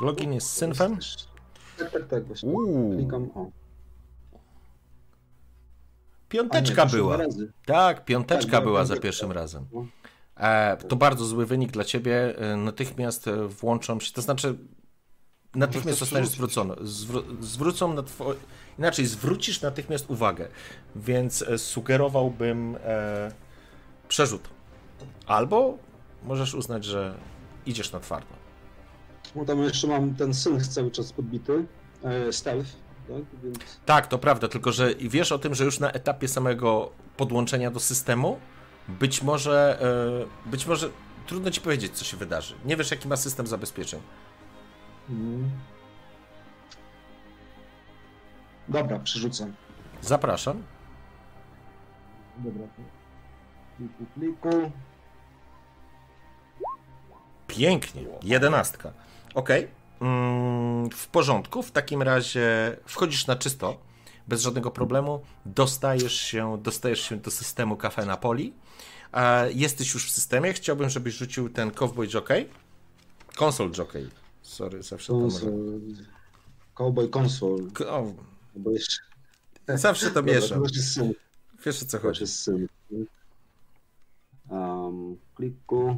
Login jest synfem? Tak, tak, tak, właśnie. Uuu. Klikam, o. Piąteczka była. razy. Tak, piąteczka Tak, była za pierwszym razem. No. E, to bardzo zły wynik dla ciebie. E, Natychmiast e, włączą się, to znaczy natychmiast zostaniesz zwrócony. Zwró- zwrócą na two... Inaczej, zwrócisz natychmiast uwagę. Więc e, sugerowałbym e, przerzut. Albo możesz uznać, że idziesz na twardo. No tam jeszcze mam ten syn cały czas podbity. E, stealth, tak? Więc Tak, to prawda, tylko że wiesz o tym, że już na etapie samego podłączenia do systemu być może, e, być może trudno ci powiedzieć, co się wydarzy. Nie wiesz, jaki ma system zabezpieczeń. mm. Dobra, przerzucam. Zapraszam. Dobra. Pliku, pliku. Pięknie. Jedenastka. Okej. Mm, w porządku. W takim razie wchodzisz na czysto, bez żadnego problemu. Dostajesz się, dostajesz się do systemu Cafe Napoli. E, jesteś już w systemie. Chciałbym, żebyś rzucił ten Cowboy Jockey. Console Jockey. Sorry, zawsze to może... Konsol. Cowboy console. K- O, Bo jeszcze... zawsze to mieszam. Wiesz o co chodzi. Um, kliku.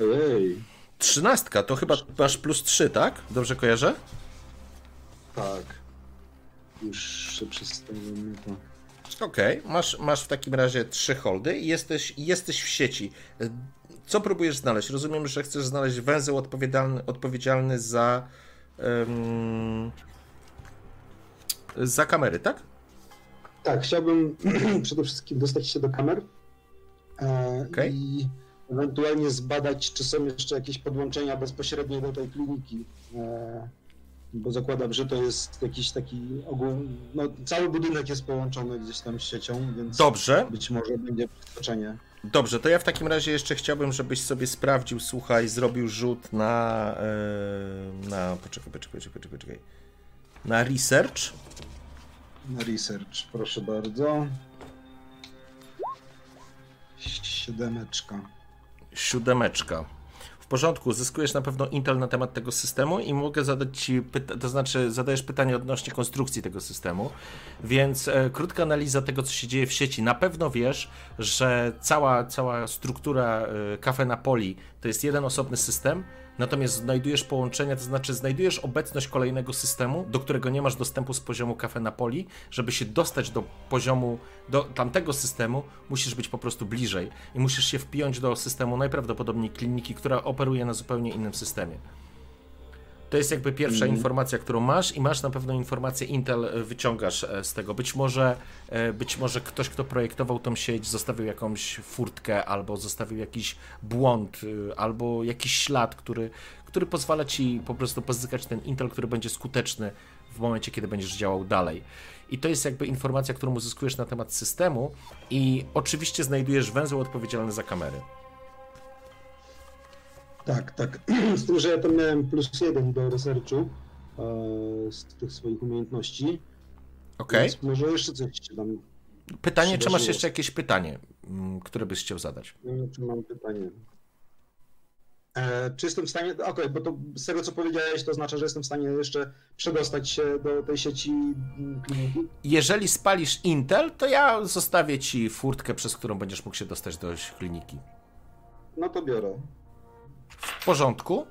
Ej, Trzynastka to chyba masz plus trzy, tak? Dobrze kojarzę? tak. Już się przestawiam to. Okej, masz, masz w takim razie trzy holdy i jesteś, jesteś w sieci. Co próbujesz znaleźć? Rozumiem, że chcesz znaleźć węzeł odpowiedzialny, odpowiedzialny za. em, za kamery, tak? Tak, chciałbym przede wszystkim dostać się do kamer e, Okej. i ewentualnie zbadać, czy są jeszcze jakieś podłączenia bezpośrednie do tej kliniki. E, bo zakładam, że to jest jakiś taki ogólny. No, cały budynek jest połączony gdzieś tam z siecią, więc Dobrze, być może będzie przeskoczenie. dobrze. To ja w takim razie jeszcze chciałbym, żebyś sobie sprawdził, słuchaj, zrobił rzut na. e, na. Poczekaj, poczekaj, poczekaj, poczekaj. Na research. Na research, proszę bardzo. Siódemeczka. Siódemeczka. W porządku, zyskujesz na pewno intel na temat tego systemu i mogę zadać ci to znaczy zadajesz pytanie odnośnie konstrukcji tego systemu. Więc e, krótka analiza tego, co się dzieje w sieci. Na pewno wiesz, że cała, cała struktura e, Cafe Napoli to jest jeden osobny system, natomiast znajdujesz połączenia, to znaczy znajdujesz obecność kolejnego systemu, do którego nie masz dostępu z poziomu Cafe Napoli. Żeby się dostać do poziomu, do tamtego systemu, musisz być po prostu bliżej i musisz się wpiąć do systemu najprawdopodobniej kliniki, która operuje na zupełnie innym systemie. To jest jakby pierwsza informacja, którą masz i masz na pewno informację Intel e, wyciągasz e, z tego. Być może, e, być może ktoś, kto projektował tą sieć, zostawił jakąś furtkę, albo zostawił jakiś błąd, albo jakiś ślad, który, który pozwala ci po prostu pozyskać ten Intel, który będzie skuteczny w momencie, kiedy będziesz działał dalej. I to jest jakby informacja, którą uzyskujesz na temat systemu i oczywiście znajdujesz węzeł odpowiedzialny za kamery. Tak, tak. Z tym, że ja tam miałem plus jeden do researchu e, z tych swoich umiejętności. Okej? Więc może jeszcze coś się tam. Pytanie, czy masz jeszcze jakieś pytanie, mm, które byś chciał zadać? Czy mam pytanie. E, czy jestem w stanie. Okej, bo to z tego co powiedziałeś, to oznacza, że jestem w stanie jeszcze przedostać się do tej sieci mm, kliniki. Jeżeli spalisz Intel, to ja zostawię ci furtkę, przez którą będziesz mógł się dostać do kliniki. No to biorę. W porządku.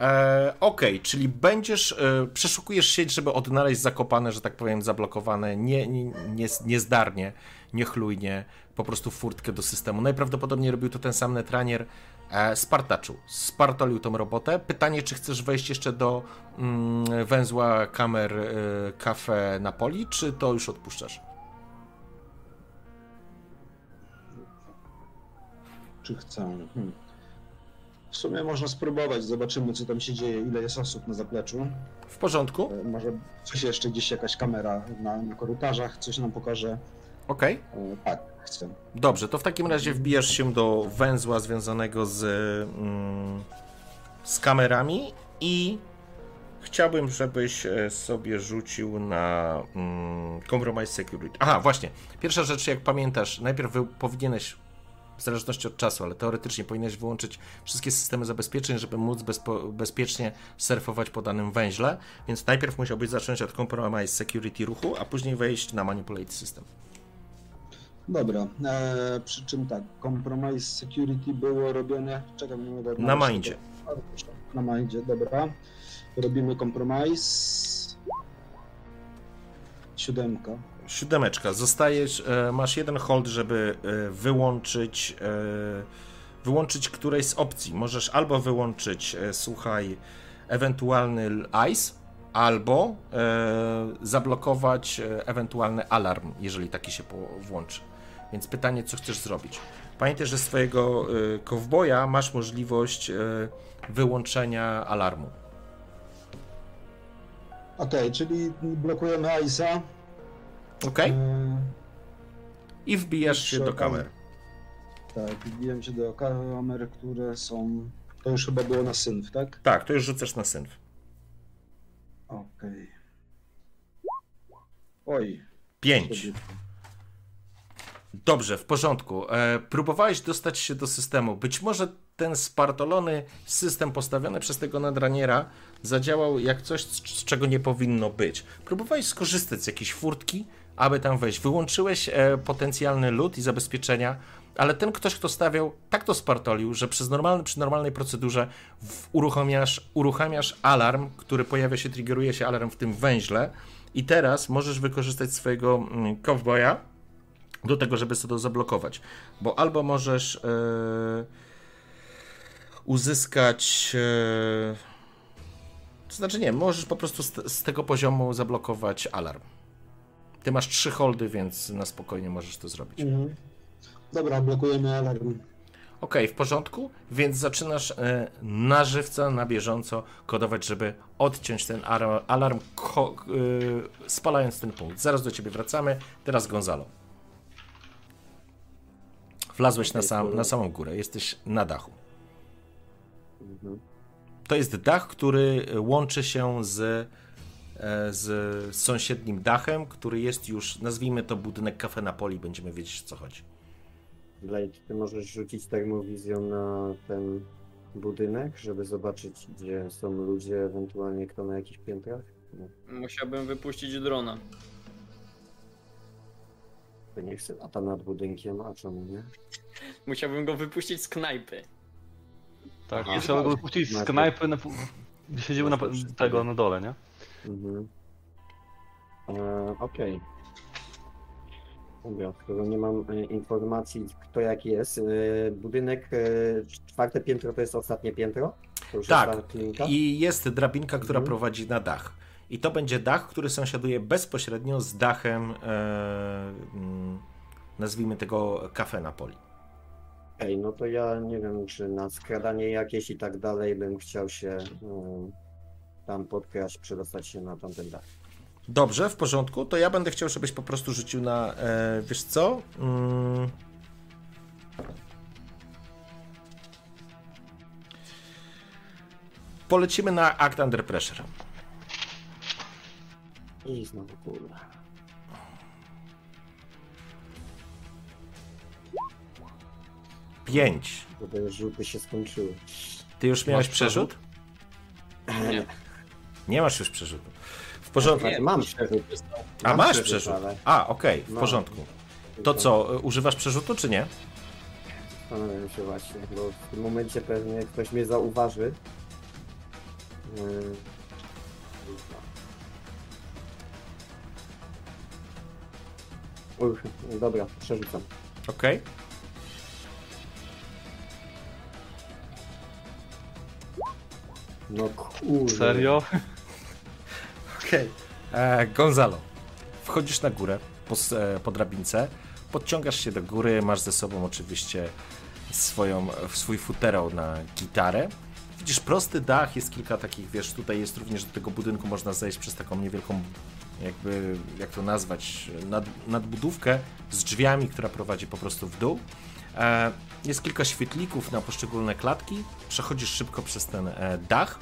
E, Okej, czyli będziesz, e, przeszukujesz sieć, żeby odnaleźć zakopane, że tak powiem, zablokowane, nie, nie, nie, niezdarnie, niechlujnie, po prostu furtkę do systemu. Najprawdopodobniej robił to ten sam netranier. E, spartaczył, spartolił tą robotę. Pytanie, czy chcesz wejść jeszcze do mm, węzła kamer e, Cafe Napoli, czy to już odpuszczasz? Czy chcę? Hmm. W sumie można spróbować, zobaczymy co tam się dzieje, ile jest osób na zapleczu. W porządku? E, Może coś jeszcze gdzieś jakaś kamera na, na korytarzach, coś nam pokaże. Okej. E, Tak, chcę. Dobrze, to w takim razie wbijasz się do węzła związanego z, mm, z kamerami i chciałbym, żebyś e, sobie rzucił na mm, Compromise Security. Aha, właśnie. Pierwsza rzecz, jak pamiętasz, najpierw powinieneś w zależności od czasu, ale teoretycznie powinieneś wyłączyć wszystkie systemy zabezpieczeń, żeby móc bezpo, bezpiecznie surfować po danym węźle, więc najpierw musiałbyś zacząć od Compromise Security ruchu, a później wejść na Manipulate System. Dobra, e, przy czym tak, Compromise Security było robione, czekam, nie mogę Na Mindzie. Na Mindzie, dobra. Robimy Compromise. Siódemka. Siódemeczka. Zostajesz, e, masz jeden hold, żeby e, wyłączyć e, wyłączyć którejś z opcji. Możesz albo wyłączyć, słuchaj, ewentualny ICE, albo zablokować ewentualny alarm, jeżeli taki się włączy. Więc pytanie, co chcesz zrobić. Pamiętaj, że swojego kowboja masz możliwość wyłączenia alarmu. Okej, okay, czyli blokujemy ICE'a. Ok. I wbijasz się do kamer. Tak, wbijam się do kamer, które są. To już chyba było na synf, tak? Tak, to już rzucasz na synf. Okej. Okay. Oj. Pięć. Dobrze, w porządku. E, próbowałeś dostać się do systemu. Być może ten spartolony system postawiony przez tego nadraniera zadziałał jak coś, z czego nie powinno być. Próbowałeś skorzystać z jakiejś furtki, aby tam wejść. Wyłączyłeś e, potencjalny lód i zabezpieczenia, ale ten ktoś, kto stawiał, tak to spartolił, że przez normalny, przy normalnej procedurze uruchamiasz, uruchamiasz alarm, który pojawia się, triggeruje się alarm w tym węźle i teraz możesz wykorzystać swojego mm, cowboya do tego, żeby sobie to zablokować. Bo albo możesz e, uzyskać... E, to znaczy nie, możesz po prostu z, z tego poziomu zablokować alarm. Ty masz trzy holdy, więc na spokojnie możesz to zrobić. Mhm. Dobra, blokujemy alarm. Okej, okay, w porządku, więc zaczynasz e, na żywca, na bieżąco kodować, żeby odciąć ten alarm, ko, e, spalając ten punkt. Zaraz do ciebie wracamy. Teraz Gonzalo. Wlazłeś na, sam, na samą górę, jesteś na dachu. To jest dach, który łączy się z E, z sąsiednim dachem, który jest już, nazwijmy to budynek Cafe Napoli, będziemy wiedzieć o co chodzi. Blade, ty możesz rzucić termowizją na ten budynek, żeby zobaczyć, gdzie są ludzie, ewentualnie kto na jakichś piętrach? No. Musiałbym wypuścić drona. To nie chcę lata nad budynkiem, a czemu nie? Musiałbym go wypuścić z knajpy. Tak, musiałbym go wypuścić z knajpy, na, gdzie siedziły na, tego na dole, nie? Mhm. E, Okej. Dobra, skoro nie mam e, informacji kto jak jest, e, budynek, e, czwarte piętro to jest ostatnie piętro? To już Tak, i jest drabinka, która Mhm. prowadzi na dach. I to będzie dach, który sąsiaduje bezpośrednio z dachem, e, mm, nazwijmy tego Cafe Napoli. Okej, no to ja nie wiem, czy na skradanie jakieś i tak dalej bym chciał się tam podkraść, przedostać się na tamten dach. Dobrze, w porządku. To ja będę chciał, żebyś po prostu rzucił na. E, wiesz co? Mm. Polecimy na Act Under Pressure. I znowu kurwa. Pięć. Bo rzuty się skończyły. Ty już miałeś przerzut? Nie. Nie masz już przerzutu. W porządku. Nie, mam przerzut. A mam masz przerzut. Ale... A, okej, okay, w porządku. To co, używasz przerzutu czy nie? Zastanawiam się właśnie, bo w tym momencie pewnie ktoś mnie zauważy. Yy... Uch, dobra, przerzucam. Okej. Okay. No kurde. Serio? Okej. Okay. E, Gonzalo, wchodzisz na górę po, e, po drabince, podciągasz się do góry, masz ze sobą oczywiście swoją, swój futerał na gitarę. Widzisz prosty dach, jest kilka takich, wiesz, tutaj jest również do tego budynku można zejść przez taką niewielką, jakby, jak to nazwać, nad, nadbudówkę z drzwiami, która prowadzi po prostu w dół. E, jest kilka świetlików na poszczególne klatki. Przechodzisz szybko przez ten e, dach.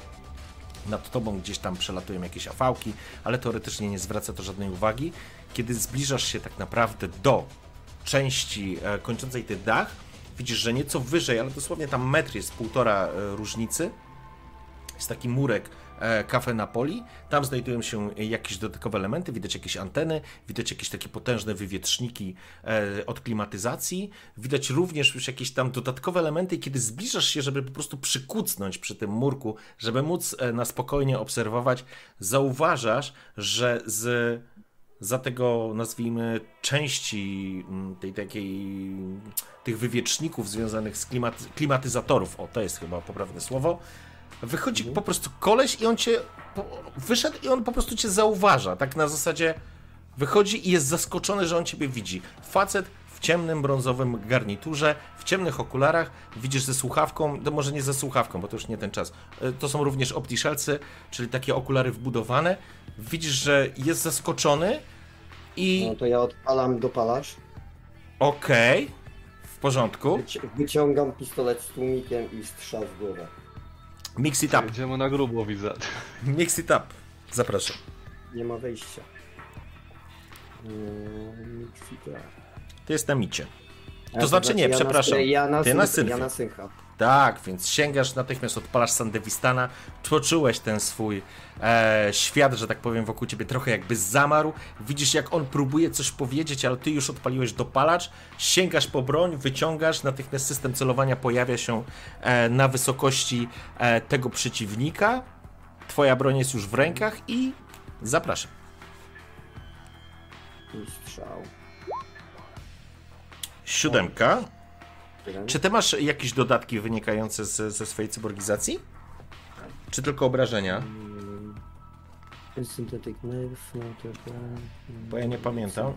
Nad tobą gdzieś tam przelatują jakieś afałki, ale teoretycznie nie zwraca to żadnej uwagi. Kiedy zbliżasz się tak naprawdę do części e, kończącej ten dach, widzisz, że nieco wyżej, ale dosłownie tam metr jest półtora różnicy. Jest taki murek Cafe Napoli. Tam znajdują się jakieś dodatkowe elementy, widać jakieś anteny, widać jakieś takie potężne wywietrzniki e, od klimatyzacji. Widać również już jakieś tam dodatkowe elementy kiedy zbliżasz się, żeby po prostu przykucnąć przy tym murku, żeby móc e, na spokojnie obserwować, zauważasz, że z za tego, nazwijmy, części tej takiej, tych wywieczników związanych z klimaty, klimatyzatorów, o to jest chyba poprawne słowo, wychodzi mhm. po prostu koleś i on cię, wyszedł i on po prostu cię zauważa, tak na zasadzie wychodzi i jest zaskoczony, że on ciebie widzi. Facet w ciemnym, brązowym garniturze, w ciemnych okularach, widzisz ze słuchawką, to może nie ze słuchawką, bo to już nie ten czas. E, to są również optiszelcy, czyli takie okulary wbudowane. Widzisz, że jest zaskoczony i... No to ja odpalam dopalacz. Okej, okay. w porządku. wyciągam pistolet z tłumikiem i strzał w głowę. Mix it up. Idziemy na grubo, widzę. Mix it up. Zapraszam. Nie ma wejścia. Mm, mix it up. To jest na micie. To, to znaczy, znaczy nie, przepraszam. ja na, Ty na. Ja na syncha. Tak, więc sięgasz natychmiast, odpalasz Sandewistana, poczułeś ten swój e, świat, że tak powiem, wokół ciebie trochę jakby zamarł. Widzisz, jak on próbuje coś powiedzieć, ale ty już odpaliłeś dopalacz, sięgasz po broń, wyciągasz, natychmiast system celowania pojawia się e, na wysokości e, tego przeciwnika. Twoja broń jest już w rękach i zapraszam. Strzał. Siódemka. Czy ty masz jakieś dodatki wynikające z, ze swojej cyborgizacji? Czy tylko obrażenia? Synthetic nerve, Bo ja nie pamiętam.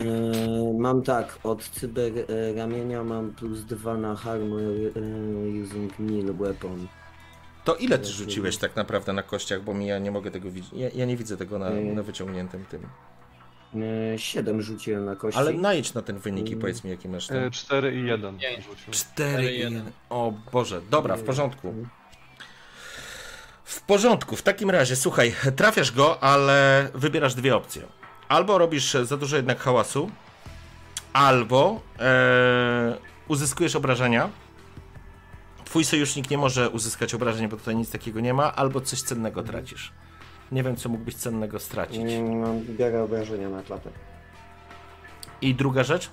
E, mam tak, od cyber e, ramienia mam plus 2 na armor e, using meal weapon. To ile ty rzuciłeś tak naprawdę na kościach, bo mi ja nie mogę tego widzieć. Ja, ja nie widzę tego na, na wyciągniętym tym. 7 rzuciłem na kości. Ale najdź na ten wynik i powiedz mi, jaki masz ten. 4 i 1. 4 i 1. O Boże, dobra, w porządku. W porządku, w takim razie, słuchaj, trafiasz go, ale wybierasz dwie opcje. Albo robisz za dużo jednak hałasu, albo e, uzyskujesz obrażenia. Twój sojusznik nie może uzyskać obrażeń, bo tutaj nic takiego nie ma, albo coś cennego tracisz. Nie wiem, co mógłbyś cennego stracić. No, biega obrażenia na klatę. I druga rzecz?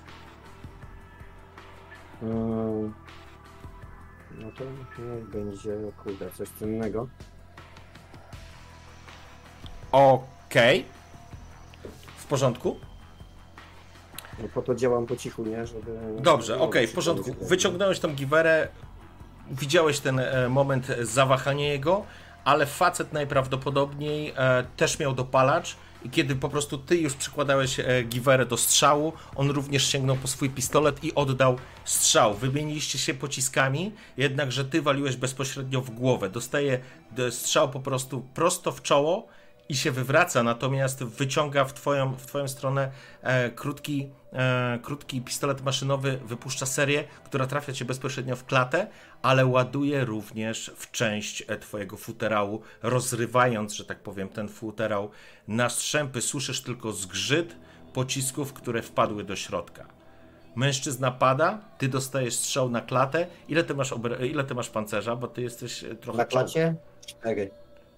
Mm, no to niech będzie, kurde, coś cennego. Okej. W porządku? No po to działam po cichu, nie? Żeby... Dobrze, okej, w porządku. Wyciągnąłeś tą giwerę, widziałeś ten e, moment zawahania jego, ale facet najprawdopodobniej e, też miał dopalacz i kiedy po prostu ty już przykładałeś e, giwerę do strzału, on również sięgnął po swój pistolet i oddał strzał. Wymieniliście się pociskami, jednakże ty waliłeś bezpośrednio w głowę. Dostaje strzał po prostu prosto w czoło i się wywraca, natomiast wyciąga w twoją, w twoją stronę e, krótki, e, krótki pistolet maszynowy, wypuszcza serię, która trafia cię bezpośrednio w klatę, ale ładuje również w część e, twojego futerału, rozrywając, że tak powiem, ten futerał na strzępy. Słyszysz tylko zgrzyt pocisków, które wpadły do środka. Mężczyzna pada, ty dostajesz strzał na klatę. Ile ty masz, ile ty masz pancerza, bo ty jesteś e, trochę... Na klacie? Cztery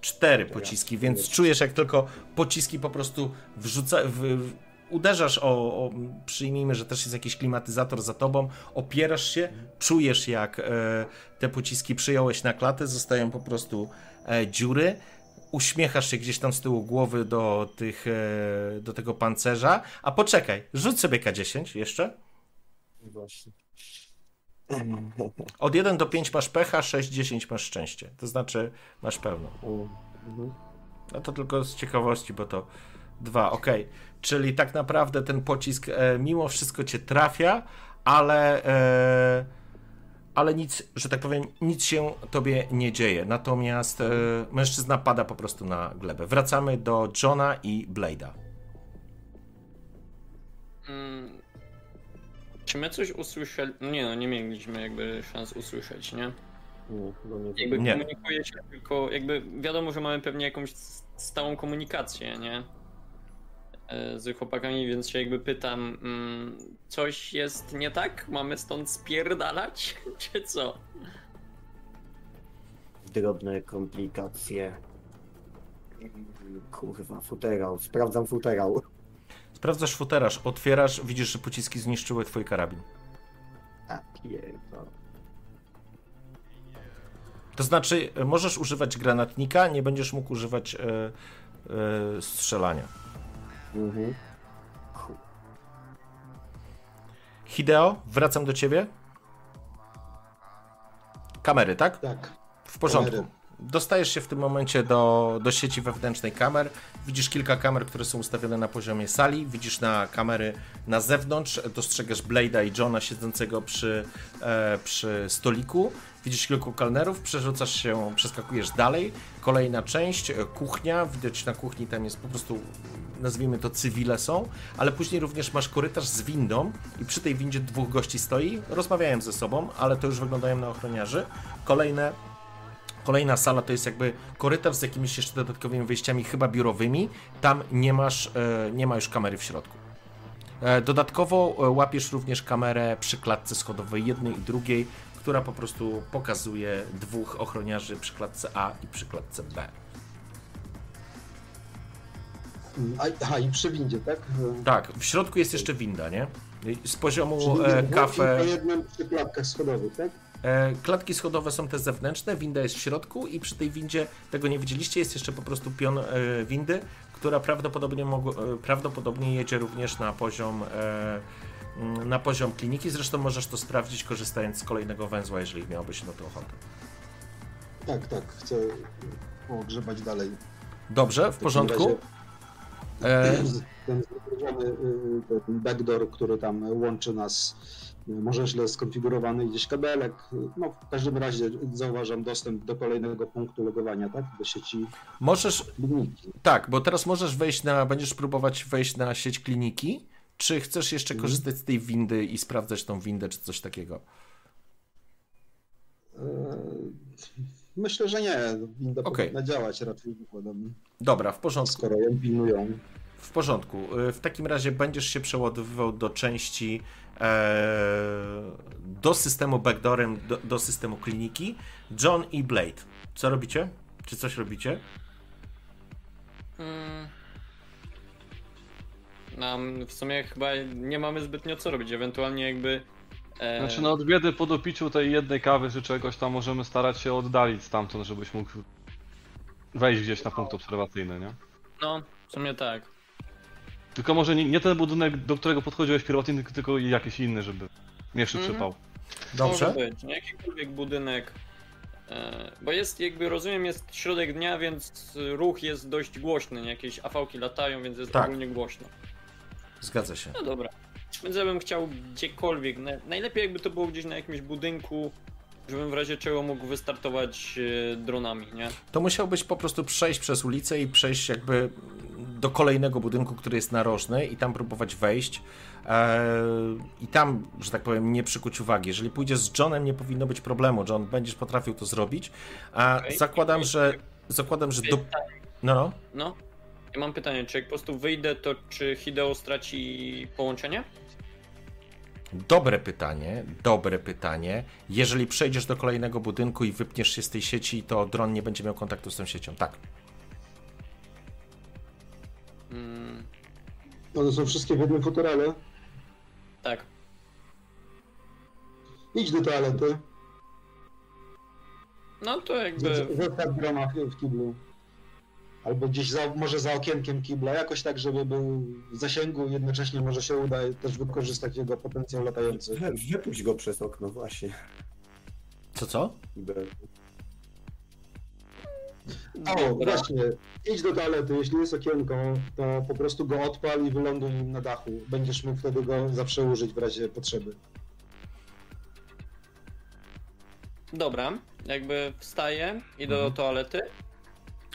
cztery pociski, więc czujesz jak tylko pociski po prostu wrzuca, w, uderzasz o, o, przyjmijmy, że też jest jakiś klimatyzator za tobą, opierasz się, czujesz jak e, te pociski przyjąłeś na klatę, zostają po prostu e, dziury, uśmiechasz się gdzieś tam z tyłu głowy do, tych, e, do tego pancerza, a poczekaj, rzuć sobie K10 jeszcze. Właśnie. Od 1 do 5 masz pecha, 6, 10 masz szczęście. To znaczy masz pełno. No to tylko z ciekawości, bo to dwa, ok. Czyli tak naprawdę ten pocisk e, mimo wszystko cię trafia, ale e, ale nic, że tak powiem, nic się tobie nie dzieje. Natomiast e, mężczyzna pada po prostu na glebę. Wracamy do Johna i Blade'a. Mm, czy my coś usłyszeli? No nie no, nie mieliśmy jakby szans usłyszeć, nie? Nie, nie. Jakby nie. komunikuje się tylko, jakby wiadomo, że mamy pewnie jakąś stałą komunikację, nie? E, z chłopakami, więc się jakby pytam, mm, coś jest nie tak? Mamy stąd spierdalać, czy co? Drobne komplikacje. Kurwa, futerał. Sprawdzam futerał. Sprawdzasz futeraż, otwierasz, widzisz, że pociski zniszczyły twój karabin. A pierdol. To znaczy, możesz używać granatnika, nie będziesz mógł używać e, e, strzelania. Mhm. Hideo, wracam do ciebie. Kamery, tak? Tak. W porządku. Kamery. Dostajesz się w tym momencie do, do sieci wewnętrznej kamer. Widzisz kilka kamer, które są ustawione na poziomie sali. Widzisz na kamery na zewnątrz. Dostrzegasz Blade'a i Johna siedzącego przy, e, przy stoliku. Widzisz kilku kalnerów, przerzucasz się, przeskakujesz dalej. Kolejna część, e, kuchnia. Widać na kuchni tam jest po prostu, nazwijmy to cywile są, ale później również masz korytarz z windą i przy tej windzie dwóch gości stoi. Rozmawiają ze sobą, ale to już wyglądają na ochroniarzy. Kolejne Kolejna sala to jest jakby korytarz z jakimiś jeszcze dodatkowymi wyjściami, chyba biurowymi. Tam nie masz, e, nie ma już kamery w środku. E, Dodatkowo e, łapiesz również kamerę przy klatce schodowej jednej i drugiej, która po prostu pokazuje dwóch ochroniarzy przy klatce A i przy klatce B. Aha, i przy windzie, tak? Tak, w środku jest jeszcze winda, nie? Z poziomu dwóch kafe. po jednym przy klatkach schodowych, tak? E, Klatki schodowe są te zewnętrzne, winda jest w środku i przy tej windzie, tego nie widzieliście, jest jeszcze po prostu pion e, windy, która prawdopodobnie, mogło, e, prawdopodobnie jedzie również na poziom, na poziom kliniki. Zresztą możesz to sprawdzić korzystając z kolejnego węzła, jeżeli miałbyś na to ochotę. Tak, tak, chcę pogrzebać dalej. Dobrze, w takim porządku. razie E, Ten zauważony, y, ten backdoor, który tam łączy nas, y, może źle skonfigurowany gdzieś kabelek. No, w każdym razie zauważam dostęp do kolejnego punktu logowania, tak? Do sieci możesz, kliniki. tak, bo teraz możesz wejść na, będziesz próbować wejść na sieć kliniki, czy chcesz jeszcze Mhm. korzystać z tej windy i sprawdzać tą windę, czy coś takiego? E, Myślę, że nie. Winda Okej. powinna działać raczej zakładam, Dobra, w porządku. skoro ją pilnują. W porządku. Y, W takim razie będziesz się przeładowywał do części do systemu backdoorem, do, do systemu kliniki. John i Blade. Co robicie? Czy coś robicie? Mm. Nam w sumie chyba nie mamy zbytnio co robić, ewentualnie jakby... E, Znaczy no od biedy po dopiciu tej jednej kawy czy czegoś tam możemy starać się oddalić stamtąd, żebyś mógł wejść gdzieś na punkt obserwacyjny, nie? No, w sumie tak. Tylko może nie, nie ten budynek, do którego podchodziłeś pierwotnie, tylko- jakiś inny, żeby nie Mhm. przypał. Dobrze? Może być, nie? Jakikolwiek budynek. E, bo jest jakby, rozumiem, jest środek dnia, więc ruch jest dość głośny, nie? Jakieś afałki latają, więc jest Tak. ogólnie głośno. Zgadza się. No dobra. Więc ja bym chciał gdziekolwiek, na, najlepiej jakby to było gdzieś na jakimś budynku, żebym w razie czego mógł wystartować e, dronami, nie? To musiałbyś po prostu przejść przez ulicę i przejść jakby do kolejnego budynku, który jest narożny i tam próbować wejść. E, I tam, że tak powiem, nie przykuć uwagi. Jeżeli pójdziesz z Johnem, nie powinno być problemu. John, będziesz potrafił to zrobić. A Okej. zakładam, że zakładam, że do... No, no. No. Ja mam pytanie, czy jak po prostu wyjdę, to czy Hideo straci połączenie? Dobre pytanie, dobre pytanie. Jeżeli przejdziesz do kolejnego budynku i wypniesz się z tej sieci, to dron nie będzie miał kontaktu z tą siecią. Tak. Mm, One są wszystkie w jednym futerale. tak. Idź do toalety. No to jakby... Zostaw groma w w kiblu. Albo gdzieś za, może za okienkiem kibla, jakoś tak, żeby był w zasięgu, jednocześnie może się uda też wykorzystać jego potencjał latający. Wy- Wypuść go przez okno, właśnie. Co, co? O, właśnie, idź do toalety, jeśli jest okienko, to po prostu go odpal i wyląduj nim na dachu. Będziesz mógł wtedy go zawsze użyć w razie potrzeby. Dobra, jakby wstaję, idę Mhm. do toalety.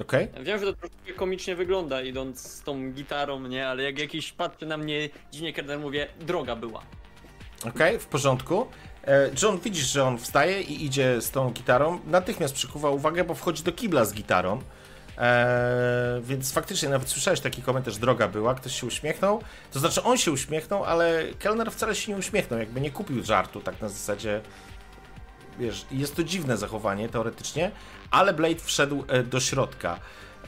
Okej. Wiem, że to troszkę komicznie wygląda idąc z tą gitarą, nie? Ale jak jakiś patrzy na mnie dziwnie, kiedy mówię, droga była. Okej, w porządku. E, John, widzisz, że on wstaje i idzie z tą gitarą. Natychmiast przykuwa uwagę, bo wchodzi do kibla z gitarą. Eee, więc faktycznie nawet słyszałeś taki komentarz, droga była, ktoś się uśmiechnął. To znaczy on się uśmiechnął, ale kelner wcale się nie uśmiechnął, jakby nie kupił żartu, tak na zasadzie. Wiesz, jest to dziwne zachowanie teoretycznie, ale Blade wszedł e, do środka.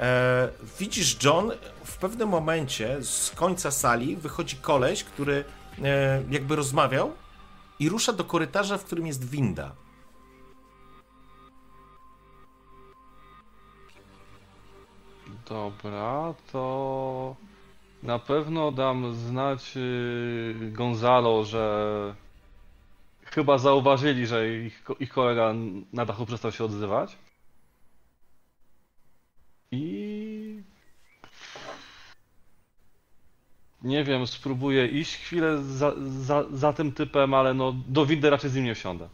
E, widzisz, John, w pewnym momencie z końca sali wychodzi koleś, który e, jakby rozmawiał i rusza do korytarza, w którym jest winda. Dobra, to na pewno dam znać y, Gonzalo, że chyba zauważyli, że ich, ich kolega na dachu przestał się odzywać. I nie wiem, spróbuję iść chwilę za, za, za tym typem, ale no do windy raczej z nim nie wsiądę.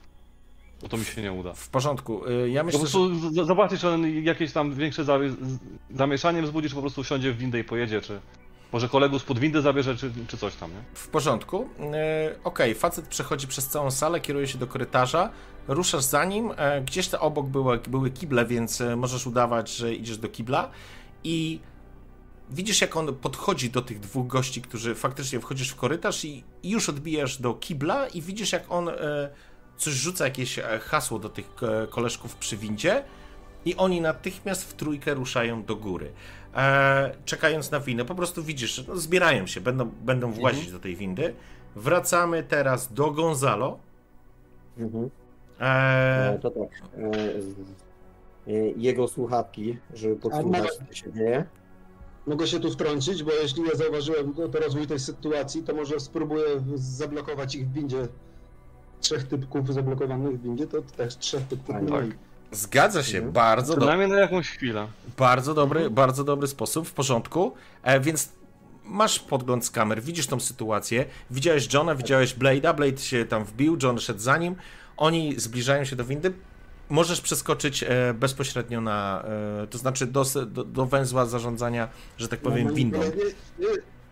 Bo to mi się nie uda. W porządku. Y, Ja Po myślę, że prostu z- zobaczyć, czy on jakieś tam większe zamieszanie wzbudzi, czy po prostu wsiądzie w windę i pojedzie, czy może kolegów spod windy zabierze, czy, czy coś tam, nie? w porządku. Y, Okej, facet przechodzi przez całą salę, kieruje się do korytarza, ruszasz za nim. e, Gdzieś tam obok były, były kible, więc e, możesz udawać, że idziesz do kibla i widzisz, jak on podchodzi do tych dwóch gości, którzy faktycznie wchodzisz w korytarz i, i już odbijasz do kibla i widzisz, jak on e, coś rzuca, jakieś e, hasło do tych e, koleżków przy windzie i oni natychmiast w trójkę ruszają do góry. E, czekając na windę, po prostu widzisz, no, zbierają się, będą, będą włazić do tej windy. Wracamy teraz do Gonzalo. Mhm. E, E, to tak. E, z- e, jego słuchawki, żeby podsłuchać, co się dzieje. Mogę się tu wtrącić, bo jeśli ja zauważyłem to rozwój tej sytuacji, to może spróbuję zablokować ich w windzie. Trzech typków zablokowanych w windzie, to też trzech typków Tak, zgadza się, Mhm. bardzo, do, Przynajmniej na jakąś chwilę. bardzo, dobry, bardzo dobry sposób, w porządku. E, więc masz podgląd z kamer, widzisz tą sytuację. Widziałeś Johna, widziałeś Blade'a, Blade się tam wbił, John szedł za nim. Oni zbliżają się do windy. Możesz przeskoczyć e, bezpośrednio na, e, to znaczy do, do, do węzła zarządzania, że tak powiem, No, no, windą.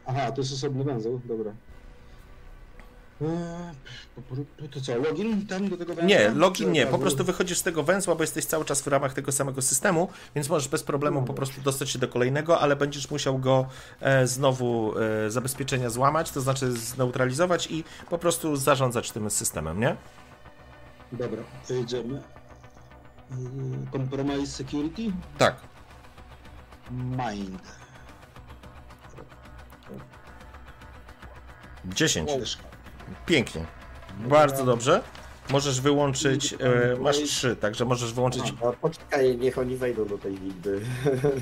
Aha, to jest osobny węzeł, dobra. Eee, To, co, login tam do tego węzła? Nie, login nie, po prostu wychodzisz z tego węzła, bo jesteś cały czas w ramach tego samego systemu, więc możesz bez problemu No po prostu dostać się do kolejnego, ale będziesz musiał go e, znowu e, zabezpieczenia złamać, to znaczy zneutralizować i po prostu zarządzać tym systemem, nie? Dobra, to jedziemy. Eee, Compromise Security? Tak. Mind. 10. Też. Pięknie. Bardzo dobrze. Możesz wyłączyć, e, masz 3, także możesz wyłączyć. A, poczekaj, niech oni wejdą do tej windy.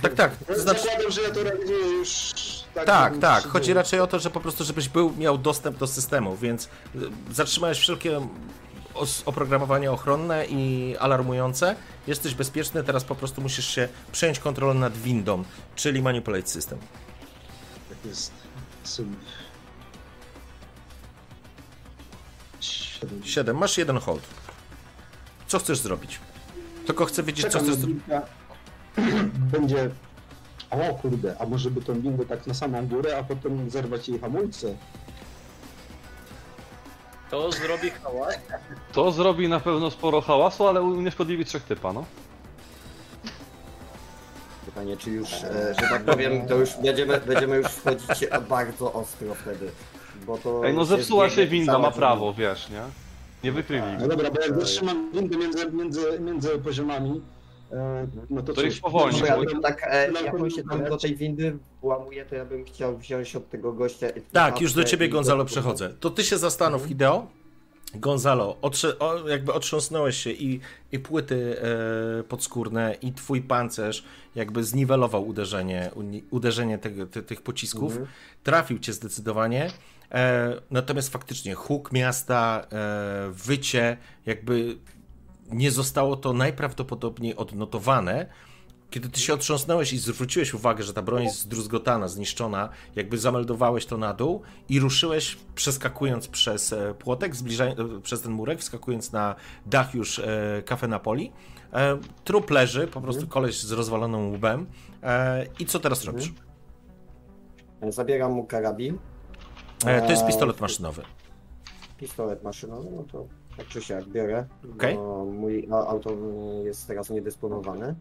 Tak, tak. Znaczy, Zakładam, że ja to realizuję już tak. Tak, tak. Chodzi raczej o to, że po prostu, żebyś był, miał dostęp do systemu, więc y, zatrzymałeś wszelkie oprogramowanie ochronne i alarmujące. Jesteś bezpieczny, teraz po prostu musisz się przejąć kontrolę nad windą, czyli manipulate system. Tak jest. Sum. Siedem. 7. Masz jeden hold. Co chcesz zrobić? Tylko chcę wiedzieć, co Czekam, chcesz na zrobić. Będzie. O kurde, a może by tą windę tak na samą górę, a potem zerwać jej hamulce? To zrobi hałas. To zrobi na pewno sporo hałasu, ale unieszkodliwi trzech typa, no. Pytanie, czy już, e, że tak powiem, to już będziemy, będziemy już wchodzić bardzo ostro wtedy. Bo to Ej, no zepsuła się winda, ma prawo, wiesz, nie? Nie wykryli. No dobra, bo jak zatrzymam windę między, między, między poziomami, no to To cóż, już powolniej, Dobra, bo- to tak, e, No, jak on się tam do tej windy włamuje, to ja bym chciał wziąć od tego gościa... Tak, już do ciebie, i- Gonzalo, przechodzę. To ty się zastanów, Hideo. Gonzalo, otrze, o, jakby otrząsnąłeś się i, i płyty e, podskórne, i twój pancerz jakby zniwelował uderzenie, uni- uderzenie tego, ty, tych pocisków. Trafił cię zdecydowanie. E, natomiast faktycznie huk miasta, e, wycie, jakby nie zostało to najprawdopodobniej odnotowane. Kiedy ty się otrząsnąłeś i zwróciłeś uwagę, że ta broń jest zdruzgotana, zniszczona, jakby zameldowałeś to na dół i ruszyłeś, przeskakując przez e, płotek, e, przez ten murek, wskakując na dach już e, Cafe Napoli. E, trup leży, po prostu koleś z rozwalonym łbem. E, I co teraz robisz? Zabieram mu karabin. E, to jest pistolet maszynowy. Pistolet maszynowy, no to tak czy siak biorę, Okej. bo mój auto jest teraz niedysponowany.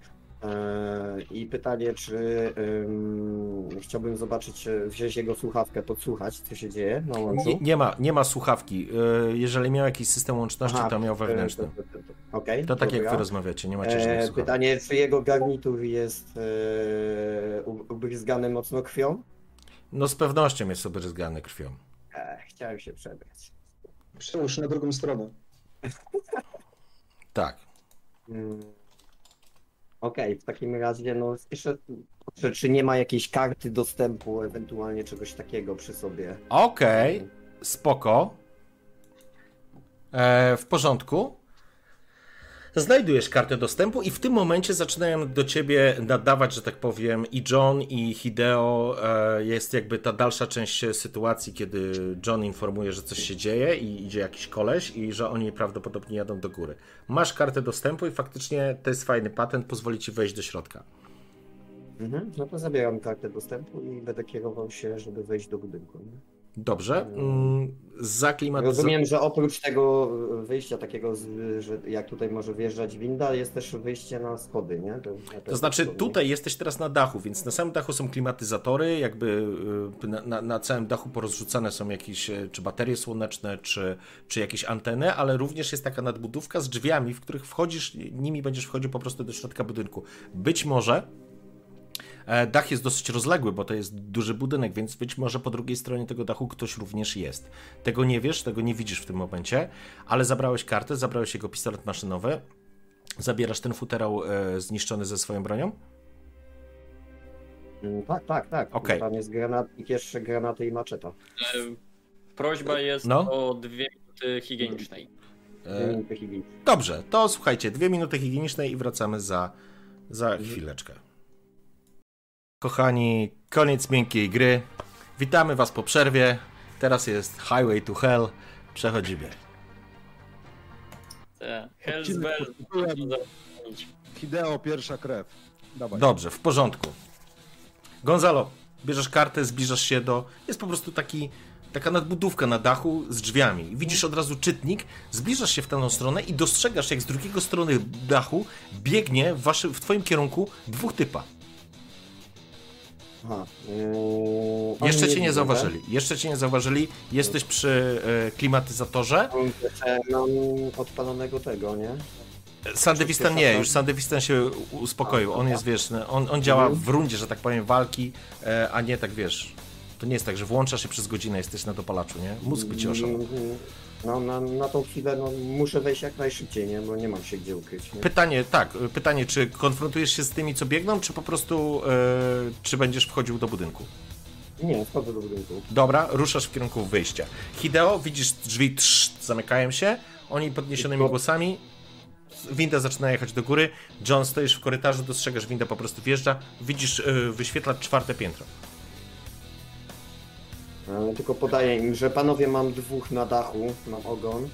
E, I pytanie, czy ym, chciałbym zobaczyć, e, wziąć jego słuchawkę, podsłuchać, co się dzieje na łączu? Nie, nie, ma, nie ma słuchawki. E, Jeżeli miał jakiś system łączności, Aha, to miał wewnętrzny. to- to- to- Okej. To tak jak wy rozmawiacie, nie macie żadnych słuchawek. pytanie, czy jego garnitur jest e, ubryzgany mocno krwią? No z pewnością jest obryzgany krwią. E, chciałem się przebrać. Przełóż na drugą stronę. Tak. Mm. Okej, w takim razie, no jeszcze, czy, czy nie ma jakiejś karty dostępu, ewentualnie czegoś takiego przy sobie? Okej, spoko. E, w porządku. Znajdujesz kartę dostępu i w tym momencie zaczynają do ciebie nadawać, że tak powiem, i John, i Hideo. E, jest jakby ta dalsza część sytuacji, kiedy John informuje, że coś się dzieje i idzie jakiś koleś i że oni prawdopodobnie jadą do góry. Masz kartę dostępu i faktycznie to jest fajny patent, pozwoli ci wejść do środka. Mhm, no to zabieram kartę dostępu i będę kierował się, żeby wejść do budynku. Nie? Dobrze. Mm, zaklimatyzować. Rozumiem, że oprócz tego wyjścia takiego, że jak tutaj może wjeżdżać winda, jest też wyjście na schody, nie? To, To znaczy, tutaj jesteś teraz na dachu, więc na samym dachu są klimatyzatory, jakby y, na, na, na całym dachu porozrzucane są jakieś y, czy baterie słoneczne, czy, czy jakieś anteny, ale również jest taka nadbudówka z drzwiami, w których wchodzisz, nimi będziesz wchodził po prostu do środka budynku. Być może dach jest dosyć rozległy, bo to jest duży budynek, więc być może po drugiej stronie tego dachu ktoś również jest. Tego nie wiesz, tego nie widzisz w tym momencie, ale zabrałeś kartę, zabrałeś jego pistolet maszynowy, zabierasz ten futerał e, zniszczony ze swoją bronią? Mm, Tak, tak, tak. Okej. Tam jest granatnik, jeszcze granaty i maczeta. E, Prośba jest No. o dwie minuty higienicznej. E, Minuty. Dobrze, to słuchajcie, dwie minuty higienicznej i wracamy za, za chwileczkę. Kochani, koniec miękkiej gry. Witamy Was po przerwie. Teraz jest Highway to Hell. Przechodzimy. Te Hell's Bell. Hideo pierwsza krew. Dawaj. Dobrze, w porządku. Gonzalo, bierzesz kartę, zbliżasz się do. Jest po prostu taki, taka nadbudówka na dachu z drzwiami. Widzisz od razu czytnik, zbliżasz się w tę stronę i dostrzegasz, jak z drugiego strony dachu biegnie w, waszy, w Twoim kierunku dwóch typa. Aha. Yy, Jeszcze cię nie zauważyli. Jeszcze cię nie zauważyli. Jesteś przy e, klimatyzatorze. tak? Mam odpalonego tego, nie? Sandewistan nie, już Sandewistan się uspokoił. On jest, wiesz, on, on działa w rundzie, że tak powiem, walki, e, a nie tak, wiesz. To nie jest tak, że włączasz się przez godzinę, jesteś na dopalaczu, nie? Mózg by ci oszalał. No, na, na tą chwilę no, muszę wejść jak najszybciej, nie? Bo nie mam się gdzie ukryć. Nie? Pytanie, tak, pytanie, czy konfrontujesz się z tymi, co biegną, czy po prostu, e, czy będziesz wchodził do budynku? Nie, wchodzę do budynku. Dobra, ruszasz w kierunku wyjścia. Hideo, widzisz drzwi trz, zamykają się, oni podniesionymi głosami, winda zaczyna jechać do góry, John stoisz w korytarzu, dostrzegasz, winda po prostu wjeżdża, widzisz e, wyświetlacz czwarte piętro. E, tylko podaję im, że panowie mam dwóch na dachu, mam ogon.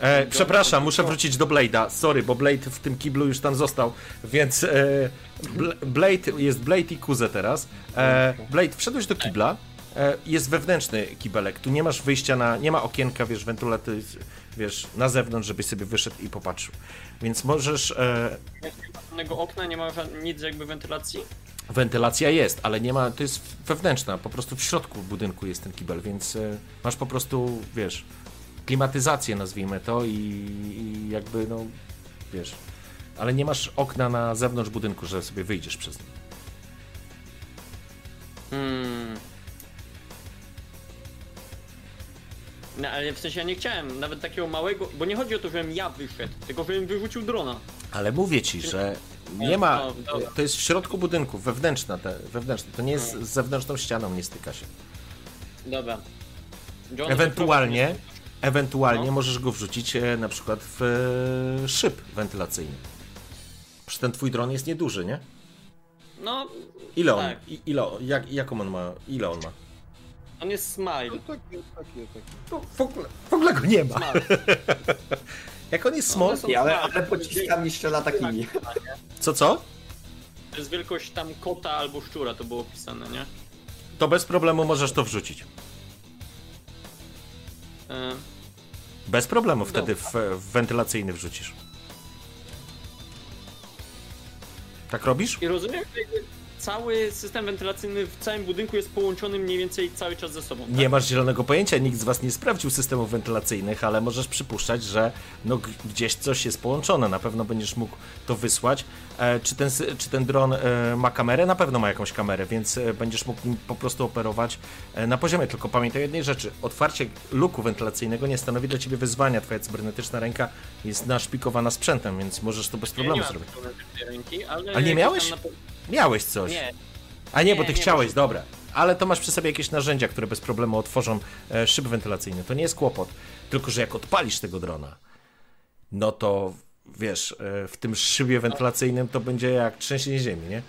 E, przepraszam, muszę wrócić do Blade'a. Sorry, bo Blade w tym kiblu już tam został, więc e, Bl- Blade jest Blade i Kuze teraz. E, Blade, wszedłeś do kibla. E, jest wewnętrzny kibelek. Tu nie masz wyjścia na. Nie ma okienka, wiesz, wentylaty, wiesz, na zewnątrz, żebyś sobie wyszedł i popatrzył. Więc możesz. E, Żadnego okna, nie ma nic jakby wentylacji? wentylacja jest, ale nie ma. To jest wewnętrzna, po prostu w środku budynku jest ten kibel, więc e, masz po prostu, wiesz, klimatyzację, nazwijmy to, i, i jakby, no, wiesz. Ale nie masz okna na zewnątrz budynku, że sobie wyjdziesz przez nie. Hmm. No ale w sensie ja nie chciałem nawet takiego małego, bo nie chodzi o to, żebym ja wyszedł, tylko żebym wyrzucił drona. Ale mówię ci, że nie ma. No. To jest w środku budynku, wewnętrzna, te, wewnętrzna. To nie jest z zewnętrzną ścianą, nie styka się. Dobra. John, Ewentualnie, ewentualnie No. możesz go wrzucić e, na przykład w e, szyb wentylacyjny. Przecież ten twój dron jest nieduży, nie? No, Ile on? Tak. Ile, jak, jaką on ma? Ile on ma? On jest smile. No takie, takie, takie. No, w, ogóle, w ogóle go nie ma. Jak on jest No, small? one są I, ale, ale pociskami strzela takimi. Co, co? To jest wielkość tam kota albo szczura, to było opisane, nie? To bez problemu możesz to wrzucić. E, Bez problemu wtedy w, w wentylacyjny wrzucisz. Tak robisz? I rozumiem, że cały system wentylacyjny w całym budynku jest połączony mniej więcej cały czas ze sobą. Nie masz zielonego pojęcia, nikt z was nie sprawdził systemów wentylacyjnych, ale możesz przypuszczać, że no, gdzieś coś jest połączone. Na pewno będziesz mógł to wysłać. E, czy, ten, czy ten dron e, ma kamerę? Na pewno ma jakąś kamerę, więc e, będziesz mógł nim po prostu operować e, na poziomie. Tylko pamiętaj jednej rzeczy. Otwarcie luku wentylacyjnego nie stanowi dla ciebie wyzwania. Twoja cybernetyczna ręka jest naszpikowana sprzętem, więc możesz to bez Ja problemu nie zrobić. ręki, ale... A nie miałeś? Miałeś coś. Nie, A nie, bo Nie, ty nie chciałeś, dobra. Ale to masz przy sobie jakieś narzędzia, które bez problemu otworzą e, szyby wentylacyjne. To nie jest kłopot. Tylko, że jak odpalisz tego drona, no to wiesz, e, w tym szybie wentylacyjnym to będzie jak trzęsienie ziemi, nie?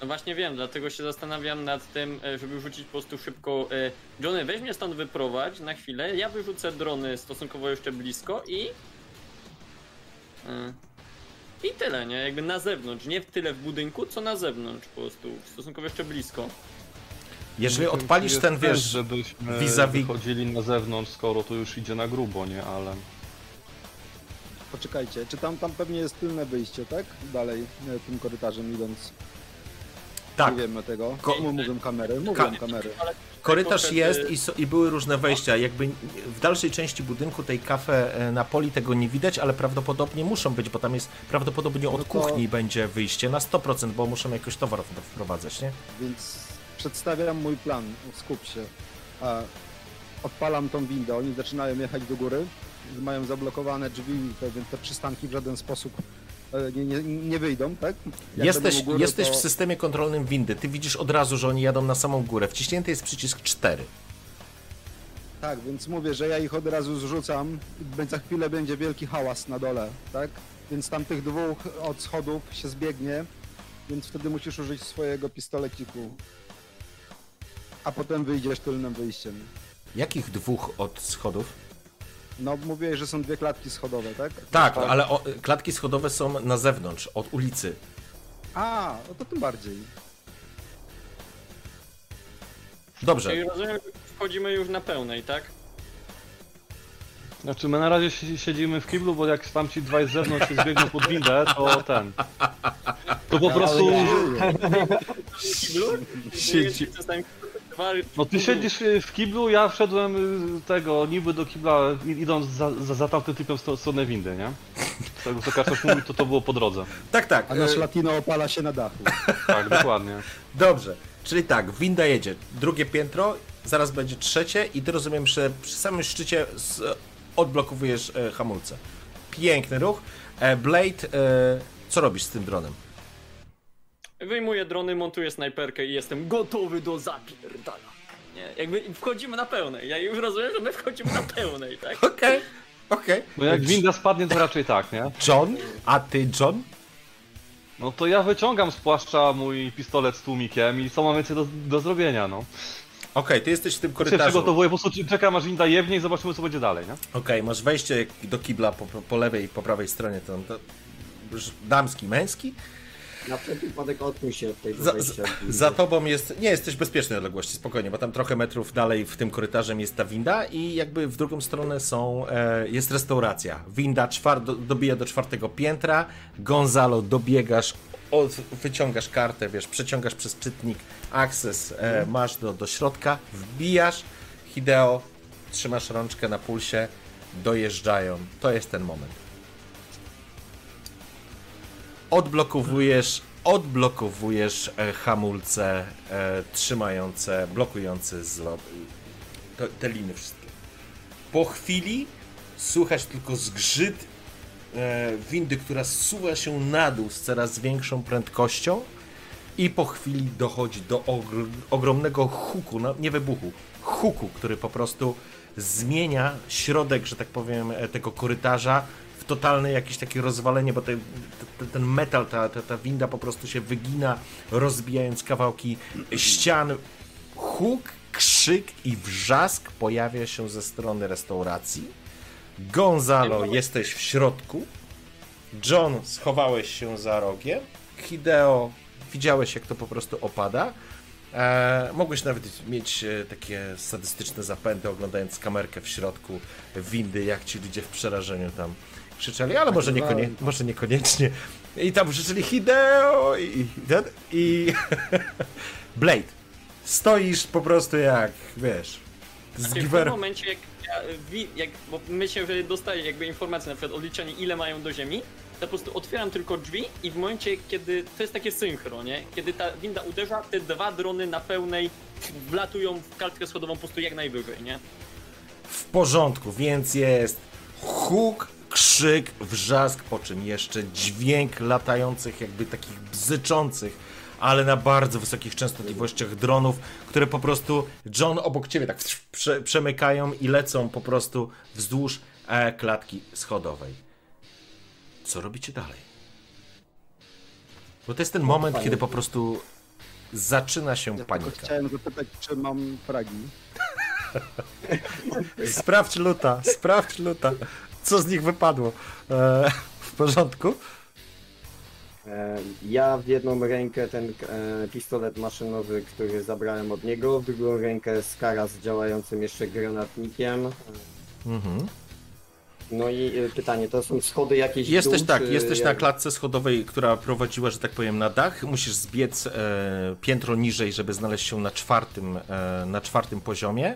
No właśnie wiem, dlatego się zastanawiam nad tym, e, żeby rzucić po prostu szybko. e, Johnny, weź mnie stąd wyprowadź na chwilę. Ja wyrzucę drony stosunkowo jeszcze blisko i. I tyle, nie? Jakby na zewnątrz. Nie w tyle w budynku, co na zewnątrz po prostu. Stosunkowo jeszcze blisko. Jeżeli odpalisz ten, wiesz, żebyśmy vis-a-vis- wychodzili na zewnątrz, skoro to już idzie na grubo, nie? Ale... Poczekajcie, czy tam, tam pewnie jest tylne wyjście, tak? Dalej, e, tym korytarzem idąc. Tak, Nie wiemy tego. Ko- Komu mówią kamery? Mówią Ka- kamery. korytarz jest i, so, i były różne wejścia. Jakby w dalszej części budynku tej kafe e, na poli tego nie widać, ale prawdopodobnie muszą być, bo tam jest prawdopodobnie od No to- kuchni będzie wyjście na 100%, bo muszą jakoś towar wprowadzać, nie? Więc przedstawiam mój plan. Skup się. Odpalam tą windę, oni zaczynają jechać do góry. Mają zablokowane drzwi, te, więc te przystanki w żaden sposób nie, nie, nie wyjdą, tak? Jak Jesteś, góry, jesteś to- w systemie kontrolnym windy. Ty widzisz od razu, że oni jadą na samą górę. Wciśnięty jest przycisk 4. Tak, więc mówię, że ja ich od razu zrzucam, za chwilę będzie wielki hałas na dole, tak? Więc tam tych dwóch od schodów się zbiegnie, więc wtedy musisz użyć swojego pistoleciku. A potem wyjdziesz tylnym wyjściem. Jakich dwóch od schodów? No, mówiłeś, że są dwie klatki schodowe, tak? Tak, ale o, klatki schodowe są na zewnątrz, od ulicy. A, no to tym bardziej. Dobrze. Czyli rozumiem, że wchodzimy już na pełnej, tak? Znaczy my na razie si- siedzimy w kiblu, bo jak tam ci dwaj z zewnątrz się zbiegną pod windę, to ten. To po prostu. Kiblu? Siedzi- No ty siedzisz y, w kiblu, ja wszedłem y, tego niby do kibla idąc za, za, za tamtym typem w stronę windy, nie? Z tego co Karczosz mówił, to to było po drodze. Tak, tak. A nasz e, latino opala się na dachu. Tak, dokładnie. Dobrze. Czyli tak, winda jedzie. Drugie piętro, zaraz będzie trzecie i ty rozumiem, że przy samym szczycie z, odblokowujesz e, hamulce. Piękny ruch. E, Blade, e, co robisz z tym dronem? Wyjmuję drony, montuję snajperkę i jestem gotowy do zapierdala. Nie, jakby wchodzimy na pełnej. Ja już rozumiem, że my wchodzimy na pełnej, tak? Okej, okej. No jak winda spadnie, to raczej tak, nie? John, a ty John? No to ja wyciągam z płaszcza mój pistolet z tłumikiem i co mam więcej do, do zrobienia, no. Okej, ty jesteś w tym Się korytarzu. przygotowuję, po prostu czekam aż winda jebnie i zobaczymy co będzie dalej, nie? Okej, masz wejście do kibla po, po lewej i po prawej stronie. To, to już damski, męski. Na wszelki wypadek odkuj się od tej Za, za, za tobą jest. Nie, jesteś w bezpiecznej odległości, spokojnie, bo tam trochę metrów dalej w tym korytarzem jest ta winda i jakby w drugą stronę są. E, jest restauracja. Winda czwar, do, dobija do czwartego piętra. Gonzalo, dobiegasz, od, wyciągasz kartę, wiesz, przeciągasz przez czytnik access, e, masz do, do środka, wbijasz. Hideo, trzymasz rączkę na pulsie, dojeżdżają. To jest ten moment. Odblokowujesz, odblokowujesz e, hamulce e, trzymające, blokujące to, te liny wszystkie. Po chwili słychać tylko zgrzyt e, windy, która zsuwa się na dół z coraz większą prędkością i po chwili dochodzi do ogr- ogromnego huku, no, nie wybuchu, huku, który po prostu zmienia środek, że tak powiem, e, tego korytarza w totalne jakieś takie rozwalenie, bo te, te, ten metal, ta, ta, ta winda po prostu się wygina, rozbijając kawałki ścian. Huk, krzyk i wrzask pojawia się ze strony restauracji. Gonzalo, jesteś w środku. John, schowałeś się za rogiem. Hideo, widziałeś jak to po prostu opada. E, mogłeś nawet mieć e, takie sadystyczne zapędy, oglądając kamerkę w środku windy, jak ci ludzie w przerażeniu tam krzyczeli, ale może, niekonie, może niekoniecznie. I tam krzyczeli Hideo i, ten- i Blade. Stoisz po prostu jak, wiesz, z Znaczy, w tym momencie, jak, ja, wi- jak bo myślę, że dostaję jakby informację, na przykład odliczenie ile mają do ziemi, to po prostu otwieram tylko drzwi i w momencie, kiedy, to jest takie synchro, nie? Kiedy ta winda uderza, te dwa drony na pełnej wlatują w kartkę schodową po prostu jak najwyżej, nie? W porządku, więc jest huk, krzyk, wrzask, po czym jeszcze dźwięk latających, jakby takich bzyczących, ale na bardzo wysokich częstotliwościach dronów, które po prostu John obok ciebie tak prze, przemykają i lecą po prostu wzdłuż e, klatki schodowej. Co robicie dalej? Bo to jest ten moment, kiedy po prostu zaczyna się Ja panika. chciałem zapytać, czy mam fragi. Sprawdź luta, sprawdź luta. Co z nich wypadło? E, w porządku? E, Ja w jedną rękę ten e, pistolet maszynowy, który zabrałem od niego, w drugą rękę skara z działającym jeszcze granatnikiem. Mhm. No i e, pytanie, to są schody jakieś Jesteś dół, tak, jesteś na jak- klatce schodowej, która prowadziła, że tak powiem, na dach. Musisz zbiec e, piętro niżej, żeby znaleźć się na czwartym, e, na czwartym poziomie.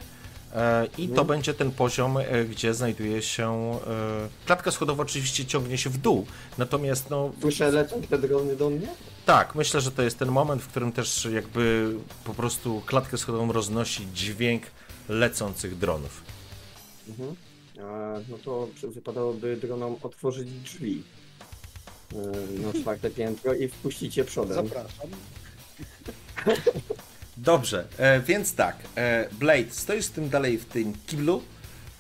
E, I Mhm. to będzie ten poziom, e, gdzie znajduje się. E, klatka schodowa oczywiście ciągnie się w dół. Natomiast, no. Słyszę, lecą te drony do mnie? Tak, myślę, że to jest ten moment, w którym też jakby po prostu klatkę schodową roznosi dźwięk lecących dronów. Mhm. A, no to wypadałoby dronom otworzyć drzwi na czwarte piętro i wpuścić je przodem. Zapraszam. Dobrze, e, więc tak, e, Blade, stoisz tym dalej w tym kiblu,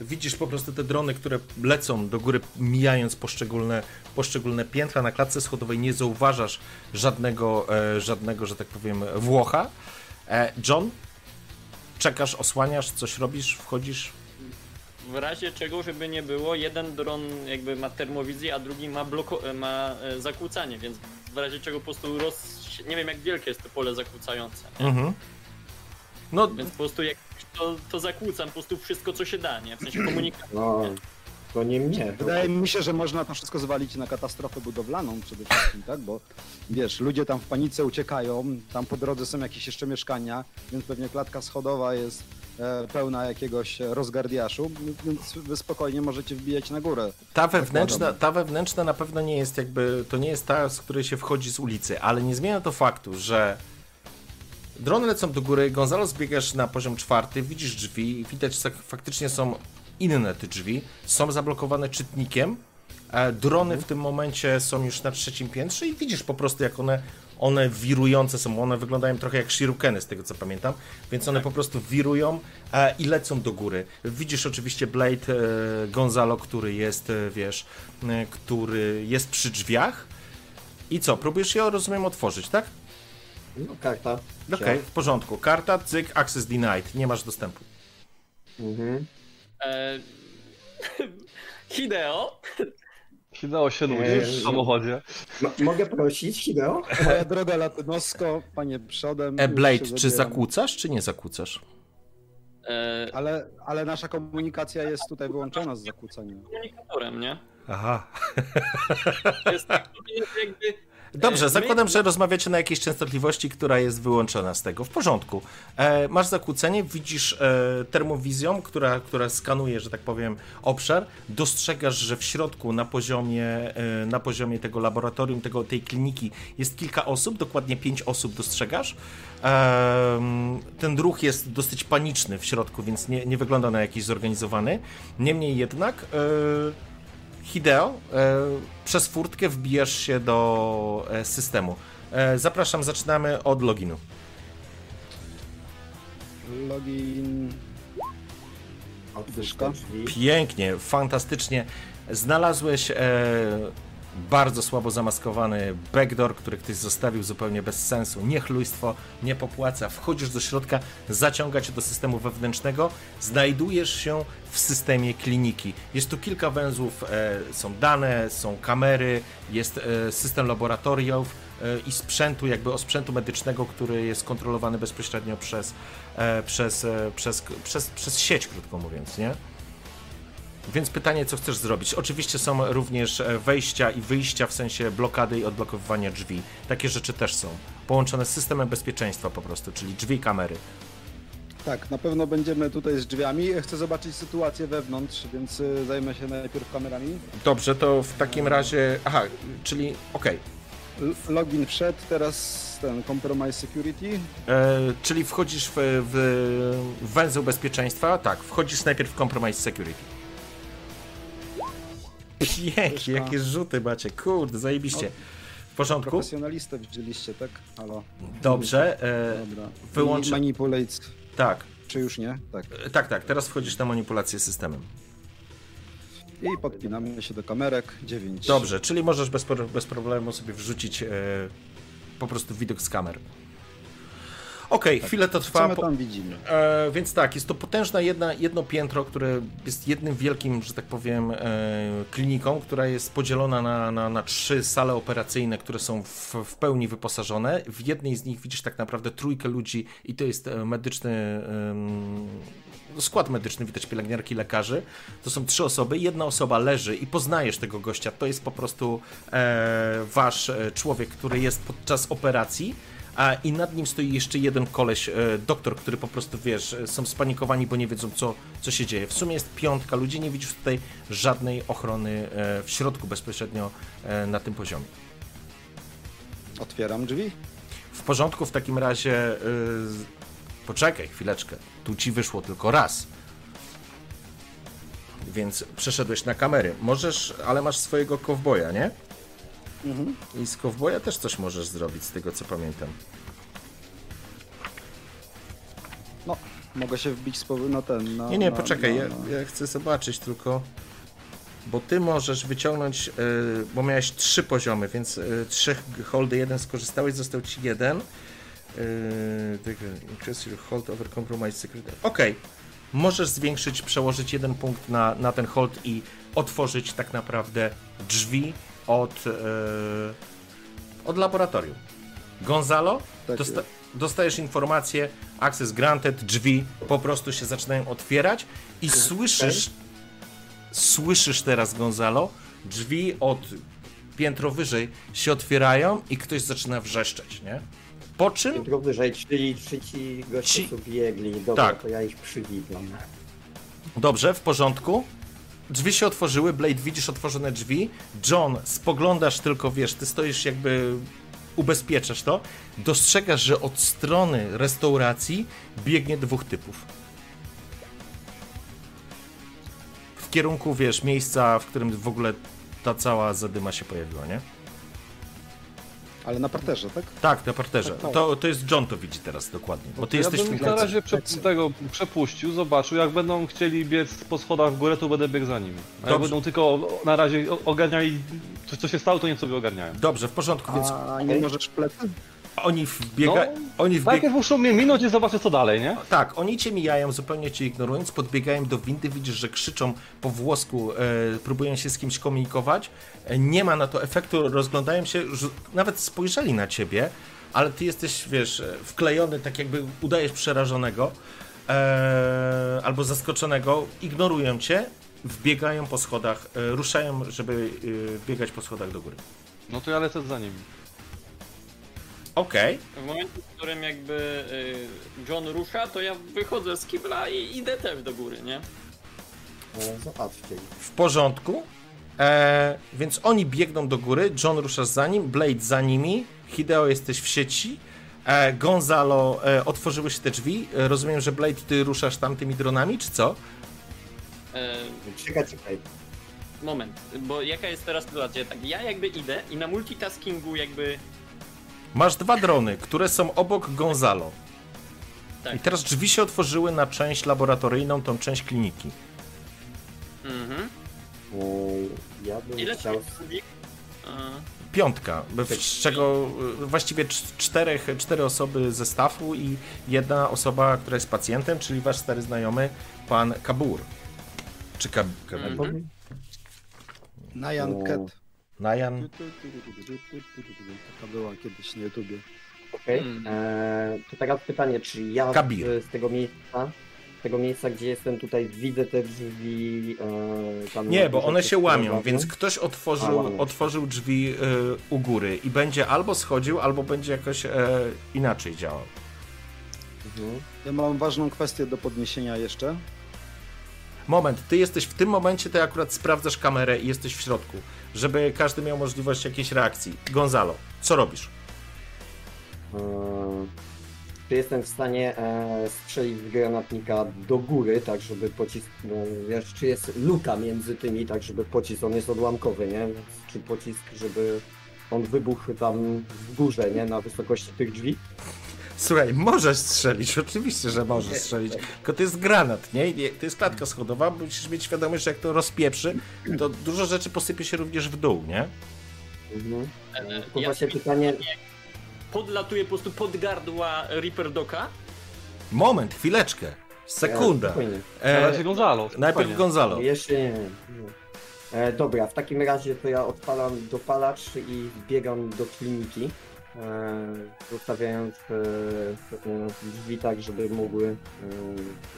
widzisz po prostu te drony, które lecą do góry, mijając poszczególne, poszczególne piętra. Na klatce schodowej nie zauważasz żadnego, e, żadnego, że tak powiem, Włocha. E, John, czekasz, osłaniasz, coś robisz, wchodzisz. W razie czego, żeby nie było, jeden dron jakby ma termowizję, a drugi ma, bloko- ma e, zakłócanie, więc w razie czego po prostu roz... nie wiem jak wielkie jest to pole zakłócające. nie? Mhm. No, Więc po prostu jak to, to zakłócam po prostu wszystko co się da, nie? W sensie komunikacji. No, to nie mnie. Wydaje mi się, że można to wszystko zwalić na katastrofę budowlaną przede wszystkim, tak? Bo wiesz, ludzie tam w panice uciekają, tam po drodze są jakieś jeszcze mieszkania, więc pewnie klatka schodowa jest pełna jakiegoś rozgardiaszu, więc wy spokojnie możecie wbijać na górę. Ta wewnętrzna, Zakładam. ta wewnętrzna na pewno nie jest jakby, to nie jest ta, z której się wchodzi z ulicy, ale nie zmienia to faktu, że drony lecą do góry, Gonzalo zbiegasz na poziom czwarty, widzisz drzwi, widać, że faktycznie są inne te drzwi, są zablokowane czytnikiem, e, drony w tym momencie są już na trzecim piętrze i widzisz po prostu jak one, one wirujące są, one wyglądają trochę jak shurikeny z tego co pamiętam, więc one po prostu wirują e, i lecą do góry. Widzisz oczywiście Blade e, Gonzalo, który jest, e, wiesz, e, który jest przy drzwiach i co, próbujesz je, rozumiem, otworzyć, tak? No, karta. Okej, w porządku. Karta, cyk, access denied, nie masz dostępu. Mhm. E... Hideo, się nudzisz Eee, w samochodzie. Mogę prosić, Hideo? Moja droga latynosko, panie przodem. E, Blade, czy zakłócasz, czy nie zakłócasz? e... Ale, ale nasza komunikacja jest tutaj wyłączona z zakłóceniem. komunikatorem, nie? Aha. Jest, to jest jakby... Dobrze, E, zakładam, my- że rozmawiacie na jakiejś częstotliwości, która jest wyłączona z tego. W porządku. E, masz zakłócenie, widzisz e, termowizją, która, która skanuje, że tak powiem, obszar. Dostrzegasz, że w środku na poziomie, e, na poziomie tego laboratorium, tego, tej kliniki jest kilka osób, dokładnie pięć osób dostrzegasz. Ten ruch jest dosyć paniczny w środku, więc nie, nie wygląda na jakiś zorganizowany. Niemniej jednak. E, Hideo, e, przez furtkę wbijasz się do e, systemu. E, zapraszam, zaczynamy od loginu. Login. Pięknie, fantastycznie. Znalazłeś e, bardzo słabo zamaskowany backdoor, który ktoś zostawił zupełnie bez sensu. Niechlujstwo, nie popłaca. Wchodzisz do środka, zaciąga cię do systemu wewnętrznego, znajdujesz się w systemie kliniki. Jest tu kilka węzłów, e, są dane, są kamery, jest e, system laboratoriów e, i sprzętu, jakby osprzętu medycznego, który jest kontrolowany bezpośrednio przez, przez, przez, przez, przez sieć, krótko mówiąc, nie? Więc pytanie, co chcesz zrobić? Oczywiście są również e, wejścia i wyjścia, w sensie blokady i odblokowywania drzwi. Takie rzeczy też są. Połączone z systemem bezpieczeństwa po prostu, czyli drzwi i kamery. Tak, na pewno będziemy tutaj z drzwiami. Chcę zobaczyć sytuację wewnątrz, więc y, zajmę się najpierw kamerami. Dobrze, to w takim razie... Aha, czyli okej. L- login wszedł, teraz ten Compromise Security. E, Czyli wchodzisz w, w węzeł bezpieczeństwa? Tak, wchodzisz najpierw w Compromise Security. Pięknie, jakie rzuty macie, kurde, zajebiście. W porządku? Profesjonalistę wzięliście, tak? Halo. Dobrze, e, Dobra. I Manipulate, tak, czy już nie? Tak. e, tak, tak, teraz wchodzisz na manipulację systemem. I podpinamy się do kamerek. 9. Dobrze, czyli możesz bez, bez problemu sobie wrzucić e, po prostu widok z kamer. Okej, chwilę to Co trwa. my po- tam widzimy? E, więc tak, jest to potężna jedna, jedno piętro, które jest jednym wielkim, że tak powiem, e, kliniką, która jest podzielona na, na, na trzy sale operacyjne, które są w, w pełni wyposażone. W jednej z nich widzisz tak naprawdę trójkę ludzi i to jest e, medyczny no, skład medyczny, widać pielęgniarki, lekarzy. To są trzy osoby, jedna osoba leży i poznajesz tego gościa. To jest po prostu e, wasz e, człowiek, który jest podczas operacji. A i nad nim stoi jeszcze jeden koleś, e, doktor, który po prostu, wiesz, e, są spanikowani, bo nie wiedzą, co, co się dzieje. W sumie jest piątka ludzi, nie widzisz tutaj żadnej ochrony e, w środku bezpośrednio na tym poziomie. Otwieram drzwi. W porządku, w takim razie... Poczekaj chwileczkę, tu ci wyszło tylko raz. Więc przeszedłeś na kamery. Możesz, ale masz swojego kowboja, nie? I z kowboja też coś możesz zrobić, z tego co pamiętam. No, mogę się wbić z powy na ten. Na, Nie, nie, na, poczekaj, na, ja, ja chcę zobaczyć tylko. Bo ty możesz wyciągnąć, e, bo miałeś trzy poziomy, więc e, trzech holdy, jeden skorzystałeś, został ci jeden. Tak, Increase your hold over compromise secret. Okej, możesz zwiększyć, przełożyć jeden punkt na, na ten hold i otworzyć tak naprawdę drzwi od, e, od laboratorium. Gonzalo, Tak dosta- dostajesz informację, access granted, drzwi po prostu się zaczynają otwierać i słyszysz, słyszysz teraz Gonzalo, drzwi od piętro wyżej się otwierają i ktoś zaczyna wrzeszczeć, nie? Po czym Piętro wyżej, czyli, czyli ci goście, Ci- biegli. Dobra, Tak. to ja ich przywitam. Dobrze, w porządku. Drzwi się otworzyły, Blade widzisz otworzone drzwi. John, spoglądasz tylko, wiesz, ty stoisz jakby ubezpieczasz to. Dostrzegasz, że od strony restauracji biegnie dwóch typów. W kierunku, wiesz, miejsca, w którym w ogóle ta cała zadyma się pojawiła, nie? Ale na parterze, tak? Tak, na parterze. Tak, tak. To, to jest John, to widzi teraz dokładnie. Bo ty ja jesteś w bym tym na razie prze, tego przepuścił, zobaczył, jak będą chcieli biec po schodach w górę, to będę biegł za nimi. A jak będą tylko na razie ogarniali coś, co się stało, to nie sobie ogarniają. Dobrze, w porządku, więc A nie możesz w plecy? Oni wbiega... No, oni wbieg... Najpierw muszą mnie minąć i zobaczę co dalej, nie? Tak, oni cię mijają, zupełnie cię ignorując, podbiegają do windy, widzisz, że krzyczą po włosku, e, próbują się z kimś komunikować. E, nie ma na to efektu, rozglądają się, że nawet spojrzeli na ciebie, ale ty jesteś, wiesz, e, wklejony, tak jakby udajesz przerażonego e, albo zaskoczonego, ignorują cię, wbiegają po schodach, e, ruszają, żeby e, biegać po schodach do góry. No to ja lecę za nimi. Okej, W momencie, w którym jakby y, John rusza, to ja wychodzę z kibla i idę też do góry, nie? Zobaczcie. w porządku. E, więc oni biegną do góry, John ruszasz za nim, Blade za nimi, Hideo jesteś w sieci, e, Gonzalo, e, otworzyły się te drzwi, e, rozumiem, że Blade ty ruszasz tamtymi dronami, czy co? Czekaj, czekaj. moment, bo jaka jest teraz sytuacja? Tak, ja jakby idę i na multitaskingu jakby Masz dwa drony, które są obok Gonzalo. Tak. I teraz drzwi się otworzyły na część laboratoryjną, tą część kliniki. Mhm. E, Ja bym Ile chciał... Piątka, z czego e, właściwie cz- czterech, cztery osoby ze stafu i jedna osoba, która jest pacjentem, czyli wasz stary znajomy, pan Kabur. Czy Kab Kabur? Mhm. Na Janket. Najan? Taka była kiedyś na YouTubie. Okej. Hmm. E, To teraz pytanie, czy ja Kabir. z, z tego miejsca tego miejsca, gdzie jestem tutaj, widzę te drzwi. E, tam Nie, bo one się łamią, prowadzą. więc ktoś A, otworzył, łamią. otworzył drzwi y, u góry i będzie albo schodził, albo będzie jakoś e, inaczej działał. Mhm. Ja mam ważną kwestię do podniesienia jeszcze. Moment, ty jesteś w tym momencie, ty akurat sprawdzasz kamerę i jesteś w środku, żeby każdy miał możliwość jakiejś reakcji. Gonzalo, co robisz? E, Czy jestem w stanie e, strzelić z granatnika do góry, tak żeby pocisk. No, wiesz, czy jest luka między tymi, tak żeby pocisk, on jest odłamkowy, nie? Czy pocisk, żeby on wybuchł tam w górze, nie? Na wysokości tych drzwi? Słuchaj, możesz strzelić, oczywiście, że możesz strzelić, tylko to jest granat, nie? To jest klatka schodowa, musisz mieć świadomość, że jak to rozpieprzy, to dużo rzeczy posypie się również w dół, nie? Mhm. E, Tylko ja właśnie pytanie, podlatuję po prostu pod gardła Reaper Doka. Moment, chwileczkę, sekunda. E, E, razie Gonzalo. najpierw spokojnie. Gonzalo. Jeszcze nie. E, dobra, w takim razie to ja odpalam dopalacz i biegam do kliniki, zostawiając e, e, drzwi tak, żeby mogły,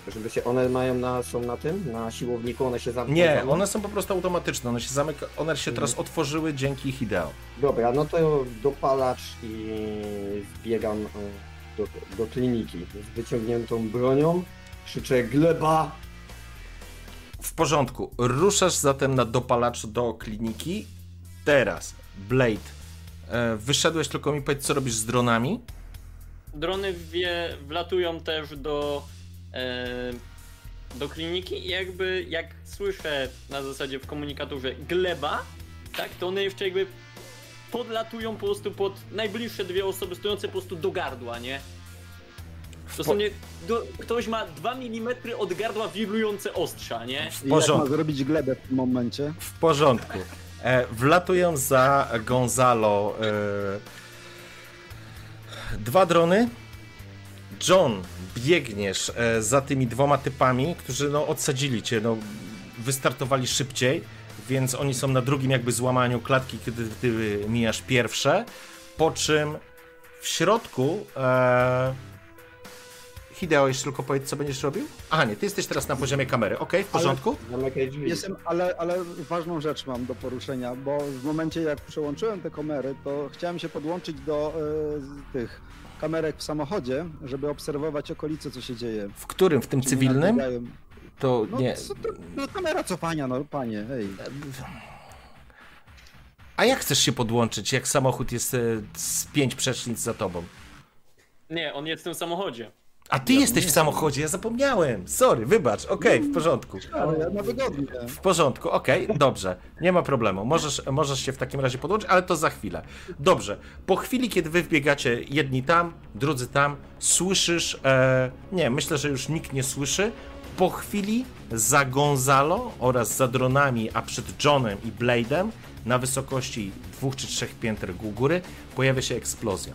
e, żeby się, one mają na, są na tym, na siłowniku, one się zamkną. Nie, one są po prostu automatyczne, one się zamyka, one się teraz otworzyły dzięki Hideo. Dobra, no to dopalacz i zbiegam do, do kliniki z wyciągniętą bronią, krzyczę gleba, W porządku, ruszasz zatem na dopalacz do kliniki. Teraz, Blade, wyszedłeś, tylko mi powiedz, co robisz z dronami. Drony wie, wlatują też do, e, do kliniki i jakby jak słyszę na zasadzie w komunikatorze gleba, tak, to one jeszcze jakby podlatują po prostu pod najbliższe dwie osoby stojące po prostu do gardła, nie? Dosłownie do, ktoś ma 2 mm od gardła wibrujące ostrza, nie? W I jak ma porządku. zrobić glebę w tym momencie? W porządku. E, wlatują za Gonzalo e, dwa drony. John, biegniesz e, za tymi dwoma typami, którzy no, odsadzili cię, no, wystartowali szybciej, więc oni są na drugim jakby złamaniu klatki, kiedy ty mijasz pierwsze. Po czym w środku. E, Hideo, jeszcze tylko powiedz, co będziesz robił? Aha, nie, ty jesteś teraz na poziomie kamery. Okej, w porządku? drzwi. Jestem, ale, ale ważną rzecz mam do poruszenia, bo w momencie jak przełączyłem te kamery, to chciałem się podłączyć do e, tych kamerek w samochodzie, żeby obserwować okolice, co się dzieje. W którym? W tym cywilnym? To No, nie. co to, no kamera cofania, no panie, hej. A jak chcesz się podłączyć, jak samochód jest e, z pięć przecznic za tobą? Nie, on jest w tym samochodzie. A ty jesteś w samochodzie, ja zapomniałem. Sorry, wybacz, okej, w porządku. Ale ja na wygodnie. W porządku, okej, dobrze, nie ma problemu. Możesz, możesz się w takim razie podłączyć, ale to za chwilę. Dobrze, po chwili, kiedy wy wbiegacie jedni tam, drudzy tam, słyszysz, e, nie, myślę, że już nikt nie słyszy, po chwili za Gonzalo oraz za dronami, a przed Johnem i Blade'em na wysokości dwóch czy trzech pięter góry pojawia się eksplozja.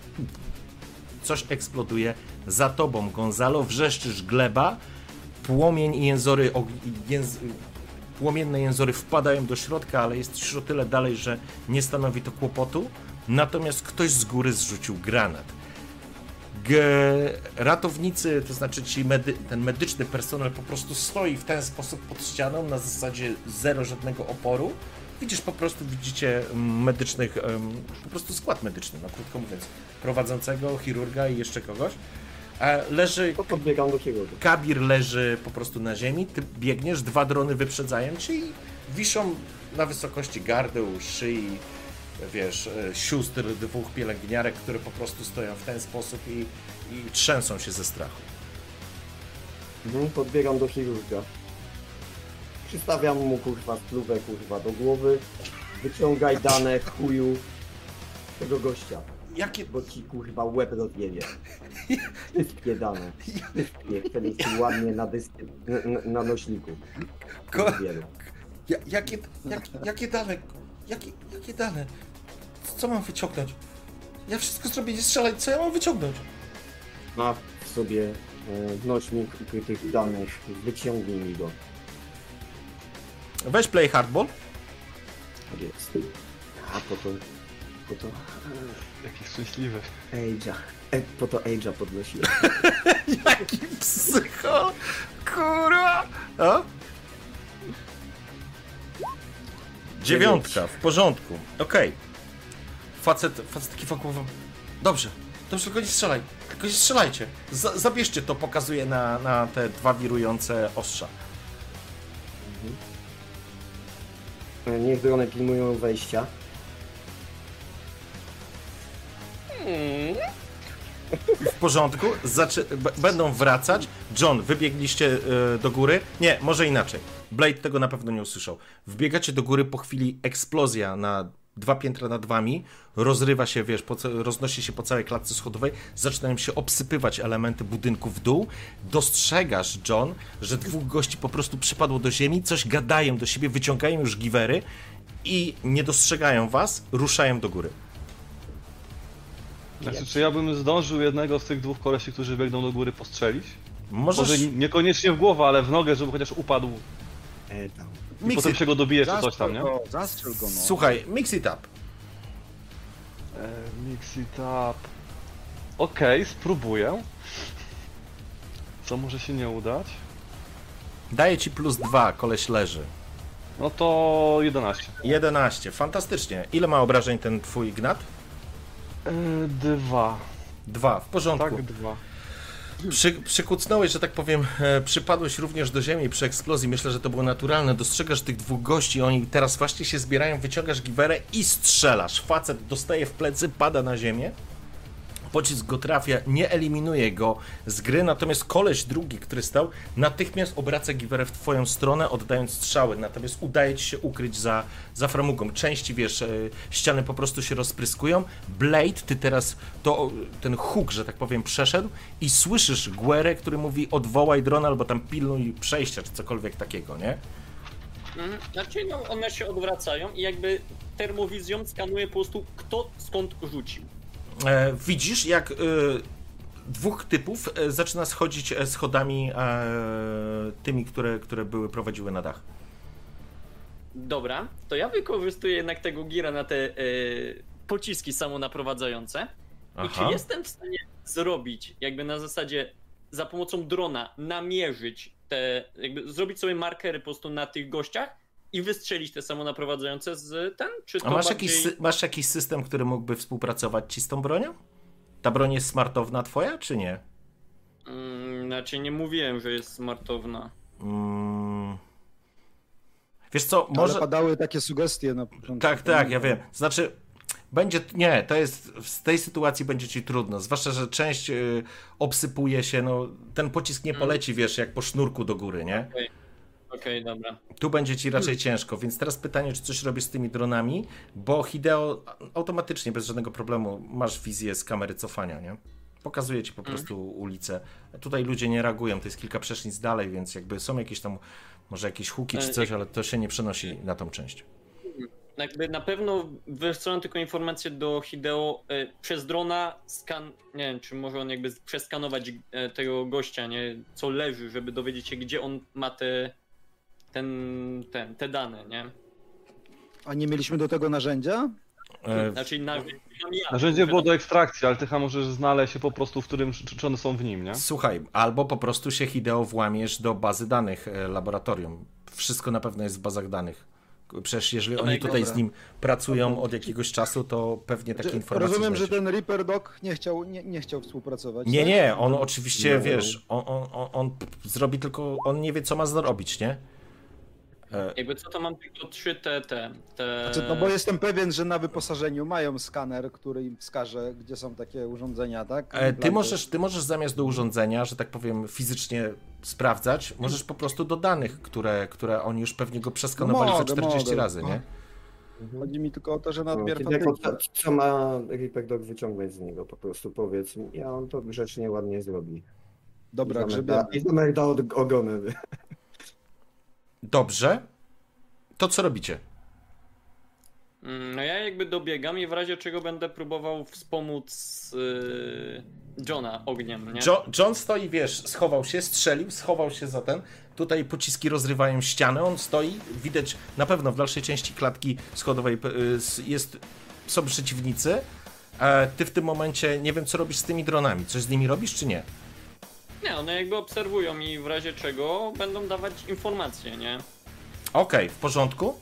Coś eksploduje za tobą, Gonzalo, wrzeszczysz gleba, płomień i jęzory, jęz, płomienne jęzory wpadają do środka, ale jest już o tyle dalej, że nie stanowi to kłopotu. Natomiast ktoś z góry zrzucił granat. G ratownicy, to znaczy ci medy ten medyczny personel po prostu stoi w ten sposób pod ścianą, na zasadzie zero żadnego oporu. Widzisz po prostu, widzicie mm, medycznych, po prostu skład medyczny, no krótko mówiąc, prowadzącego, chirurga i jeszcze kogoś. E, leży podbiegam do chirurga. Kabir leży po prostu na ziemi, ty biegniesz, dwa drony wyprzedzają cię i wiszą na wysokości gardeł, szyi, wiesz, e, sióstr dwóch pielęgniarek, które po prostu stoją w ten sposób i, i trzęsą się ze strachu. Mhm, podbiegam do chirurga. Przystawiam mu kurwa spluwę kurwa do głowy. Wyciągaj dane chuju tego gościa, Jakie... bo ci kurwa łeb rozjedzie. Wszystkie dane. Wszystkie, które są ładnie na dysku, na, na, nośniku. Ko... Ja, jakie, jak, jakie dane? Jakie, jakie dane? Co mam wyciągnąć? Ja wszystko zrobię, nie strzelaj, co ja mam wyciągnąć? Ma w sobie e, nośnik ukrytych danych. Wyciągnij mi go. Weź play hardball. Tak jest. A po to... Po to... Jaki szczęśliwy. Age'a. E, po to Age'a podnosiłem. Jaki psycho! kurwa! O? Dziewiątka, w porządku. Okej. Facet, facet kiwa głową. Dobrze, dobrze, tylko nie strzelaj. Tylko nie strzelajcie. Z zabierzcie to, pokazuje na, na te dwa wirujące ostrza. Niech drony pilnują wejścia. W porządku, zaczy- będą wracać. John, wybiegliście e, do góry. Nie, może inaczej. Blade tego na pewno nie usłyszał. Wbiegacie do góry, po chwili eksplozja na dwa piętra nad wami, rozrywa się, wiesz, po, roznosi się po całej klatce schodowej, zaczynają się obsypywać elementy budynku w dół. Dostrzegasz, John, że dwóch gości po prostu przypadło do ziemi, coś gadają do siebie, wyciągają już giwery i nie dostrzegają was, ruszają do góry. Znaczy, czy ja bym zdążył jednego z tych dwóch kolesi, którzy biegną do góry, postrzelić? Możesz... Może niekoniecznie w głowę, ale w nogę, żeby chociaż upadł E, tam. i Mix potem it. się go dobije czy coś tam, nie? go, zastrzel go, no. Słuchaj, mix it up. E, mix it up. Okej, spróbuję. Co może się nie udać? Daję ci plus dwa, koleś leży. No to 11. 11, fantastycznie. Ile ma obrażeń ten twój gnat? E, dwa. Dwa, w porządku. Tak, dwa. Przy, przykucnąłeś, że tak powiem, e, przypadłeś również do ziemi przy eksplozji. Myślę, że to było naturalne. Dostrzegasz tych dwóch gości, oni teraz właśnie się zbierają, wyciągasz giwerę i strzelasz. Facet dostaje w plecy, pada na ziemię. Pocisk go trafia, nie eliminuje go z gry, natomiast koleś drugi, który stał, natychmiast obraca giwerę w twoją stronę, oddając strzały, natomiast udaje ci się ukryć za, za framugą. Części, wiesz, e, ściany po prostu się rozpryskują. Blade, ty teraz to, ten huk, że tak powiem, przeszedł i słyszysz Guerę, który mówi odwołaj drona albo tam pilnuj przejścia, czy cokolwiek takiego, nie? Mhm. Znaczy, no, one się odwracają i jakby termowizją skanuje po prostu kto skąd rzucił. E, widzisz, jak e, dwóch typów e, zaczyna schodzić schodami tymi, które, które były prowadziły na dach. Dobra, to ja wykorzystuję jednak tego gira na te pociski samonaprowadzające. I czy jestem w stanie zrobić, jakby na zasadzie za pomocą drona namierzyć te, jakby zrobić sobie markery po prostu na tych gościach i wystrzelić te samonaprowadzające z ten, czy to A masz, bardziej... jakiś, sy- masz jakiś system, który mógłby współpracować ci z tą bronią? Ta broń jest smartowna twoja, czy nie? Mm, znaczy nie mówiłem, że jest smartowna. Mm. Wiesz co, Ale może... padały takie sugestie na początku. Tak, tak, ja wiem. Znaczy, będzie. Nie, to jest. W tej sytuacji będzie ci trudno. Zwłaszcza, że część y, obsypuje się. No, ten pocisk nie Mhm. poleci, wiesz, jak po sznurku do góry, nie? Okej, dobra. Tu będzie ci raczej ciężko. Więc teraz pytanie, czy coś robisz z tymi dronami? Bo Hideo automatycznie, bez żadnego problemu, masz wizję z kamery cofania, nie? Pokazuje ci po prostu ulicę. Tutaj ludzie nie reagują, to jest kilka przecznic dalej, więc jakby są jakieś tam, może jakieś huki czy E, coś, ale to się nie przenosi na tą część. Jakby na pewno wysyłam tylko informację do Hideo e, przez drona skan. Nie wiem, czy może on jakby przeskanować e, tego gościa, nie? Co leży, żeby dowiedzieć się, gdzie on ma te. Ten, ten, te dane, nie? A nie mieliśmy do tego narzędzia? E, Znaczy na, ja. Narzędzie było do ekstrakcji, ale tycha możesz znaleźć się po prostu, w którym czy, czy one są w nim, nie? Słuchaj, albo po prostu się Hideo włamiesz do bazy danych e, laboratorium. Wszystko na pewno jest w bazach danych. Przecież jeżeli Dobra, oni tutaj dobra. z nim pracują od jakiegoś czasu, to pewnie takie Czy- informacje Rozumiem, że znajdziesz. ten Reaper Dog nie chciał, nie, nie chciał współpracować. Nie, tak? nie, on oczywiście, No. wiesz, on, on, on, on zrobi tylko, on nie wie, co ma zrobić, nie? E, Jakby co to mam tylko trzy te. te, te... Znaczy, no bo jestem pewien, że na wyposażeniu mają skaner, który im wskaże, gdzie są takie urządzenia, tak? E, Ty możesz, ty możesz zamiast do urządzenia, że tak powiem, fizycznie sprawdzać, możesz po prostu do danych, które, które oni już pewnie go przeskanowali No za mogę, 40 mogę. razy, nie? Chodzi mi tylko o to, że No, nadmiar kiedy jako, co ma Reaper Dog wyciągnąć z niego, po prostu powiedz mi, a on to grzecznie ładnie zrobi. Dobra, zamerda- I zamerda od ogonem. Dobrze. To co robicie? Mm, No ja jakby dobiegam i w razie czego będę próbował wspomóc yy, Johna ogniem, nie? Jo- John stoi, wiesz, schował się, strzelił, schował się za ten. Tutaj pociski rozrywają ścianę, on stoi, widać na pewno w dalszej części klatki schodowej y, jest, są przeciwnicy. E, ty w tym momencie nie wiem, co robisz z tymi dronami. Coś z nimi robisz, czy nie? Nie, one jakby obserwują i w razie czego będą dawać informacje, nie? Okej, w porządku.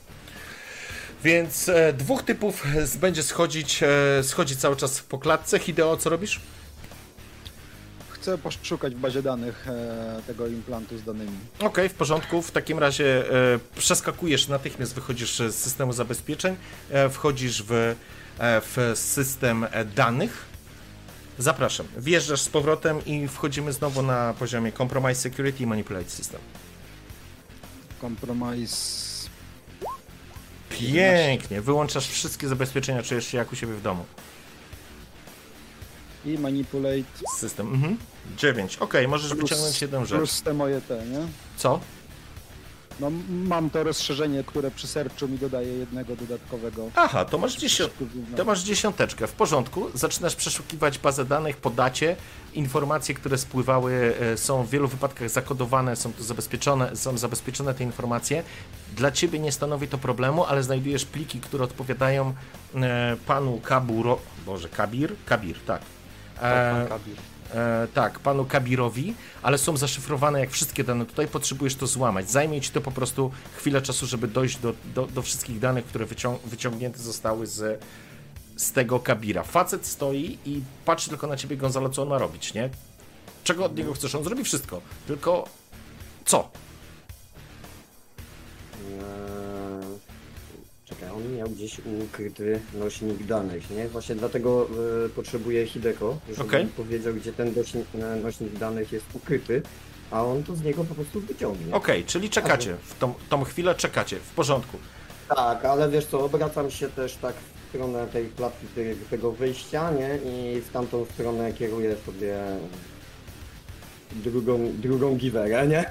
Więc e, dwóch typów z- będzie schodzić, e, schodzi cały czas po klatce. Hideo, co robisz? Chcę poszukać w bazie danych e, tego implantu z danymi. Okej, w porządku. W takim razie e, przeskakujesz, natychmiast wychodzisz z systemu zabezpieczeń, e, wchodzisz w, e, w system danych. Zapraszam. Wjeżdżasz z powrotem i wchodzimy znowu na poziomie Compromise Security i Manipulate System. Kompromis. Pięknie. Wyłączasz wszystkie zabezpieczenia, czujesz się jak u siebie w domu. I manipulate. System. Mhm. 9. Okej, możesz wyciągnąć jedną rzecz. Plus te moje te, nie? Co? No mam to rozszerzenie, które przy sercu mi dodaje jednego dodatkowego. Aha, to masz, dziesią... To masz dziesiąteczkę. W porządku. Zaczynasz przeszukiwać bazę danych po dacie. Informacje, które spływały, e, są w wielu wypadkach zakodowane, są tu zabezpieczone, są zabezpieczone te informacje. Dla ciebie nie stanowi to problemu, ale znajdujesz pliki, które odpowiadają e, panu Kaburo. Boże, Kabir? Kabir, tak. E, Kabir. E, tak, panu Kabirowi, ale są zaszyfrowane jak wszystkie dane. Tutaj potrzebujesz to złamać. Zajmie ci to po prostu chwilę czasu, żeby dojść do, do, do wszystkich danych, które wycią wyciągnięte zostały z, z tego Kabira. Facet stoi i patrzy tylko na ciebie, Gonzalo, co on ma robić, nie? Czego od niego chcesz? On zrobi wszystko. Tylko co? Eee, Czekaj, on miał gdzieś ukryty nośnik danych, nie? Właśnie dlatego e, potrzebuję Hideko, żeby mi powiedział, gdzie ten nośnik, nośnik danych jest ukryty, a on to z niego po prostu wyciągnie. Okej, czyli czekacie. W tą, tą chwilę czekacie. W porządku. Tak, ale wiesz co, obracam się też tak w stronę tej klatki te- tego wyjścia, nie? I w tamtą stronę kieruję sobie drugą, drugą giwerę, nie?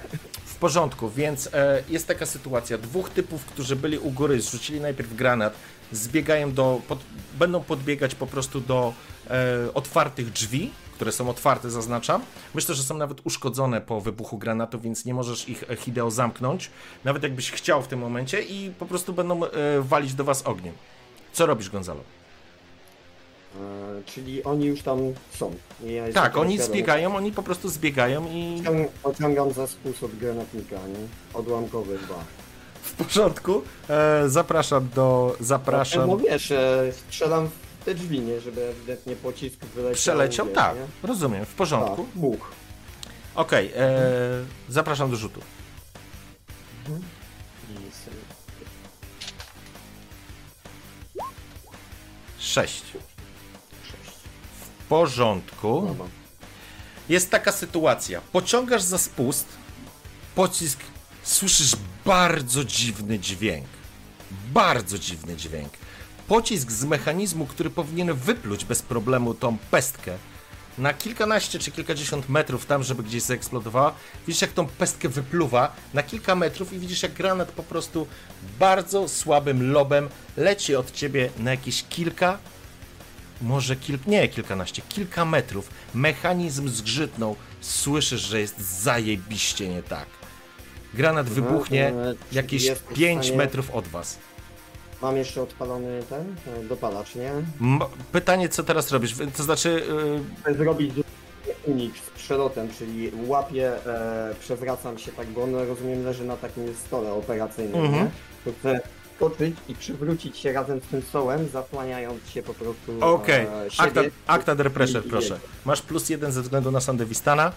Porządku, więc e, jest taka sytuacja. Dwóch typów, którzy byli u góry, zrzucili najpierw granat, zbiegają do. Pod, będą podbiegać po prostu do e, otwartych drzwi, które są otwarte, zaznaczam. Myślę, że są nawet uszkodzone po wybuchu granatu, więc nie możesz ich e, Hideo zamknąć, nawet jakbyś chciał w tym momencie, i po prostu będą e, walić do was ogniem. Co robisz, Gonzalo? E, czyli oni już tam są. Ja Tak, oni zbiegają, oni po prostu zbiegają i Pociągam za spust od granatnika, nie? Odłamkowy chyba. w porządku. E, zapraszam do. Zapraszam. No wiesz, e, strzelam w te drzwi, nie? Żeby ewidentnie pocisk wyleciał. Przeleciał? Tak, nie? rozumiem, w porządku. Tak, buch. Okej, e, zapraszam do rzutu. 6. W porządku. Jest taka sytuacja. Pociągasz za spust, pocisk, słyszysz bardzo dziwny dźwięk. Bardzo dziwny dźwięk. Pocisk z mechanizmu, który powinien wypluć bez problemu tą pestkę na kilkanaście czy kilkadziesiąt metrów tam, żeby gdzieś zaeksplodowała. Widzisz, jak tą pestkę wypluwa na kilka metrów i widzisz, jak granat po prostu bardzo słabym lobem leci od ciebie na jakieś kilka, może kilk, nie kilkanaście, kilka metrów. Mechanizm zgrzytnął. Słyszysz, że jest zajebiście nie tak. Granat wybuchnie e, czy jakieś jest w 5 stanie- metrów od was. Mam jeszcze odpalony ten e, dopalacz, nie? M- pytanie, co teraz robisz? To znaczy, yy, Zrobić unik z przelotem, czyli łapię, e, przewracam się tak, bo on rozumiem leży na takim stole operacyjnym, Mhm. nie? To chcę skoczyć i przywrócić się razem z tym stołem, zasłaniając się po prostu okej. e, Akta, siebie. akta der pressure, proszę. Masz plus jeden ze względu na Sandewistana.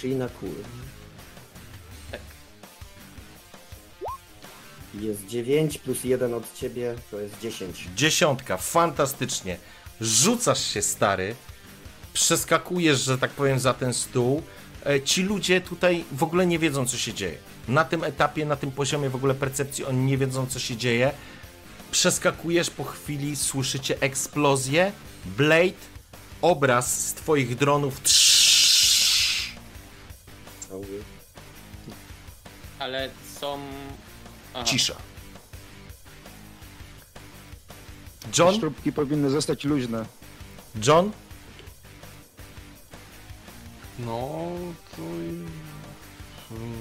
Czyli na kół. Tak. Jest 9 plus 1 od ciebie, to jest 10. Dziesiątka, fantastycznie. Rzucasz się, stary. Przeskakujesz, że tak powiem, za ten stół. E, Ci ludzie tutaj w ogóle nie wiedzą, co się dzieje. Na tym etapie, na tym poziomie w ogóle percepcji, oni nie wiedzą, co się dzieje. Przeskakujesz po chwili, słyszycie eksplozję. Blade, obraz z twoich dronów. Ale są... Aha. Cisza. John? Sztrubki powinny zostać luźne. John? No, to... i- Hmm.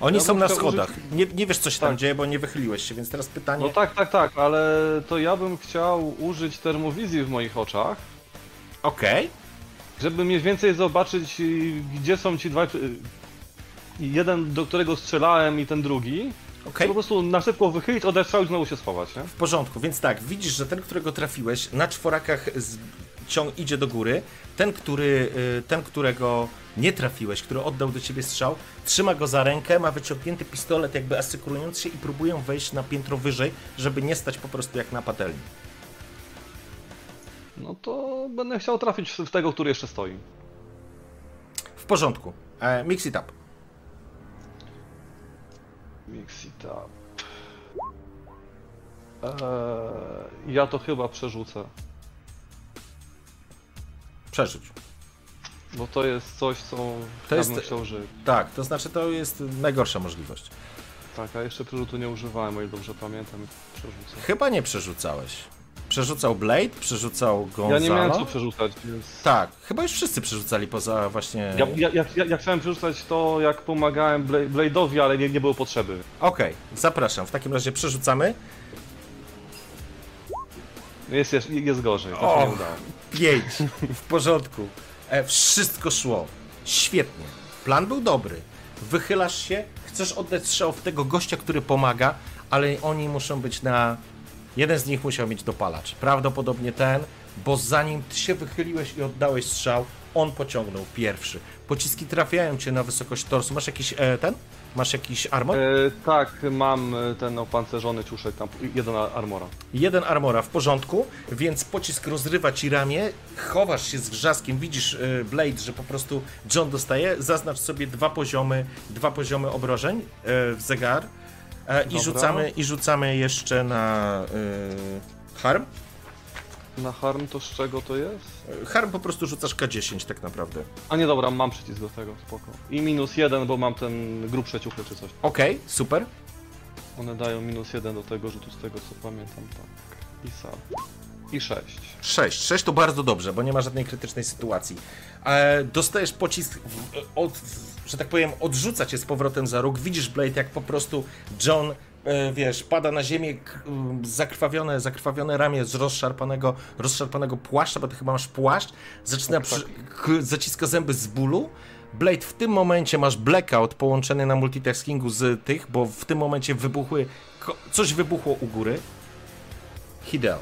Oni Ja są na schodach. użyć- Nie, nie wiesz, co się tam Tak. dzieje, bo nie wychyliłeś się, więc teraz pytanie. No tak, tak, tak, ale to ja bym chciał użyć termowizji w moich oczach. Okej. Żeby mniej więcej zobaczyć, gdzie są ci dwaj... y, Jeden, do którego strzelałem i ten drugi. Okej? Po prostu na szybko wychylić, odestrzał i znowu się schować, nie? W porządku, więc tak, widzisz, że ten, którego trafiłeś, na czworakach z... ciąg idzie do góry. Ten, który, y, ten, którego nie trafiłeś, który oddał do ciebie strzał, trzyma go za rękę, ma wyciągnięty pistolet, jakby asykurując się i próbują wejść na piętro wyżej, żeby nie stać po prostu jak na patelni. No to będę chciał trafić w tego, który jeszcze stoi. W porządku. E, mix it up. Mix it up. Eee, ja to chyba przerzucę, Przeżyć. bo to jest coś, co To ja jest- bym chciał żyć. Tak, to znaczy to jest najgorsza możliwość. Tak, a jeszcze przerzutu nie używałem, o ile dobrze pamiętam, przerzucę. Chyba nie przerzucałeś. Przerzucał Blade, przerzucał Gonzalo. Ja nie miałem co przerzucać, więc... Tak, chyba już wszyscy przerzucali poza właśnie... Ja, ja, ja, ja, chciałem przerzucać to, jak pomagałem Bla- Blade'owi, ale nie, nie było potrzeby. Okej, zapraszam. W takim razie przerzucamy. Jest, jest, jest gorzej, to się Och. nie udało. Pięć. W porządku. E, wszystko szło. Świetnie. Plan był dobry. Wychylasz się, chcesz oddać strzał w tego gościa, który pomaga, ale oni muszą być na... Jeden z nich musiał mieć dopalacz. Prawdopodobnie ten, bo zanim ty się wychyliłeś i oddałeś strzał, on pociągnął pierwszy. Pociski trafiają cię na wysokość torsu. Masz jakiś e, ten? Masz jakiś armor? E, tak, mam e, ten opancerzony ciuszek, tam jeden armora. Jeden armora w porządku, więc pocisk rozrywa ci ramię, chowasz się z wrzaskiem, widzisz y, Blade, że po prostu John dostaje, zaznacz sobie dwa poziomy, dwa poziomy obrażeń y, w zegar e, i Dobra. rzucamy, i rzucamy jeszcze na harm. Na harm to z czego to jest? Harm po prostu rzucasz K10 tak naprawdę. A nie dobra, mam przycisk do tego, spoko. I minus jeden, bo mam ten grubsze ciuchy czy coś. Okej, super. One dają minus jeden do tego rzutu, z tego co pamiętam, tak. I sam. I sześć. 6. 6 to bardzo dobrze, bo nie ma żadnej krytycznej sytuacji. E, dostajesz pocisk, w, od, w, że tak powiem, odrzuca cię z powrotem za róg. Widzisz, Blade, jak po prostu John, wiesz, pada na ziemię, zakrwawione, zakrwawione ramię z rozszarpanego, rozszarpanego płaszcza, bo ty chyba masz płaszcz, zaczyna, Tak, przy, k, zaciska zęby z bólu. Blade, w tym momencie masz blackout połączony na multitaskingu z tych, bo w tym momencie wybuchły, coś wybuchło u góry. Hideo.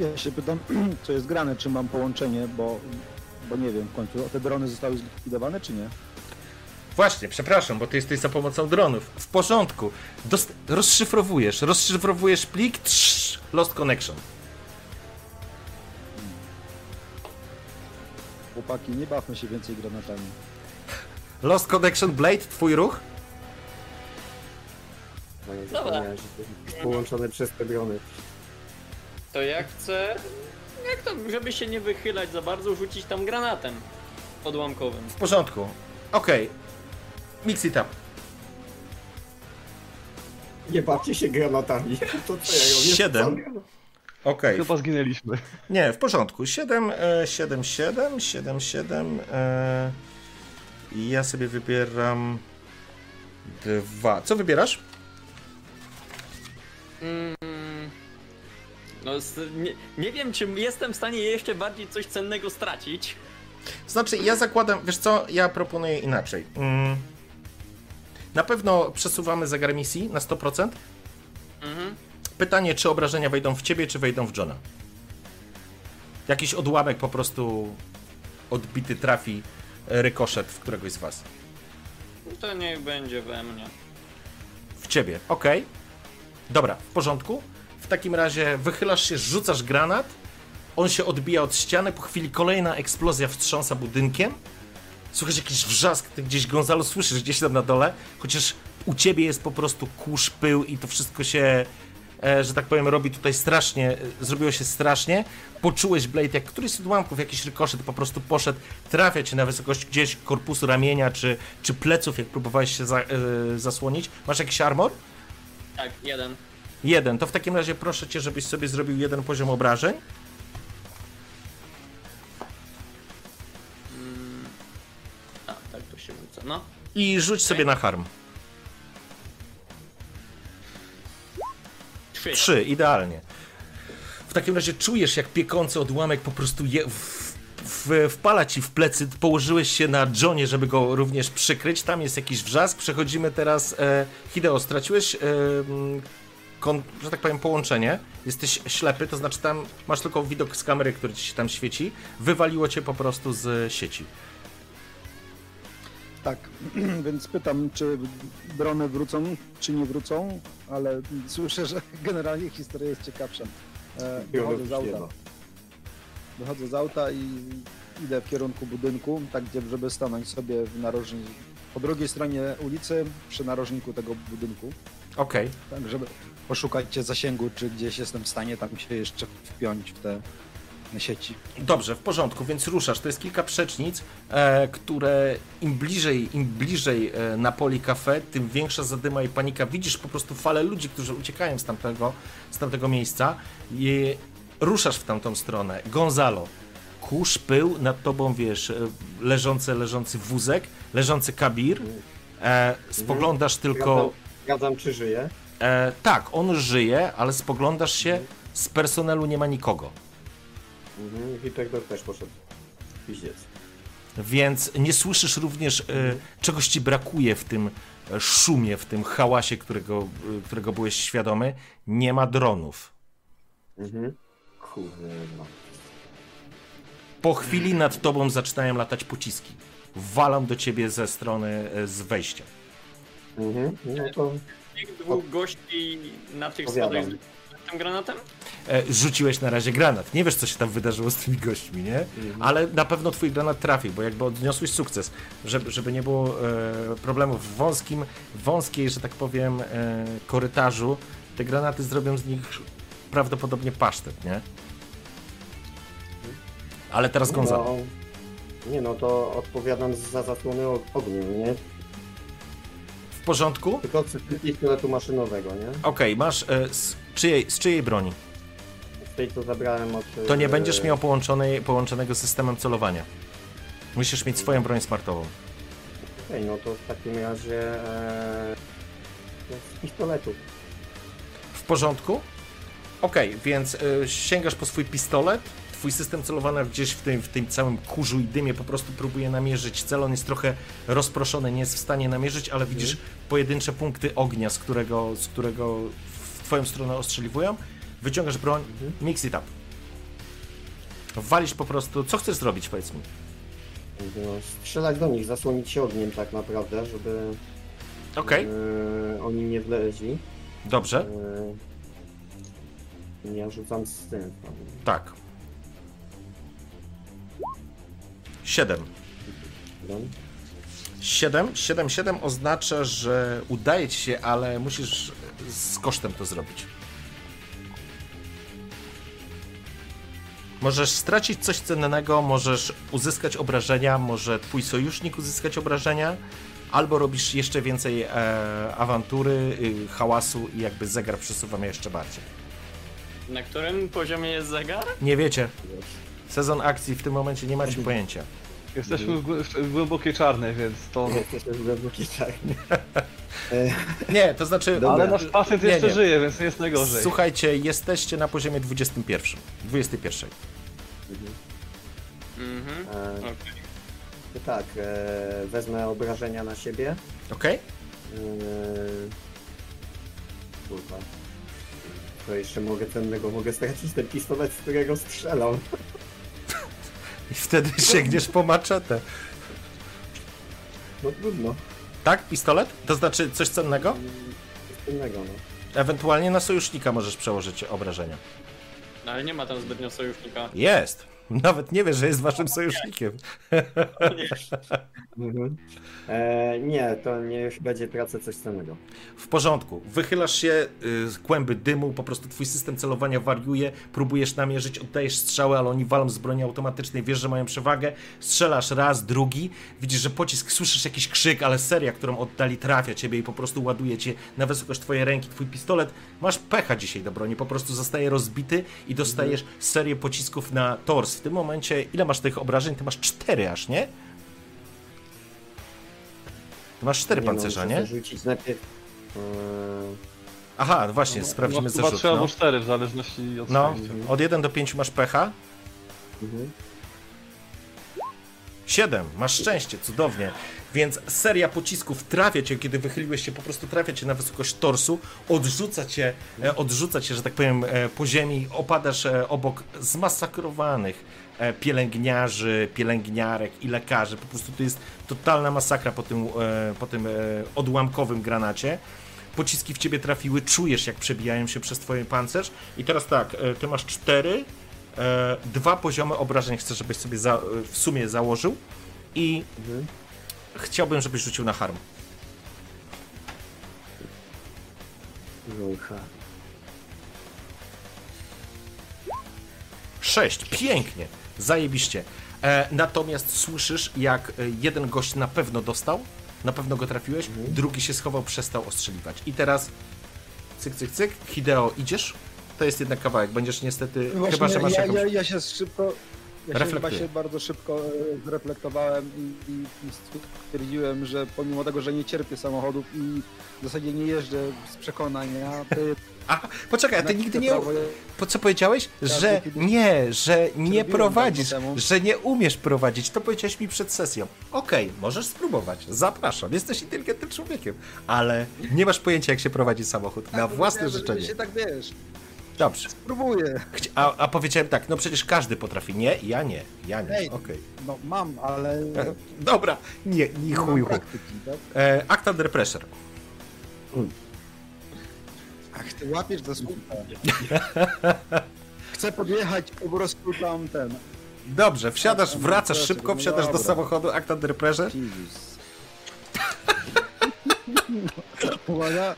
Ja się pytam, co jest grane, czy mam połączenie, bo, bo nie wiem w końcu, te drony zostały zlikwidowane, czy nie? Właśnie, przepraszam, bo ty jesteś za pomocą dronów. W porządku. Dost- rozszyfrowujesz, rozszyfrowujesz plik, trz, lost connection. Chłopaki, nie bawmy się więcej granatami. Lost connection, Blade, twój ruch? Dobra. połączone przez te drony. To ja chcę, jak to, żeby się nie wychylać za bardzo, rzucić tam granatem odłamkowym. W porządku. Okej. Mix it up. Nie bawcie się granatami. To co ja robię? Siedem. Okej. Chyba zginęliśmy. Nie, w porządku. 7, e, 7, 7, 7, 7. E, I ja sobie wybieram dwa. Co wybierasz? Mm, no, nie, nie wiem, czy jestem w stanie jeszcze bardziej coś cennego stracić. Znaczy, ja zakładam, wiesz co, ja proponuję inaczej. Mm. Na pewno przesuwamy zegar misji na 100%. Mhm. Pytanie, czy obrażenia wejdą w ciebie, czy wejdą w Johna? Jakiś odłamek po prostu odbity trafi e, rykoszet w któregoś z was. To niech będzie we mnie. W ciebie, okej. Dobra, w porządku. W takim razie wychylasz się, rzucasz granat. On się odbija od ściany. Po chwili kolejna eksplozja wstrząsa budynkiem. Słuchasz jakiś wrzask, ty gdzieś Gonzalo słyszysz gdzieś tam na dole, chociaż u ciebie jest po prostu kurz, pył i to wszystko się, e, że tak powiem, robi tutaj strasznie, e, zrobiło się strasznie. Poczułeś Blade, jak któryś z odłamków, jakiś rykoszet po prostu poszedł, trafia cię na wysokość gdzieś korpusu ramienia czy, czy pleców, jak próbowałeś się za, e, zasłonić. Masz jakiś armor? Tak, jeden. Jeden. To w takim razie proszę cię, żebyś sobie zrobił jeden poziom obrażeń. Rzuca, no. I rzuć sobie na harm. Trzy. Trzy, idealnie. W takim razie czujesz, jak piekący odłamek po prostu je, w, w, wpala ci w plecy, położyłeś się na Johnie, żeby go również przykryć. Tam jest jakiś wrzask. Przechodzimy teraz. E, Hideo, straciłeś, e, mm, kon, że tak powiem, połączenie. Jesteś ślepy, to znaczy tam masz tylko widok z kamery, który ci się tam świeci. Wywaliło cię po prostu z sieci. Tak, więc pytam, czy drony wrócą, czy nie wrócą, ale słyszę, że generalnie historia jest ciekawsza. E, wychodzę z auta. Wychodzę z auta i idę w kierunku budynku, tak gdzie, żeby stanąć sobie w narożniku, po drugiej stronie ulicy, przy narożniku tego budynku, Okej. tak żeby poszukać zasięgu, czy gdzieś jestem w stanie tam się jeszcze wpiąć w te sieci. Dobrze, w porządku, więc ruszasz. To jest kilka przecznic, e, które im bliżej, im bliżej e, Napoli Cafe, tym większa zadyma i panika. Widzisz po prostu falę ludzi, którzy uciekają z tamtego, z tamtego miejsca i ruszasz w tamtą stronę. Gonzalo, kurz, pył, nad tobą, wiesz, e, leżący, leżący wózek, leżący kabir. E, spoglądasz tylko... Zgadzam, czy żyje. E, tak, on żyje, ale spoglądasz się, z personelu nie ma nikogo. Mhm. Wiperdor też poszedł. Piździec. Więc nie słyszysz również, e, czegoś ci brakuje w tym e, szumie, w tym hałasie, którego, e, którego byłeś świadomy. Nie ma dronów. Mhm. Kurde, no. Po chwili nad tobą zaczynają latać pociski. Walą do ciebie ze strony z wejścia. Mhm. No to Tych dwóch gości na tych schodach tym granatem? E, Rzuciłeś na razie granat. Nie wiesz, co się tam wydarzyło z tymi gośćmi, nie? Ale na pewno twój granat trafił, bo jakby odniosłeś sukces. Żeby, żeby nie było e, problemów w wąskim, wąskiej, że tak powiem, e, korytarzu, te granaty zrobią z nich prawdopodobnie pasztet, nie? Ale teraz Gonzalo. No, nie no, to odpowiadam za zasłony ogniem, nie? W porządku? Tylko z pistoletu maszynowego, nie? Okej, masz. E, czyjej, z czyjej broni? Z tej, co zabrałem od... To nie e, będziesz miał połączonej, połączonego systemem celowania. Musisz mieć swoją broń smartową. Okej, no to w takim razie... E, z pistoletu. W porządku? Okej, więc y, sięgasz po swój pistolet. Twój system celowania gdzieś w tym, w tym całym kurzu i dymie po prostu próbuje namierzyć cel. On jest trochę rozproszony, nie jest w stanie namierzyć, ale widzisz pojedyncze punkty ognia, z którego, z którego twoją stronę ostrzeliwują. Wyciągasz broń, mix it up. Walisz po prostu. Co chcesz zrobić, powiedz mi? No, strzelać do nich, zasłonić się ogniem tak naprawdę, żeby Okej, e, oni nie wleźli. dobrze. E, ja rzucam z tym. Tak. 7. Dobra. 7, 7, 7 oznacza, że udaje ci się, ale musisz z kosztem to zrobić. Możesz stracić coś cennego, możesz uzyskać obrażenia, może twój sojusznik uzyskać obrażenia, albo robisz jeszcze więcej e, awantury, y, hałasu i jakby zegar przesuwa mnie jeszcze bardziej. Na którym poziomie jest zegar? Nie wiecie. Sezon akcji w tym momencie nie macie pojęcia. Jesteśmy w, głę- w głębokiej czarnej, więc to... Jesteśmy w głębokiej czarnej. Nie, to znaczy. Dobra. Ale nasz pacjent Nie, jeszcze nie. żyje, więc nie jest najgorzej. Słuchajcie, jesteście na poziomie 21. 21. Mhm. E, Okej. to tak, e, wezmę obrażenia na siebie. Ok? E, kurwa. To jeszcze mogę cennego, mogę stracić ten pistolet, z którego strzelam. I wtedy sięgniesz po maczetę. No trudno. Tak? Pistolet? To znaczy coś cennego? Coś innego, no. Ewentualnie na sojusznika możesz przełożyć obrażenia. No, ale nie ma tam zbytnio sojusznika. Jest! Nawet nie wiesz, że jest waszym sojusznikiem. Mhm. E, nie, to niech będzie praca coś cennego. W porządku. Wychylasz się y, z kłęby dymu, po prostu twój system celowania wariuje, próbujesz namierzyć, oddajesz strzały, ale oni walą z broni automatycznej, wiesz, że mają przewagę, strzelasz raz, drugi, widzisz, że pocisk, słyszysz jakiś krzyk, ale seria, którą oddali, trafia ciebie i po prostu ładuje cię na wysokość twojej ręki, twój pistolet. Masz pecha dzisiaj do broni, po prostu zostaje rozbity i dostajesz serię pocisków na tors. W tym momencie, ile masz tych obrażeń? Ty masz cztery aż, nie? Ty masz cztery Nie, no, pancerza, nie? Rzucić najpierw. E, Aha, no właśnie, sprawdzimy Chyba zarzut. trzy albo No. cztery, w zależności od no, od 1 do 5 masz pecha. mhm. 7, masz szczęście, cudownie. Więc seria pocisków trafia cię, kiedy wychyliłeś się, po prostu trafia cię na wysokość torsu, odrzuca cię, e, odrzuca cię, że tak powiem, e, po ziemi, opadasz e, obok zmasakrowanych pielęgniarzy, pielęgniarek i lekarzy. Po prostu to jest totalna masakra po tym, po tym odłamkowym granacie. Pociski w ciebie trafiły, czujesz jak przebijają się przez twoje pancerz. I teraz tak, ty masz cztery, dwa poziomy obrażeń chcę, żebyś sobie za, w sumie założył i chciałbym, żebyś rzucił na harm. Rucha. 6. Pięknie. Zajebiście. E, natomiast słyszysz, jak e, jeden gość na pewno dostał, na pewno go trafiłeś, drugi się schował, przestał ostrzeliwać. I teraz cyk, cyk, cyk. Hideo, idziesz? To jest jednak kawałek. Będziesz niestety, Właśnie chyba, że masz ja, jakąś... ja, ja się szybko. Ja się chyba się bardzo szybko e, zreflektowałem i, i, stwierdziłem, że pomimo tego, że nie cierpię samochodów i w zasadzie nie jeżdżę z przekonania, to A, poczekaj, a ty nigdy nie... Po co powiedziałeś? Że nie, że nie prowadzisz, że nie umiesz prowadzić. To powiedziałeś mi przed sesją. Okej, możesz spróbować. Zapraszam. Jesteś inteligentnym człowiekiem, ale nie masz pojęcia, jak się prowadzi samochód. Na Tak, własne powiedziałem, że życzenie. się tak wiesz. Dobrze. Próbuję. Chci- A, a powiedziałem tak, no przecież każdy potrafi. Nie, ja nie. Ja nie. Ej. No mam, ale. Dobra, nie, nie nie chuj, mam chuj. praktyki, tak? E, Act Under Pressure. Ach, ty łapiesz za słupę. Chcę podjechać po prostu tam ten. Dobrze, wsiadasz, Act Under wracasz Pressure, szybko, no wsiadasz do dobra. samochodu, Act Under Pressure. Jesus. Uwaga.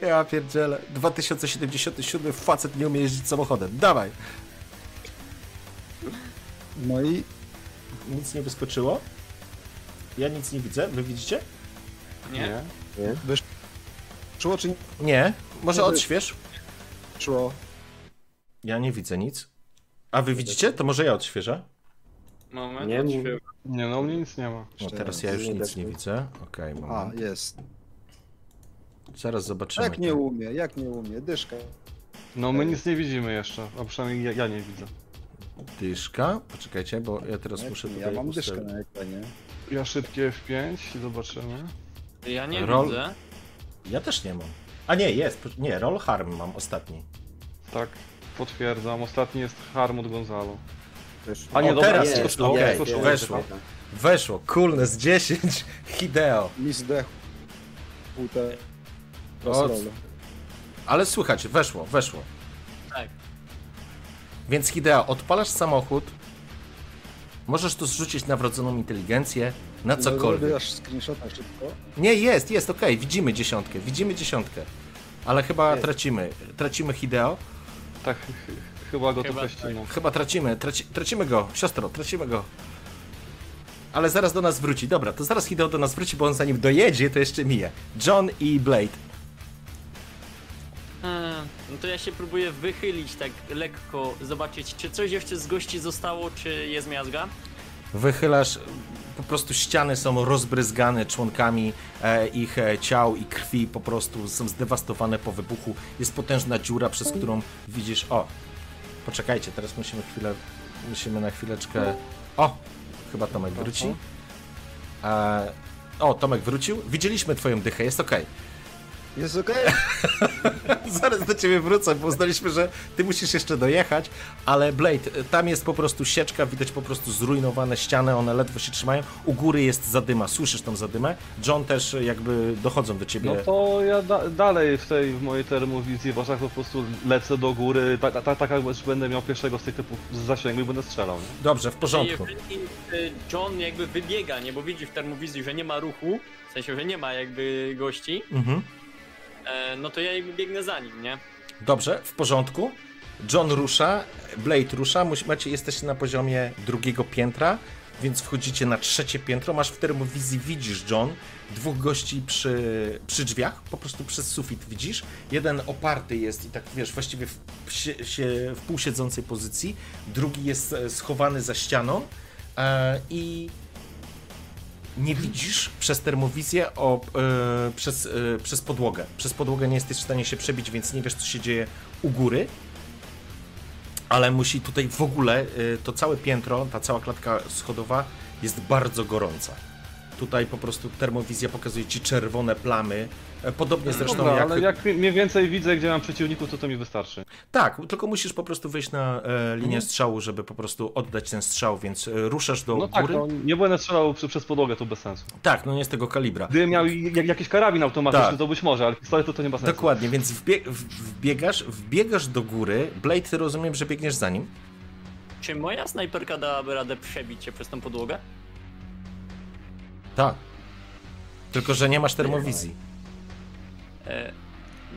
Ja pierdzielę. 2077 facet nie umie jeździć samochodem. Dawaj. No i Nic nie wyskoczyło. Ja nic nie widzę. Wy widzicie? Nie? czy nie Nie. Może Nie, to- odśwież? szło? Ja nie widzę nic. A wy widzicie? To może ja odświeżę. Moment, Nie odświeżę. Nie no, u mnie nic nie ma. No teraz raz. ja już nic nie widzę. Okej, A, moment. jest. Zaraz zobaczymy. Jak nie umie, jak nie umie, dyszka. No my nic nie widzimy jeszcze, a przynajmniej ja, ja nie widzę. Dyszka. Poczekajcie, bo ja teraz muszę tutaj ja mam dyszkę ustawić. na ekranie. Ja szybkie F5 i zobaczymy. Ja nie Roll. widzę. Ja też nie mam. A nie, jest. Nie, roll harm mam ostatni. Tak, potwierdzam. Ostatni jest Harmut Gonzalo. Też... A nie, O, dobra, teraz jest, skoczyło, weszło. skoczyło. Weszło. Coolness 10. Hideo. Mi zdechł. O. Ale słychać, weszło, weszło. Tak. Więc Hideo, odpalasz samochód. Możesz tu zrzucić na wrodzoną inteligencję, na No, cokolwiek. Zrobię aż screenshota szybko. Nie, jest, jest, okej, widzimy dziesiątkę, widzimy dziesiątkę. Ale chyba Jest. tracimy, tracimy Hideo. Tak, ch- ch- chyba go tu Chyba peściną. Chyba tracimy, traci, tracimy go, siostro, tracimy go. Ale zaraz do nas wróci. Dobra, to zaraz Hideo do nas wróci, bo on zanim dojedzie, to jeszcze mije. John i Blade. No to ja się próbuję wychylić tak lekko, zobaczyć czy coś jeszcze z gości zostało, czy jest miazga. Wychylasz, po prostu ściany są rozbryzgane członkami e, ich e, ciał i krwi, po prostu są zdewastowane po wybuchu. Jest potężna dziura, przez którą widzisz. O, poczekajcie, teraz musimy chwilę, musimy na chwileczkę. O, chyba Tomek wróci. E, o, Tomek wrócił. Widzieliśmy Twoją dychę, jest okej. Jest okej? Zaraz do ciebie wrócę, bo uznaliśmy, że ty musisz jeszcze dojechać, ale Blade, tam jest po prostu sieczka, widać po prostu zrujnowane ściany, one ledwo się trzymają. U góry jest zadyma, słyszysz tą zadymę. John też jakby dochodzą do ciebie. No to ja da dalej w tej w mojej termowizji w oczach po prostu lecę do góry, tak ta, ta, tak jakby będę miał pierwszego z tych typów zasięgu i będę strzelał. Nie? Dobrze, w porządku. y, John jakby wybiega, nie, bo widzi w termowizji, że nie ma ruchu, w sensie, że nie ma jakby gości, Mhm. E, no to ja biegnę za nim, nie? Dobrze, w porządku. John rusza, Blade rusza, macie, jesteście na poziomie drugiego piętra, więc wchodzicie na trzecie piętro. Masz w termowizji, widzisz John, dwóch gości przy, przy drzwiach, po prostu przez sufit widzisz. Jeden oparty jest i tak wiesz, właściwie w, się, się, w półsiedzącej pozycji, drugi jest e, schowany za ścianą e, i nie widzisz przez termowizję o, e, przez, e, przez podłogę. Przez podłogę nie jesteś w stanie się przebić, więc nie wiesz, co się dzieje u góry. Ale musi tutaj w ogóle e, to całe piętro, ta cała klatka schodowa jest bardzo gorąca. Tutaj po prostu termowizja pokazuje ci czerwone plamy. E, Podobnie zresztą Dobra, jak... ale jak mniej więcej widzę, gdzie mam przeciwników, to to mi wystarczy. Tak, tylko musisz po prostu wyjść na e, linię Mhm. strzału, żeby po prostu oddać ten strzał, więc e, ruszasz do No tak, góry. no, nie będę strzelał przez podłogę, to bez sensu. Tak, no nie z tego kalibra. Gdybym miał jak, jakiś karabin automatyczny, Tak. to być może, ale pistoletu to nie ma sensu. Dokładnie, więc wbie wbiegasz, wbiegasz do góry. Blade, ty rozumiem, że biegniesz za nim. Czy moja snajperka dałaby radę przebić się przez tą podłogę? Tak. Tylko, że nie masz termowizji. E,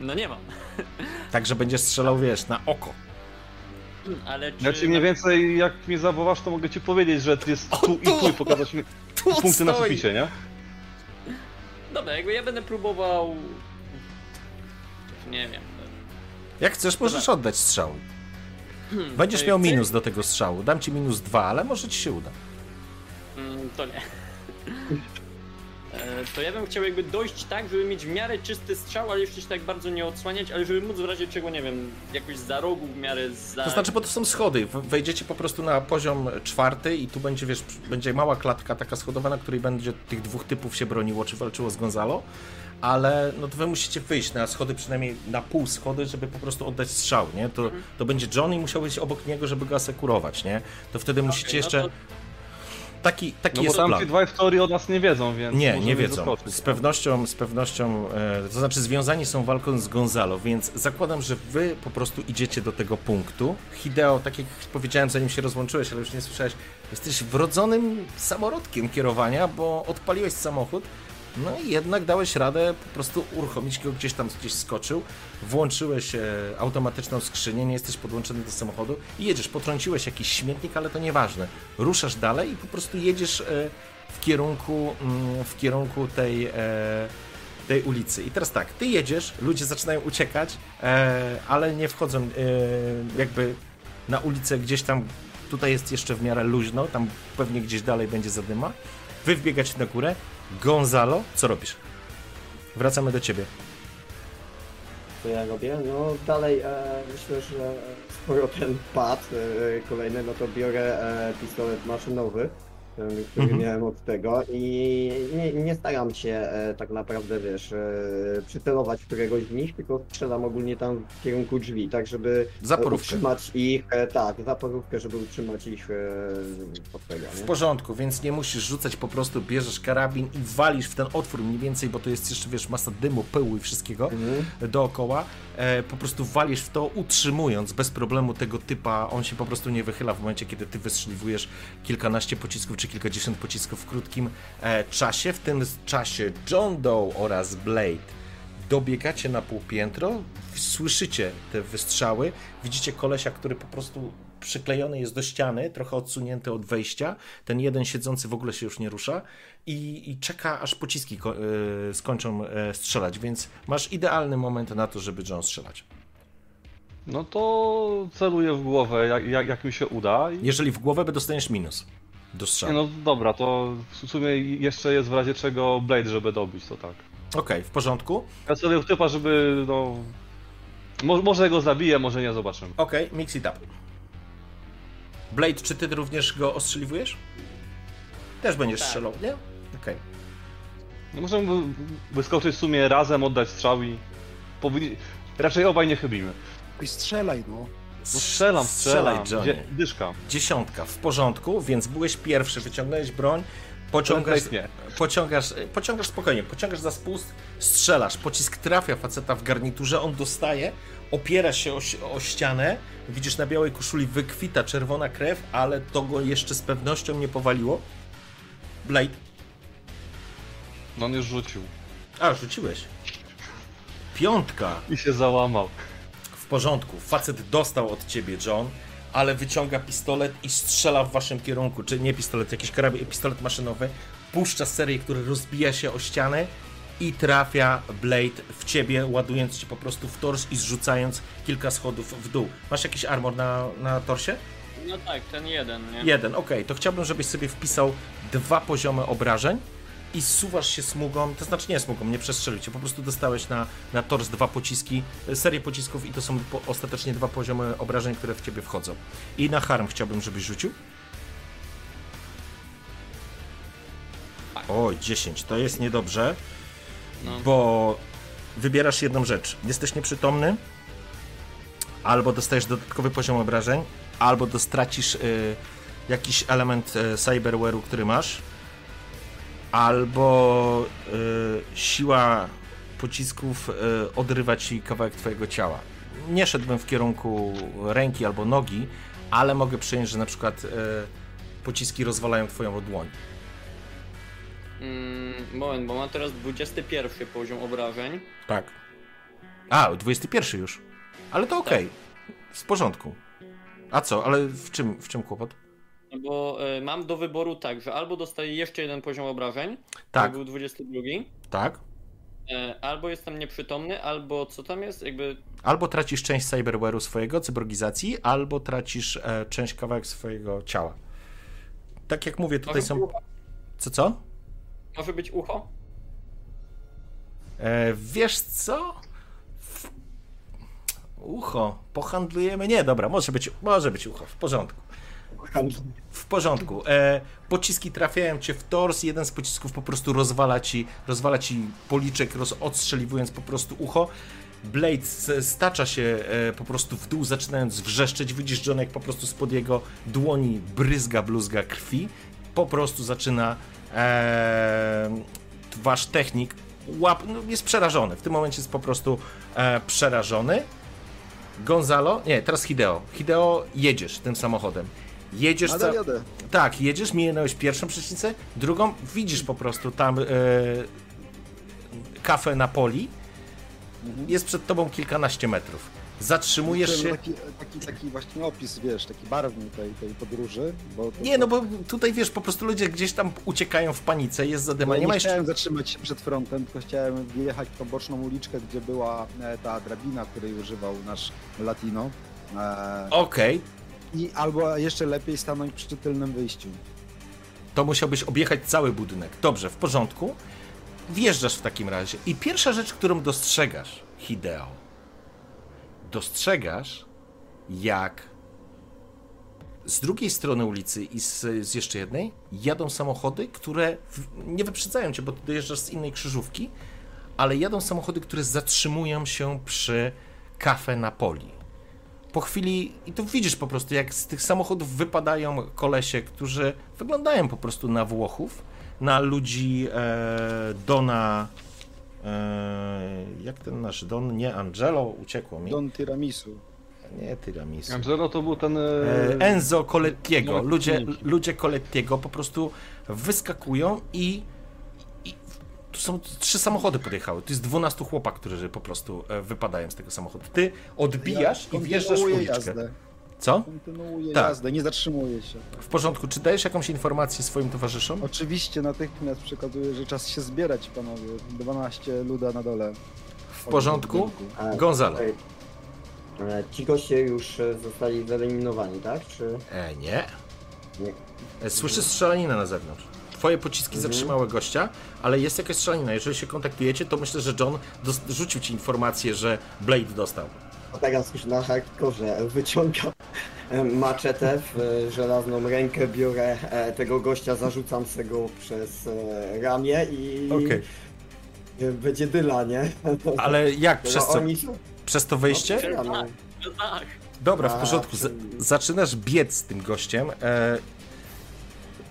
no nie mam. Także będziesz strzelał, wiesz, na oko. Ale czy... Ci mniej więcej, jak mnie zawołasz, to mogę ci powiedzieć, że jest tu i tu i pokazać mi Tu punkty na stoi. suficie, nie? Dobra, jakby ja będę próbował... Nie wiem. Jak chcesz, możesz oddać strzał. Hmm, Będziesz miał minus do tego strzału. Dam ci minus dwa, ale może ci się uda. Mm, to nie. E, To ja bym chciał jakby dojść tak, żeby mieć w miarę czysty strzał, ale jeszcze się tak bardzo nie odsłaniać, ale żeby móc w razie czego, nie wiem, jakoś za rogu w miarę za... To znaczy, bo to są schody. Wejdziecie po prostu na poziom czwarty i tu będzie, wiesz, będzie mała klatka taka schodowa, na której będzie tych dwóch typów się broniło, czy walczyło z Gonzalo. Ale no to wy musicie wyjść na schody, przynajmniej na pół schody, żeby po prostu oddać strzał, nie? To, to będzie John i musiał być obok niego, żeby go asekurować, nie? To wtedy musicie no jeszcze... to- Taki, taki No bo jest tam plan. ci dwaj w teorii od nas nie wiedzą, więc Nie, nie wiedzą. zaskoczyć. Z pewnością, z pewnością, e, to znaczy związani są walką z Gonzalo, więc zakładam, że wy po prostu idziecie do tego punktu. Hideo, tak jak powiedziałem zanim się rozłączyłeś, ale już nie słyszałeś, jesteś wrodzonym samorodkiem kierowania, bo odpaliłeś samochód, no i jednak dałeś radę po prostu uruchomić go gdzieś tam, gdzieś skoczył, włączyłeś e, automatyczną skrzynię, nie jesteś podłączony do samochodu i jedziesz, potrąciłeś jakiś śmietnik, ale to nieważne. Ruszasz dalej i po prostu jedziesz e, w kierunku, mm, w kierunku tej, e, tej ulicy. I teraz tak, ty jedziesz, ludzie zaczynają uciekać, e, ale nie wchodzą e, jakby na ulicę gdzieś tam, tutaj jest jeszcze w miarę luźno, tam pewnie gdzieś dalej będzie zadyma. Wy wbiegacie na górę. Gonzalo, co robisz? Wracamy do ciebie. Co ja robię? No dalej e, myślę, że skoro ten pad e, kolejny, no to biorę e, pistolet maszynowy, który Mhm. miałem od tego i nie, nie staram się e, tak naprawdę, wiesz, e, przycelować w któregoś z nich, tylko strzelam ogólnie tam w kierunku drzwi, tak żeby Zaporówkę. utrzymać ich, e, tak, zaporówkę, żeby utrzymać ich e, pod tego, W nie? porządku, więc nie musisz rzucać, po prostu bierzesz karabin i walisz w ten otwór mniej więcej, bo to jest jeszcze, wiesz, masa dymu, pyłu i wszystkiego Mhm. dookoła. E, po prostu walisz w to, utrzymując bez problemu tego typa. On się po prostu nie wychyla w momencie, kiedy ty wystrzeliwujesz kilkanaście pocisków czy kilkadziesiąt pocisków w krótkim e, czasie. W tym czasie John Doe oraz Blade dobiegacie na półpiętro, słyszycie te wystrzały, widzicie kolesia, który po prostu przyklejony jest do ściany, trochę odsunięty od wejścia. Ten jeden siedzący w ogóle się już nie rusza i, i czeka, aż pociski ko- e, skończą e, strzelać, więc masz idealny moment na to, żeby John strzelać. No to celuję w głowę, jak, jak, jak mi się uda. I... Jeżeli w głowę, dostaniesz minus do Nie, strzału. no dobra, to w sumie jeszcze jest w razie czego Blade, żeby dobić, to tak. Okej, w porządku. Ja w typa, żeby no... Mo może go zabiję, może nie, zobaczymy. Okej, mix it up. Blade, czy ty również go ostrzeliwujesz? Też będziesz Tak. strzelał, nie? Okej. No możemy wy- wyskoczyć w sumie razem, oddać strzał i... Powinni... Raczej obaj nie chybimy. I strzelaj, no. No strzelam, strzelam. Johnny. Dzie- Dyszka. Dziesiątka, w porządku, więc byłeś pierwszy, wyciągnąłeś broń, pociągasz, pociągasz, pociągasz spokojnie, pociągasz za spust, strzelasz, pocisk trafia faceta w garniturze, on dostaje, opiera się o, o ścianę, widzisz na białej koszuli wykwita czerwona krew, ale to go jeszcze z pewnością nie powaliło. Blade, No on już rzucił. a rzuciłeś. Piątka, I się załamał. W porządku, facet dostał od ciebie, John, ale wyciąga pistolet i strzela w waszym kierunku, czy nie pistolet, jakiś karabin, pistolet maszynowy, puszcza serię, który rozbija się o ścianę i trafia Blade w ciebie, ładując ci po prostu w tors i zrzucając kilka schodów w dół. Masz jakiś armor na, na torsie? No tak, ten jeden, nie? Jeden, okej, to chciałbym, żebyś sobie wpisał dwa poziomy obrażeń i suwasz się smugą, to znaczy nie smugą, nie przestrzelił cię, po prostu dostałeś na, na tors dwa pociski, e, serię pocisków i to są po, ostatecznie dwa poziomy obrażeń, które w ciebie wchodzą. I na harm chciałbym, żebyś rzucił. Oj, 10. To jest niedobrze, No. bo wybierasz jedną rzecz. Jesteś nieprzytomny, albo dostajesz dodatkowy poziom obrażeń, albo dostracisz y, jakiś element y, cyberware'u, który masz, albo y, siła pocisków y, odrywa ci kawałek twojego ciała. Nie szedłbym w kierunku ręki albo nogi, ale mogę przyjąć, że na przykład y, pociski rozwalają twoją dłoń. Mm, moment, bo mam teraz 21 poziom obrażeń. Tak. A, 21 już. Ale to okej. W porządku. A co, ale w czym, w czym kłopot? No Bo e, mam do wyboru tak, że albo dostaję jeszcze jeden poziom obrażeń, Tak, był 22, tak. e, albo jestem nieprzytomny, albo co tam jest, jakby Albo tracisz część cyberware'u swojego, cyborgizacji, albo tracisz e, część kawałek swojego ciała. Tak jak mówię, tutaj może, są... Co, co? może być ucho? E, wiesz co? Ucho. Pohandlujemy? Nie, dobra, może być, może być ucho. W porządku. W porządku. E, pociski trafiają cię w tors. Jeden z pocisków po prostu rozwala ci, rozwala ci policzek, roz, odstrzeliwując po prostu ucho. Blade stacza się e, po prostu w dół, zaczynając wrzeszczeć. Widzisz, John, jak po prostu spod jego dłoni bryzga, bluzga krwi. Po prostu zaczyna e, wasz technik łap, no, jest przerażony. W tym momencie jest po prostu e, przerażony. Gonzalo, nie, teraz Hideo. Hideo, jedziesz tym samochodem. Jedziesz Nadal ca- jadę. tak, jedziesz, minąłeś pierwszą przecznicę, drugą, widzisz po prostu tam e, kafę na poli, jest przed tobą kilkanaście metrów. Zatrzymujesz Chciałem się. Taki, taki, taki właśnie opis, wiesz, taki barwny tej, tej podróży. Bo to, Nie, no bo tutaj wiesz, po prostu ludzie gdzieś tam uciekają w panice, jest zadyma, Ja nie nie jeszcze. chciałem zatrzymać się przed frontem, tylko chciałem wjechać po boczną uliczkę, gdzie była e, ta drabina, której używał nasz Latino. E, Okej, I albo jeszcze lepiej stanąć przy tylnym wyjściu. to musiałbyś objechać cały budynek. Dobrze, w porządku. Wjeżdżasz w takim razie. I pierwsza rzecz, którą dostrzegasz, Hideo, dostrzegasz, jak z drugiej strony ulicy i z, z jeszcze jednej jadą samochody, które w, nie wyprzedzają cię, bo ty dojeżdżasz z innej krzyżówki, ale jadą samochody, które zatrzymują się przy kafe na poli. Po chwili, i to widzisz po prostu, jak z tych samochodów wypadają kolesie, którzy wyglądają po prostu na Włochów, na ludzi e, Dona. E, jak ten nasz Don? Nie Angelo, uciekło mi. Don Tiramisu. Nie Tiramisu. Angelo to był ten... E, E... Enzo Colettiego. no, Ludzie, ludzie Colettiego po prostu wyskakują i tu są trzy samochody podjechały. To jest 12 chłopak, którzy po prostu e, wypadają z tego samochodu. Ty odbijasz i wjeżdżasz w uliczkę. jazdę. Co? Kontynuuję Tak. jazdę, nie zatrzymuję się. W porządku. Czy dajesz jakąś informację swoim towarzyszom? Oczywiście natychmiast przekazuję, że czas się zbierać, panowie. 12 luda na dole. W porządku? A, Gonzalo. E, Ci goście już e, zostali wyeliminowani, tak? Czy E, nie. nie? Słyszysz strzelaninę na zewnątrz. Twoje pociski Mhm. zatrzymały gościa, ale jest jakaś strzelanina. Jeżeli się kontaktujecie, to myślę, że John rzucił ci informację, że Blade dostał. O teraz już na hardkorze wyciągam maczetę w e, żelazną rękę, biorę e, tego gościa, zarzucam se go przez e, ramię i Okej. e, będzie dyla, nie? Ale jak? No, Przez co? oni Przez to wejście? no. No tak. Dobra, w A, porządku. Z- zaczynasz biec z tym gościem. E,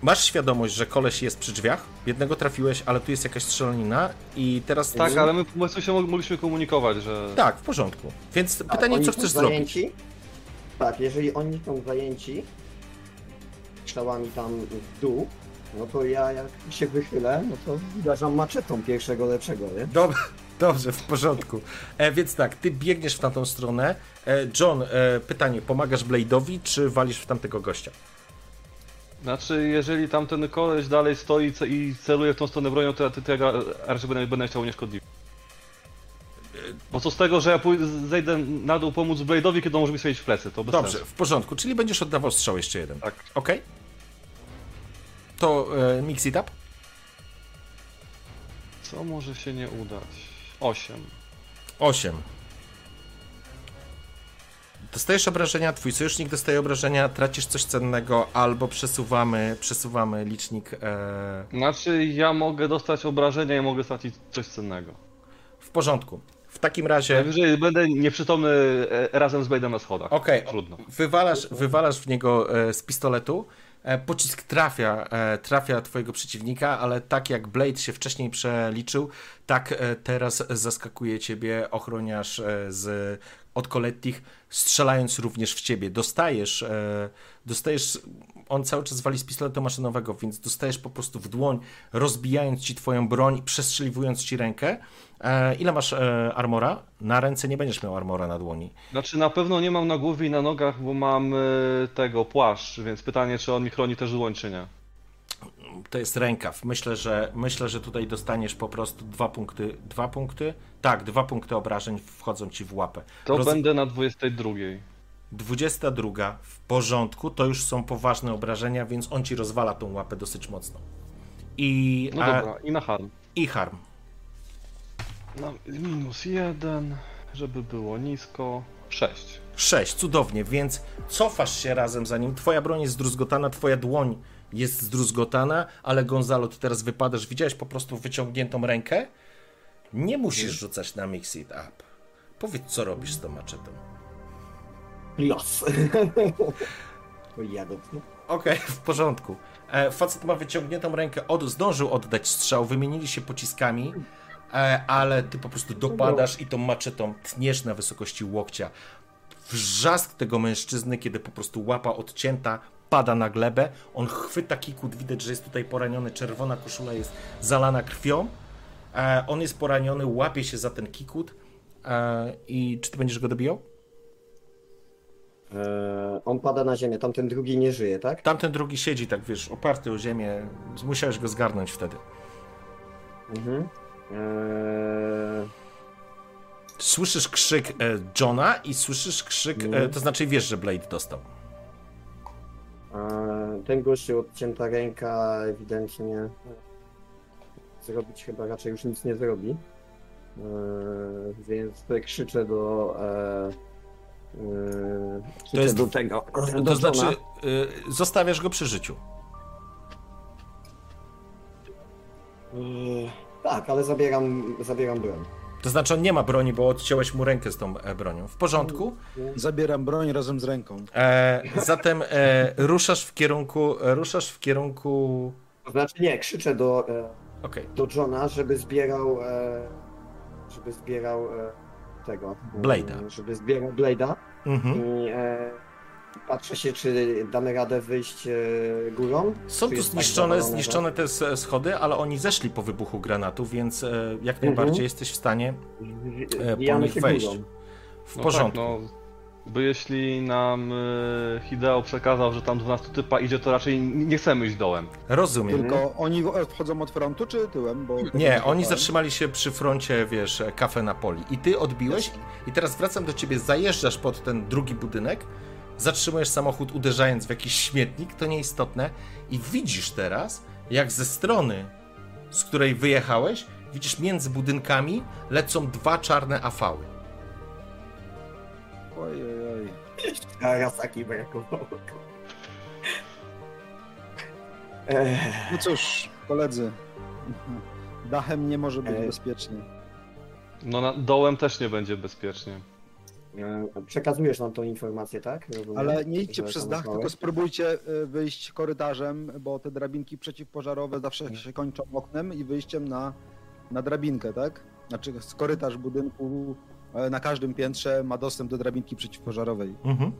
masz świadomość, że koleś jest przy drzwiach. Jednego trafiłeś, ale tu jest jakaś strzelanina i teraz... Tak, ale my po prostu się mog- mogliśmy komunikować, że... Tak, w porządku. Więc A pytanie, co chcesz zrobić? Tak, jeżeli oni są zajęci strzałami tam w dół, no to ja jak się wychylę, no to uderzam maczetą pierwszego lepszego, nie? Dobra, dobrze, w porządku. E, więc tak, ty biegniesz w tamtą stronę. E, John, e, pytanie, pomagasz Blade'owi, czy walisz w tamtego gościa? Znaczy, jeżeli tamten koleś dalej stoi i celuje w tą stronę bronią, to ja, to ja raczej będę, będę chciał unieszkodliwić. Bo co z tego, że ja zejdę na dół pomóc Blade'owi, kiedy on może mi strzelić w plecy, to bez Dobrze, sensu. w porządku, czyli będziesz oddawał strzał jeszcze jeden. Tak. Ok? To e, mix it up? Co może się nie udać? 8. 8. Dostajesz obrażenia, twój sojusznik dostaje obrażenia, tracisz coś cennego, albo przesuwamy, przesuwamy licznik e, Znaczy, ja mogę dostać obrażenia i mogę stracić coś cennego. w porządku. W takim razie, Najwyżej będę nieprzytomny e, razem z Blade'em na schodach. okej, Trudno. wywalasz, wywalasz w niego e, z pistoletu, e, pocisk trafia, trafia twojego przeciwnika, ale tak jak Blade się wcześniej przeliczył, tak teraz zaskakuje ciebie ochroniarz z od Colettich, strzelając również w ciebie. Dostajesz, e, dostajesz, on cały czas wali z pistoletu maszynowego, więc dostajesz po prostu w dłoń, rozbijając ci twoją broń, przestrzeliwując ci rękę. E, ile masz e, armora? Na ręce nie będziesz miał armora na dłoni. Znaczy, na pewno nie mam na głowie i na nogach, bo mam tego, płaszcz, więc pytanie, czy on mi chroni też dłoń, czy nie. To jest rękaw. Myślę, że myślę, że tutaj dostaniesz po prostu dwa punkty. Dwa punkty? Tak, dwa punkty obrażeń wchodzą ci w łapę. To Roz- będę na 22. 22 w porządku, to już są poważne obrażenia, więc on ci rozwala tą łapę dosyć mocno. I, No a, dobra, i na harm. i harm. Na minus jeden, żeby było nisko. 6. 6, cudownie, więc cofasz się razem za nim. Twoja broń jest zdruzgotana, twoja dłoń jest zdruzgotana, ale Gonzalo, ty teraz wypadasz. Widziałeś po prostu wyciągniętą rękę? Nie musisz rzucać na Mix It Up. Powiedz, co robisz z tą maczetą. Los. Jadę. Okej, w porządku. E, facet ma wyciągniętą rękę, od, zdążył oddać strzał, wymienili się pociskami, e, ale ty po prostu dopadasz i tą maczetą tniesz na wysokości łokcia. Wrzask tego mężczyzny, kiedy po prostu łapa odcięta pada na glebę, on chwyta kikut, widać, że jest tutaj poraniony, czerwona koszula jest zalana krwią, e, on jest poraniony, łapie się za ten kikut e, i czy ty będziesz go dobijał? E, on pada na ziemię, tamten drugi nie żyje, tak? Tamten drugi siedzi tak, wiesz, oparty o ziemię, musiałeś go zgarnąć wtedy. Mhm. E, Słyszysz krzyk e, Johna i słyszysz krzyk, e, to znaczy wiesz, że Blade dostał. Ten gościu, odcięta ręka, ewidentnie zrobić chyba raczej już nic nie zrobi. E, więc tutaj krzyczę do. E, e, krzyczę jest- do tego. do To znaczy, e, zostawiasz go przy życiu. Tak, ale zabieram, zabieram broń. To znaczy, on nie ma broni, bo odciąłeś mu rękę z tą e, bronią. W porządku. Zabieram broń razem z ręką. E, zatem e, ruszasz w kierunku, e, ruszasz w kierunku... To znaczy nie, krzyczę do, e, Okej, do Johna, żeby zbierał. E, żeby zbierał e, tego. Blade'a. Żeby zbierał Blade'a. mhm. I e, patrzę się, czy damy radę wyjść e, górą. Są tu jest tak zniszczone, zniszczone te schody, ale oni zeszli po wybuchu granatu, więc e, jak Mhm. najbardziej jesteś w stanie e, po nich wejść. górą. W No porządku. tak, no. Bo jeśli nam Hideo przekazał, że tam 12 typa idzie, to raczej nie chcemy iść dołem. Rozumiem. Tylko oni wchodzą od frontu czy tyłem? Bo Nie, oni zatrzymali się przy froncie, wiesz, kafe Napoli. I ty odbiłeś i teraz wracam do ciebie, zajeżdżasz pod ten drugi budynek, zatrzymujesz samochód uderzając w jakiś śmietnik, to nieistotne i widzisz teraz, jak ze strony, z której wyjechałeś, widzisz między budynkami lecą dwa czarne afały. Oj, oj, taki brakowało. No cóż, koledzy. Dachem nie może być Ej. bezpiecznie. No na, dołem też nie będzie bezpiecznie. E, Przekazujesz nam tą informację, tak? Rozumiem, Ale nie idźcie przez dach, tylko spróbujcie y, wyjść korytarzem, bo te drabinki przeciwpożarowe zawsze się kończą oknem i wyjściem na, na drabinkę, tak? Znaczy z korytarz budynku e, na każdym piętrze ma dostęp do drabinki przeciwpożarowej. Mhm.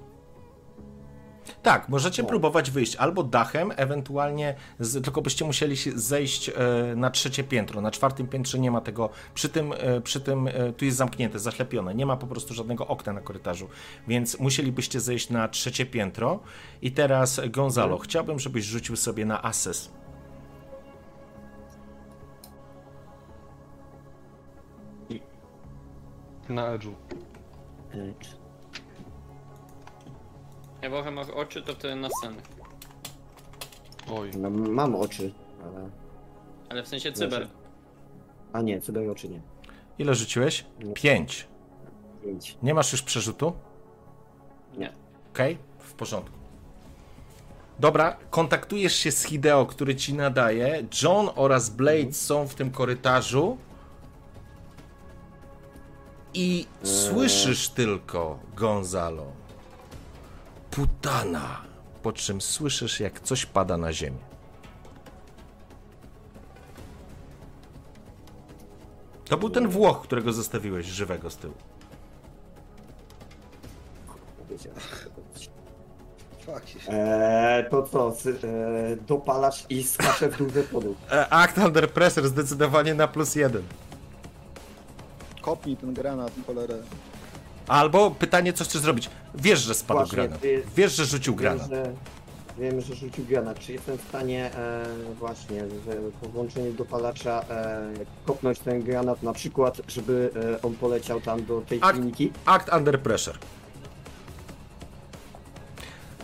Tak, możecie No. próbować wyjść albo dachem, ewentualnie, z, tylko byście musieli zejść e, na trzecie piętro. Na czwartym piętrze nie ma tego, przy tym, e, przy tym e, tu jest zamknięte, zaślepione, nie ma po prostu żadnego okna na korytarzu, więc musielibyście zejść na trzecie piętro. I teraz, Gonzalo, chciałbym, żebyś rzucił sobie na ases. Na edge'u. E, Chyba, że masz oczy, to wtedy na scenę. Oj. No, mam oczy, ale... Ale w sensie cyber. A nie, cyber oczy nie. Ile rzuciłeś? Pięć. Pięć. Nie masz już przerzutu? Okej? W porządku. Dobra, kontaktujesz się z Hideo, który ci nadaje. John oraz Blade są w tym korytarzu. I słyszysz tylko, Gonzalo. Putana. Po czym słyszysz, jak coś pada na ziemię. To był ten Włoch, którego zostawiłeś żywego z tyłu. Eee, to co, eee, dopalasz i skaczę w duży podół. E, Act under pressure zdecydowanie na plus jeden. Kopnij ten granat, cholerę. Albo pytanie, co chcesz zrobić. Wiesz, że spadł Właśnie, granat. ty- Wiesz, że rzucił Wiem, granat. że, wiem, że rzucił granat. Czy jestem w stanie e, właśnie, po włączeniu dopalacza e, kopnąć ten granat na przykład, żeby e, on poleciał tam do tej A- kliniki? Act under pressure.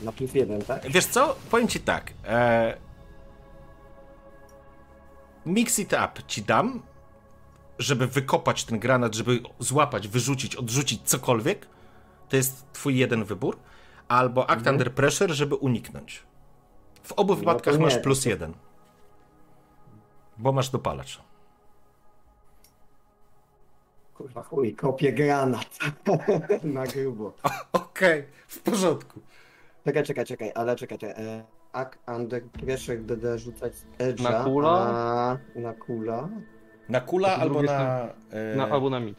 Na plus jeden, tak? Wiesz co? Powiem ci tak. E... Mix it up ci dam, żeby wykopać ten granat, żeby złapać, wyrzucić, odrzucić cokolwiek. To jest twój jeden wybór. Albo act under pressure, żeby uniknąć. W obu Mhm. No wypadkach nie, masz plus to- jeden. Bo masz dopalacz. Kurwa chuj, kopię granat. na grubo. Okej, w porządku. Czekaj, czekaj, czekaj, ale czekaj, czekaj. E, Act under pressure będę rzucać edge'a, Na kula? A na kula? Na kula albo na, e, Na, albo na mit.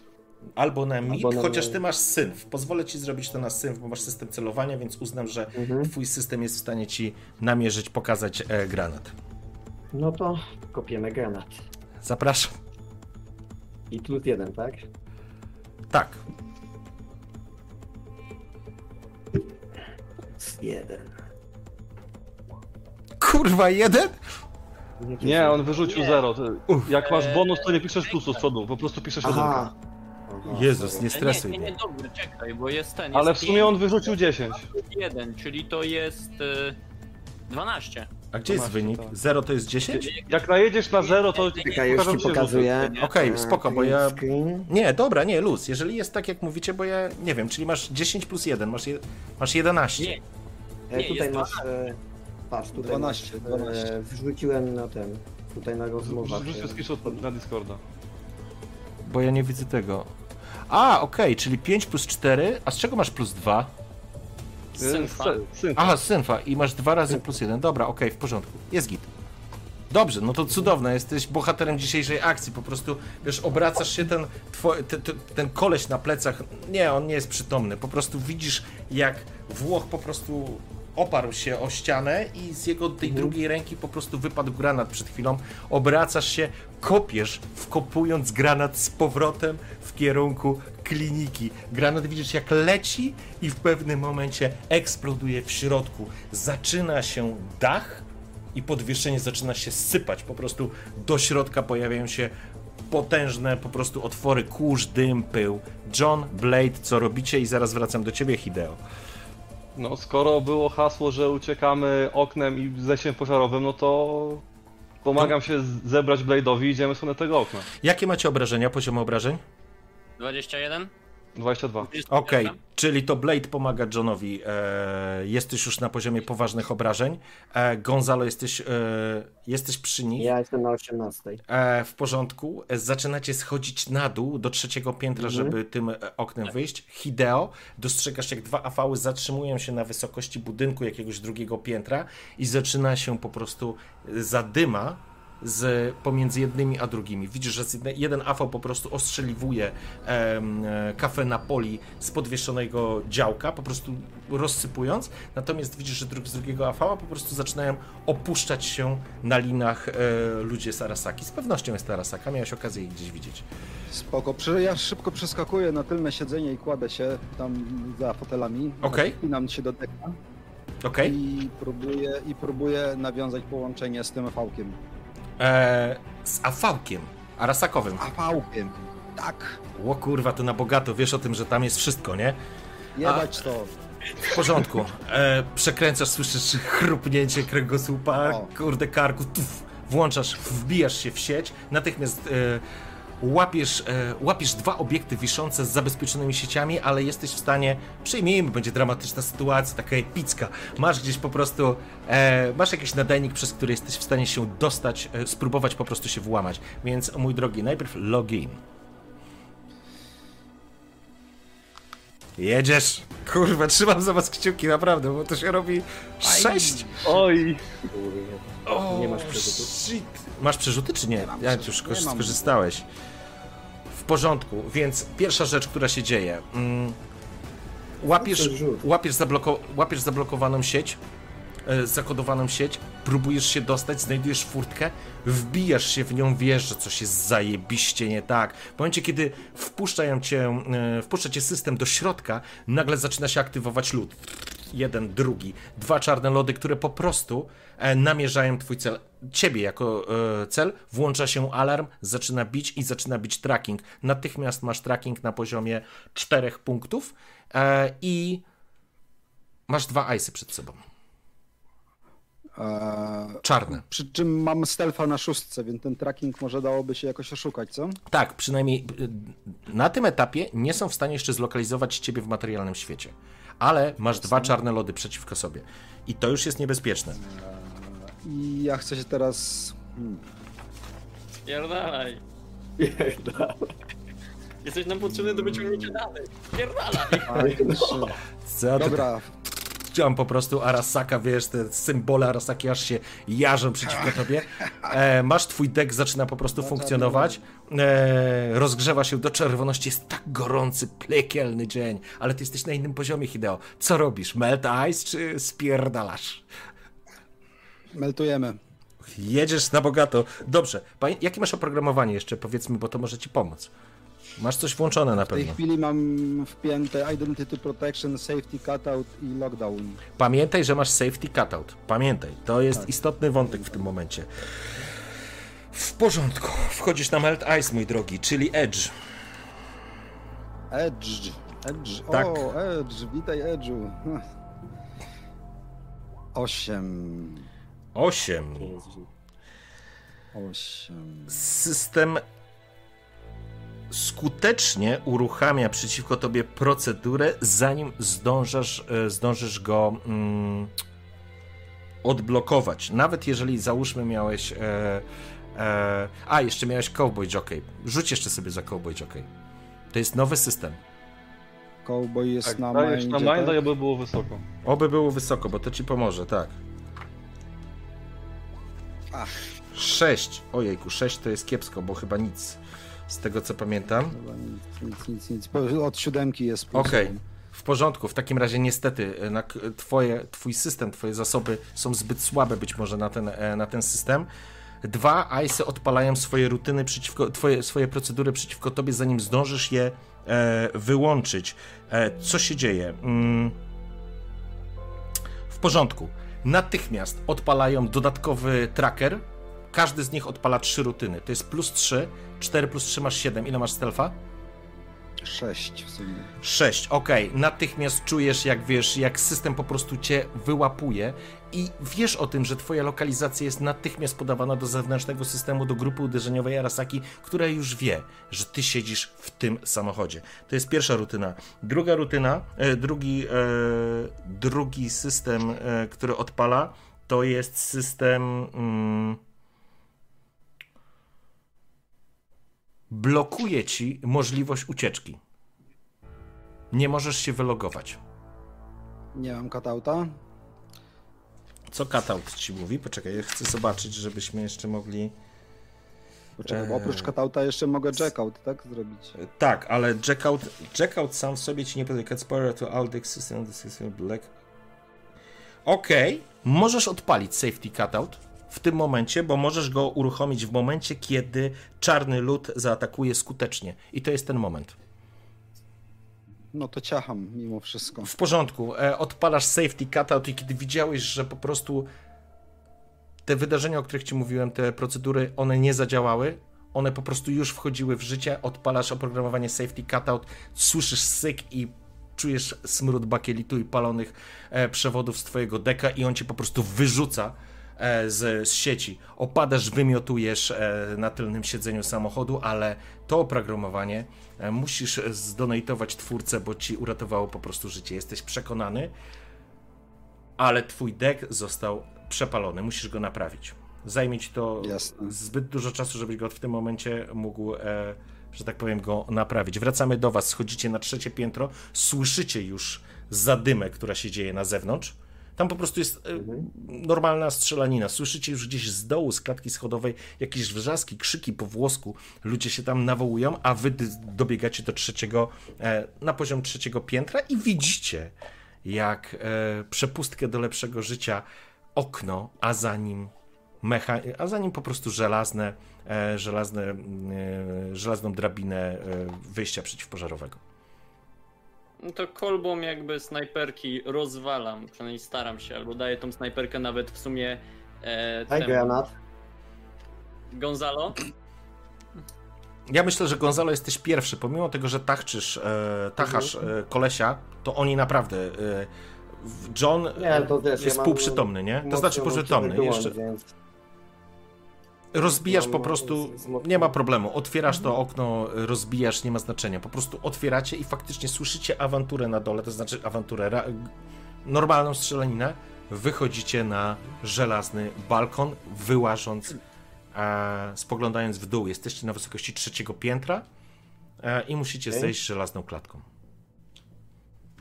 albo na mit, albo na- chociaż ty masz synf. Pozwolę ci zrobić to na synf, bo masz system celowania, więc uznam, że Mhm. twój system jest w stanie ci namierzyć, pokazać e, granat. No to kopiemy granat. Zapraszam. I plus jeden, tak? Tak. Plus jeden. Kurwa, jeden? Nie, on wyrzucił Nie. zero. Ty- Jak masz bonus, to nie piszesz plusu z przodu, po prostu piszesz jedynkę. Aha. Aha, Jezus, nie Nie, stresuj nie, nie, mnie. dobry, czekaj, bo jest ten. Ale w jest sumie on wyrzucił 10. 1, czyli to jest e, 12. A gdzie jest 12, wynik? tak. Zero to jest 10? Jak najedziesz na zero, to Czekaj, już pokażą ci się pokazuję. rzuty. Okej, E, spoko, bo ja... Screen. Nie, dobra, nie, luz. Jeżeli jest tak, jak mówicie, bo ja nie wiem, czyli masz 10 plus 1, masz, je... masz 11. Nie, E, Nie, tutaj jest masz. E, patrz, tutaj 12, masz. 12. E, wrzuciłem na ten. Tutaj na rozmowach. Rzuć e, screenshot na Discorda. Bo ja nie widzę tego. A, okej, czyli 5 plus 4, a z czego masz plus 2? Synfa. Se- Synfa. Aha, synfa i masz dwa razy plus jeden. Dobra, okej, w porządku. Jest git. Dobrze, no to cudowne, jesteś bohaterem dzisiejszej akcji, po prostu, wiesz, obracasz się, ten, two, te, te, ten koleś na plecach, nie, on nie jest przytomny, po prostu widzisz, jak Włoch po prostu oparł się o ścianę i z jego tej drugiej ręki po prostu wypadł granat przed chwilą, obracasz się, kopiesz, wkopując granat z powrotem w kierunku kliniki. Granat widzisz jak leci i w pewnym momencie eksploduje w środku. Zaczyna się dach i podwieszenie zaczyna się sypać. Po prostu do środka pojawiają się potężne po prostu otwory, kurz, dym, pył. John, Blade, co robicie? I zaraz wracam do ciebie, Hideo. No, skoro było hasło, że uciekamy oknem i zejściem pożarowym, no to pomagam się zebrać Blade'owi i idziemy w stronę tego okna. Jakie macie obrażenia, poziom obrażeń? 21? 22. Okej, czyli to Blade pomaga Johnowi. E, jesteś już na poziomie poważnych obrażeń. E, Gonzalo, jesteś, e, jesteś przy nich. Ja jestem na 18. E, w porządku. E, Zaczynacie schodzić na dół do trzeciego piętra, Mhm. żeby tym e, oknem wyjść. Hideo, dostrzegasz jak dwa afały zatrzymują się na wysokości budynku jakiegoś drugiego piętra i zaczyna się po prostu zadyma z pomiędzy jednymi a drugimi. Widzisz, że jeden afał po prostu ostrzeliwuje em, e, kafę Napoli z podwieszonego działka, po prostu rozsypując. Natomiast widzisz, że dru- z drugiego afała po prostu zaczynają opuszczać się na linach e, ludzie z Arasaki. Z pewnością jest Arasaka, miałeś okazję ich gdzieś widzieć. Spoko. Ja szybko przeskakuję na tylne siedzenie i kładę się tam za fotelami. Okej. Spinam się do deka Okej? i próbuję, i próbuję nawiązać połączenie z tym fałkiem. E, Z afałkiem, Arasakowym. A fałkiem. Tak. O kurwa, to na bogato, wiesz o tym, że tam jest wszystko, nie? Jebać to. W porządku. E, przekręcasz, słyszysz chrupnięcie kręgosłupa, O. kurde karku, tuf, włączasz, wbijasz się w sieć, natychmiast e, łapiesz, e, łapiesz dwa obiekty wiszące z zabezpieczonymi sieciami, ale jesteś w stanie, przyjmijmy, będzie dramatyczna sytuacja, taka epicka. Masz gdzieś po prostu, e, masz jakiś nadajnik, przez który jesteś w stanie się dostać, e, spróbować po prostu się włamać. Więc, mój drogi, najpierw login. Jedziesz! Kurwa, trzymam za was kciuki, naprawdę, bo to się robi sześć. Oj, O, Nie masz przerzutów? Shit. Masz przerzuty czy nie? mam Ja już nie skorzystałeś. W porządku, więc pierwsza rzecz, która się dzieje. Mm, łapiesz, Przerzut. łapiesz, zabloko- łapiesz zablokowaną sieć, zakodowaną sieć, próbujesz się dostać, znajdujesz furtkę, wbijasz się w nią, wiesz, że coś jest zajebiście nie tak. W momencie, kiedy wpuszczają cię, e, wpuszcza cię system do środka, nagle zaczyna się aktywować lód. Jeden, drugi, dwa czarne lody, które po prostu e, namierzają twój cel. Ciebie jako e, cel, włącza się alarm, zaczyna bić i zaczyna bić tracking. Natychmiast masz tracking na poziomie czterech punktów e, i masz dwa icy przed sobą. Eee, Czarne. przy czym mam stealtha na szóstce, więc ten tracking może dałoby się jakoś oszukać, co? Tak, przynajmniej y, na tym etapie nie są w stanie jeszcze zlokalizować ciebie w materialnym świecie. Ale masz dwa czarne lody przeciwko sobie. I to już jest niebezpieczne. I ja chcę się teraz... Hmm. Pierdalaj. Jesteś nam potrzebny do wyciągnięcia danych. Pierdalaj. Ty Dobra, Chciałem po prostu Arasaka, wiesz, te symbole Arasaki aż się jarzą przeciwko tobie. E, masz twój deck, zaczyna po prostu funkcjonować. E, rozgrzewa się do czerwoności, jest tak gorący, plekielny dzień, ale ty jesteś na innym poziomie, Hideo. Co robisz? Melt ice czy spierdalasz? meltujemy. Jedziesz na bogato. Dobrze. Jakie masz oprogramowanie jeszcze, powiedzmy, bo to może ci pomóc. Masz coś włączone na W tej pewno. chwili mam wpięte Identity Protection, Safety Cutout i Lockdown. Pamiętaj, że masz safety cutout. Pamiętaj, to jest istotny wątek w tym momencie. W porządku. Wchodzisz na Melt Ice, mój drogi, czyli Edge. Edge. Edge. Tak. O, Edge. Witaj, Edge'u. Osiem. 8. Osiem. System skutecznie uruchamia przeciwko tobie procedurę, zanim zdążasz, e, zdążysz go mm, odblokować. Nawet jeżeli załóżmy miałeś. E, e, a, jeszcze miałeś Cowboy Jockey. Rzuć jeszcze sobie za Cowboy Jockey. To jest nowy system. Cowboy jest tak, na dajesz na mindzie, minda, tak? jakby było wysoko. Oby było wysoko, bo to ci pomoże, tak. Ach. 6. Ojejku, 6 to jest kiepsko, bo chyba nic. Z tego co pamiętam. Chyba nic, nic, nic, Od siódemki jest Okej. jeden. W porządku, w takim razie niestety e, twoje, twój system, twoje zasoby są zbyt słabe być może na ten, e, na ten system. Dwa ICE odpalają swoje rutyny przeciwko, twoje, swoje procedury przeciwko tobie, zanim zdążysz je e, wyłączyć. E, co się dzieje? Mm. W porządku. Natychmiast odpalają dodatkowy tracker. Każdy z nich odpala trzy rutyny. To jest plus 3. 4 plus 3 masz 7. Ile masz stealtha? Sześć w sumie. 6, okej. Natychmiast czujesz, jak wiesz, jak system po prostu cię wyłapuje i wiesz o tym, że twoja lokalizacja jest natychmiast podawana do zewnętrznego systemu, do grupy uderzeniowej Arasaki, która już wie, że ty siedzisz w tym samochodzie. To jest pierwsza rutyna. Druga rutyna, e, drugi, e, drugi system, e, który odpala, to jest system. Mm, blokuje ci możliwość ucieczki. Nie możesz się wylogować. Nie mam cutouta. Co cutout ci mówi? Poczekaj, ja chcę zobaczyć, żebyśmy jeszcze mogli. Poczekaj, bo Eee. oprócz cutouta jeszcze mogę jackout, tak? Zrobić. E, Tak, ale jackout, jackout sam w sobie ci nie powie. Cat spoiler to all the system, the system black. Okej, możesz odpalić safety cutout w tym momencie, bo możesz go uruchomić w momencie, kiedy czarny lód zaatakuje skutecznie. I to jest ten moment. No to ciacham mimo wszystko. W porządku, e, odpalasz safety cutout i kiedy widziałeś, że po prostu te wydarzenia, o których ci mówiłem, te procedury, one nie zadziałały, one po prostu już wchodziły w życie, odpalasz oprogramowanie safety cutout, słyszysz syk i czujesz smród bakielitu i palonych e, przewodów z twojego deka i on cię po prostu wyrzuca z, z sieci. Opadasz, wymiotujesz e, na tylnym siedzeniu samochodu, ale to oprogramowanie e, musisz zdonatować twórcę, bo ci uratowało po prostu życie. Jesteś przekonany, ale twój deck został przepalony. Musisz go naprawić. Zajmie ci to Jasne. zbyt dużo czasu, żebyś go w tym momencie mógł, e, że tak powiem, go naprawić. Wracamy do was, schodzicie na trzecie piętro, słyszycie już zadymę, która się dzieje na zewnątrz. Tam po prostu jest e, normalna strzelanina. Słyszycie już gdzieś z dołu, z klatki schodowej, jakieś wrzaski, krzyki po włosku. Ludzie się tam nawołują, a wy dobiegacie do trzeciego, e, na poziom trzeciego piętra i widzicie, jak e, przepustkę do lepszego życia, okno, a za nim mecha, a za nim po prostu żelazne, żelazne, mm, żelazną drabinę wyjścia przeciwpożarowego. No to kolbą jakby snajperki rozwalam, przynajmniej staram się, albo daję tą snajperkę nawet w sumie e, Daj temu. granat. Gonzalo? Ja myślę, że Gonzalo jesteś pierwszy, pomimo tego, że tachczysz, e, tachasz e, kolesia, to oni naprawdę. E, John Nie, jest ja półprzytomny, nie? To znaczy wyłącz, Jeszcze Więc rozbijasz po prostu, nie ma problemu. Otwierasz to okno, rozbijasz, nie ma znaczenia. Po prostu otwieracie i faktycznie słyszycie awanturę na dole, to znaczy awanturę, normalną strzelaninę. Wychodzicie na żelazny balkon, wyłażąc, e, spoglądając w dół. Jesteście na wysokości trzeciego piętra e, i musicie zejść żelazną klatką.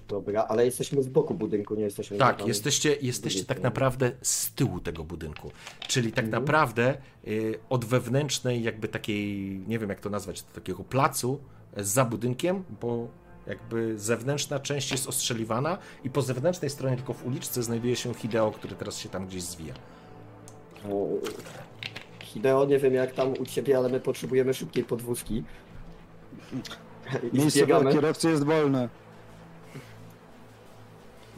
Dobra, ale jesteśmy z boku budynku, nie jesteśmy Tak, jesteście, jesteście tak naprawdę z tyłu tego budynku. Czyli tak Mhm. naprawdę y, od wewnętrznej, jakby takiej, nie wiem jak to nazwać, takiego placu y, za budynkiem, bo jakby zewnętrzna część jest ostrzeliwana i po zewnętrznej stronie, tylko w uliczce, znajduje się Hideo, który teraz się tam gdzieś zwija. O, Hideo, nie wiem jak tam u ciebie, ale my potrzebujemy szybkiej podwózki. I Miejsce dla kierowcy jest wolne.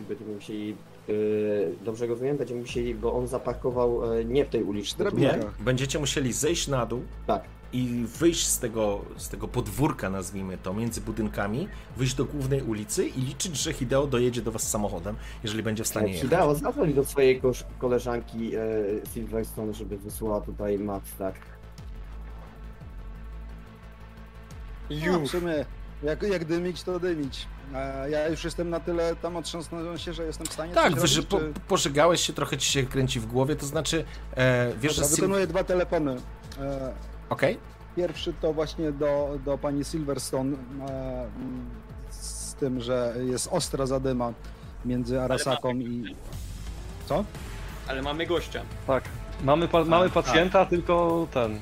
Będziemy musieli, yy, dobrze rozumiem, będziemy musieli, bo on zaparkował e, nie w tej uliczce. Nie? tutaj. Będziecie musieli zejść na dół Tak, i wyjść z tego, z tego podwórka, nazwijmy to, między budynkami, wyjść do głównej ulicy i liczyć, że Hideo dojedzie do was samochodem, jeżeli będzie w stanie jechać. Hideo, zadzwoń do swojej kosz- koleżanki e, Silverstone, żeby wysłała tutaj mat, tak. No, w sumie, jak, jak dymić, to dymić. Ja już jestem na tyle tam otrząsnąłem się, że jestem w stanie Tak, coś wyży, robić, po, czy... pożegałeś się, trochę ci się kręci w głowie, to znaczy, e, wiesz, że... Dobra, Sil- wykonuję dwa telefony. E, Okej, Pierwszy to właśnie do, do pani Silverstone e, z tym, że jest ostra zadyma między Arasaką i... Co? Ale mamy gościa. Tak. Mamy, pa- mamy pacjenta, tylko ten.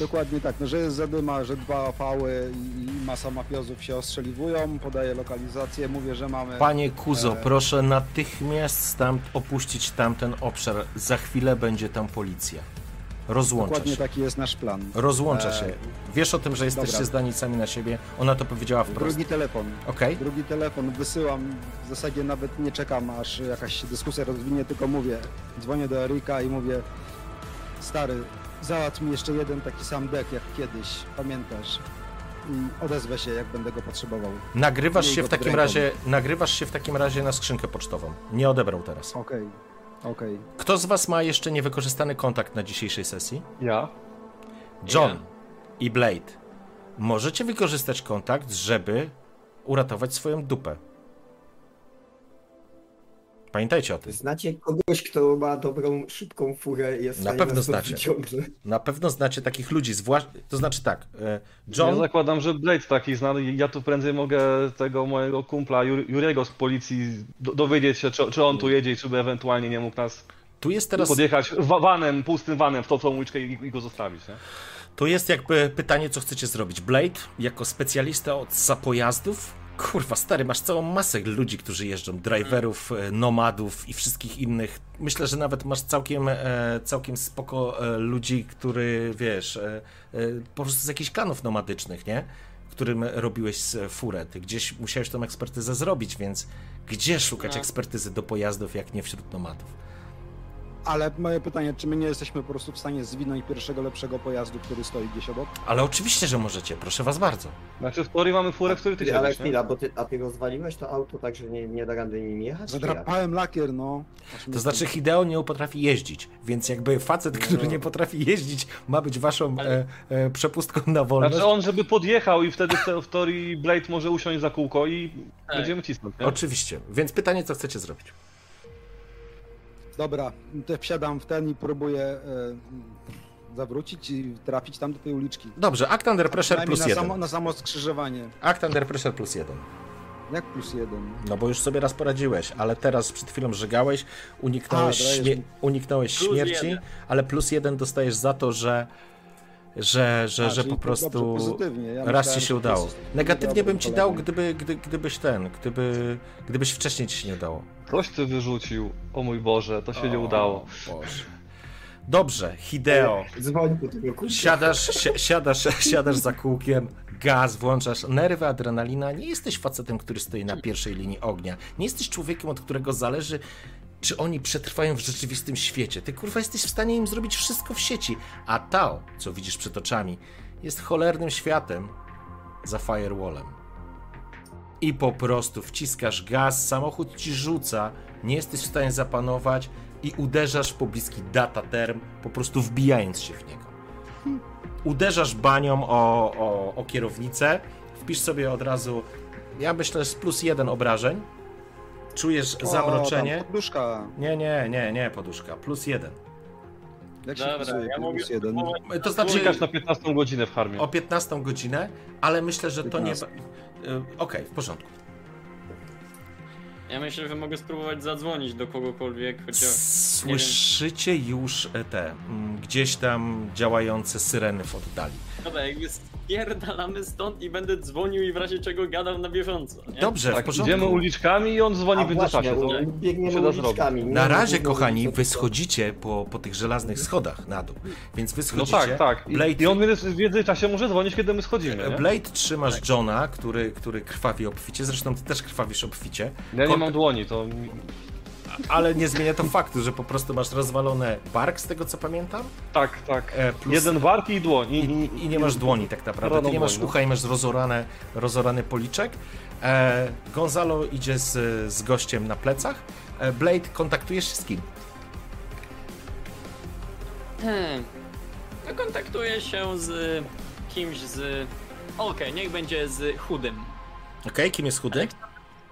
Dokładnie tak, no, że jest zadyma, że dwa fały i, masa mafiozów się ostrzeliwują, podaję lokalizację, mówię, że mamy... Panie Kuzo, E. proszę natychmiast tam opuścić tamten obszar. Za chwilę będzie tam policja. Rozłącza Dokładnie się. taki jest nasz plan. Rozłącza E, się. Wiesz o tym, że jesteście dobra. zdani sami na siebie. Ona to powiedziała wprost. Drugi telefon. Okej? Drugi telefon wysyłam, w zasadzie nawet nie czekam, aż jakaś dyskusja rozwinie, tylko mówię, dzwonię do Erika i mówię, stary, załatw mi jeszcze jeden taki sam deck jak kiedyś, pamiętasz? I odezwę się, jak będę go potrzebował. Nagrywasz Miej się w takim ręką. razie, nagrywasz się w takim razie na skrzynkę pocztową. Nie odebrał teraz. Okej, okej. Kto z was ma jeszcze niewykorzystany kontakt na dzisiejszej sesji? Ja. John Ja. i Blade. Możecie wykorzystać kontakt, żeby uratować swoją dupę. Pamiętajcie o tym. Znacie kogoś, kto ma dobrą, szybką furę i jest Na pewno znacie. Na pewno znacie takich ludzi, zwłaszcza. To znaczy tak, e, Ja John. zakładam, że Blade taki znany. Ja tu prędzej mogę tego mojego kumpla Jur- Jurego z policji do- dowiedzieć się, czy, czy on tu jedzie i czy by ewentualnie nie mógł nas Tu jest teraz. podjechać vanem, pustym vanem w tą tą uliczkę i, i go zostawić, nie? Tu jest jakby pytanie, co chcecie zrobić. Blade, jako specjalista od pojazdów. Kurwa, stary, masz całą masę ludzi, którzy jeżdżą, driverów, e, nomadów i wszystkich innych. Myślę, że nawet masz całkiem, e, całkiem spoko e, ludzi, który, wiesz, po prostu z jakichś klanów nomadycznych, nie? Którym robiłeś furę. Ty gdzieś musiałeś tą ekspertyzę zrobić, więc gdzie szukać No. ekspertyzy do pojazdów, jak nie wśród nomadów? Ale moje pytanie, czy my nie jesteśmy po prostu w stanie zwinąć pierwszego lepszego pojazdu, który stoi gdzieś obok? Ale oczywiście, że możecie, proszę was bardzo. Znaczy w teorii mamy furę, w której ty ale siedzisz, nie? chwila, bo ty, a ty rozwaliłeś to auto tak, że nie, nie da rady nim jechać? Zadrapałem lakier, no. Aż mi- To znaczy Hideo nie potrafi jeździć, więc jakby facet, który nie potrafi jeździć, ma być waszą e, e, przepustką na wolność. Znaczy on, żeby podjechał i wtedy w, te, w teorii Blade może usiąść za kółko i Tak. będziemy cisnąć, nie? Oczywiście, więc pytanie, co chcecie zrobić? Dobra, to wsiadam w ten i próbuję e, zawrócić i trafić tam do tej uliczki. Dobrze, Act Under Pressure plus na samo, jeden. na samo skrzyżowanie. Act Under Pressure plus jeden. Jak plus jeden? No bo już sobie raz poradziłeś, ale teraz przed chwilą żegałeś, uniknąłeś, A, śmie- mi- uniknąłeś śmierci, jeden. ale plus jeden dostajesz za to, że że, że, A, że po prostu dobrze. Ja raz ci się udało. Negatywnie bym ci dał, gdyby, gdy, gdybyś ten, gdyby, gdybyś wcześniej ci się nie udało. Coś ty wyrzucił, o mój Boże, to się nie O, udało. Boże. Dobrze, Hideo. Kurczę. Siadasz, si siadasz, siadasz za kółkiem, gaz, włączasz nerwy, adrenalina. Nie jesteś facetem, który stoi na pierwszej linii ognia. Nie jesteś człowiekiem, od którego zależy, czy oni przetrwają w rzeczywistym świecie. Ty kurwa jesteś w stanie im zrobić wszystko w sieci. A Tao, co widzisz przed oczami, jest cholernym światem za firewallem. I po prostu wciskasz gaz, samochód ci rzuca, nie jesteś w stanie zapanować i uderzasz w pobliski data term, po prostu wbijając się w niego uderzasz banią o, o, o kierownicę, wpisz sobie od razu, ja myślę, z plus jeden obrażeń, czujesz O, zamroczenie. tam Poduszka. Nie, nie, nie, nie, poduszka, plus jeden. Jak się Dobra, ja plus jeden? To znaczy Czekasz na 15 godzinę w harmie. o 15 godzinę, ale myślę, że to nie... 15. Y, Okej, w porządku. Ja myślę, że mogę spróbować zadzwonić do kogokolwiek, chociaż... Słyszycie już e, te mm, gdzieś tam działające syreny w oddali. Dobra, jakby spierdalamy stąd i będę dzwonił i w razie czego gadał na bieżąco, nie? Dobrze, w Tak, porządku. idziemy uliczkami i on dzwoni A w międzyczasie. właśnie, biegniemy uliczkami. Na razie, kochani, wy schodzicie po, po tych żelaznych schodach na dół, więc wy No schodzicie. tak, tak. I, Blade, I on w międzyczasie może dzwonić, kiedy my schodzimy, nie? Blade trzymasz Johna, który, który krwawi obficie, zresztą ty też krwawisz obficie, Ja nie Kon- mam dłoni, to... ale nie zmienia to faktu, że po prostu masz rozwalone bark, z tego co pamiętam, Tak, tak. e, plus Jeden warki i dłoń. I, i, i nie masz dłoni tak naprawdę, ty nie masz no. ucha i masz rozorane, rozorany policzek. E, Gonzalo idzie z, z gościem na plecach. E, Blade, kontaktujesz się z kim? Hmm. No kontaktuję się z kimś z... Okej, niech będzie z chudym. Okej, kim jest chudy?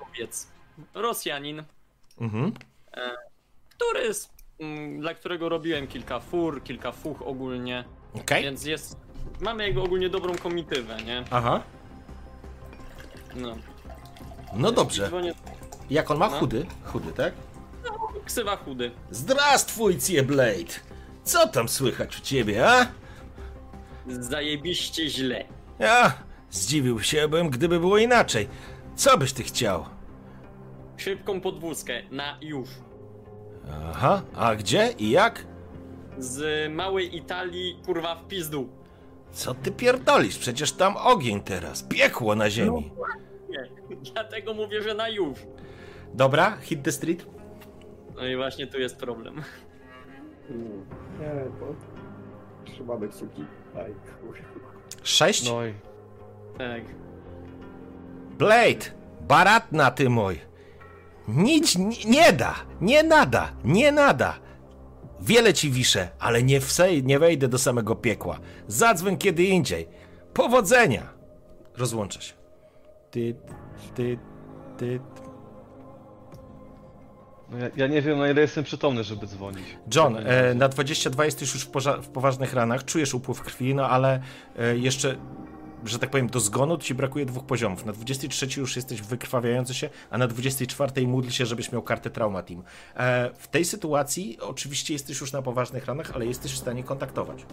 Powiedz. Rosjanin, Mhm. Który... s- mm, Dla którego robiłem kilka fur, kilka fuch ogólnie, Okej, więc jest... Mamy jakby ogólnie dobrą komitywę, nie? aha, No. no dobrze. Dzwonię... Jak on ma? No. Chudy? Chudy, tak? Ksywa chudy. Zdrastwój, Blade! Co tam słychać u ciebie, a? Zajebiście źle. Ja zdziwił się bym, gdyby było inaczej. Co byś ty chciał? Szybką podwózkę, na już. Aha, a gdzie i jak? Z małej Italii, kurwa, w pizdu. Co ty pierdolisz? Przecież tam ogień teraz, piekło na ziemi. Nie, dlatego mówię, że na już. Dobra, hit the street. No i właśnie tu jest problem. Mm, Nie, to... Trzymamy kciuki. Aj, kurwa. Sześć? No i... Tak. Blade, baratna ty mój. Nic nie, da, nie nada, nie nada. Wiele ci wiszę, ale nie, wsej, nie wejdę do samego piekła. Zadzwoń kiedy indziej. Powodzenia! Rozłącza się. Ty, ty, ty. No ja, ja nie wiem na ile jestem przytomny, żeby dzwonić. John, e, na 22 jesteś już w, w poważnych ranach, czujesz upływ krwi, no ale e, jeszcze, że tak powiem, do zgonu ci brakuje dwóch poziomów. Na 23 już jesteś wykrwawiający się, a na 24 módl się, żebyś miał kartę Trauma Team. E, w tej sytuacji oczywiście jesteś już na poważnych ranach, ale jesteś w stanie kontaktować.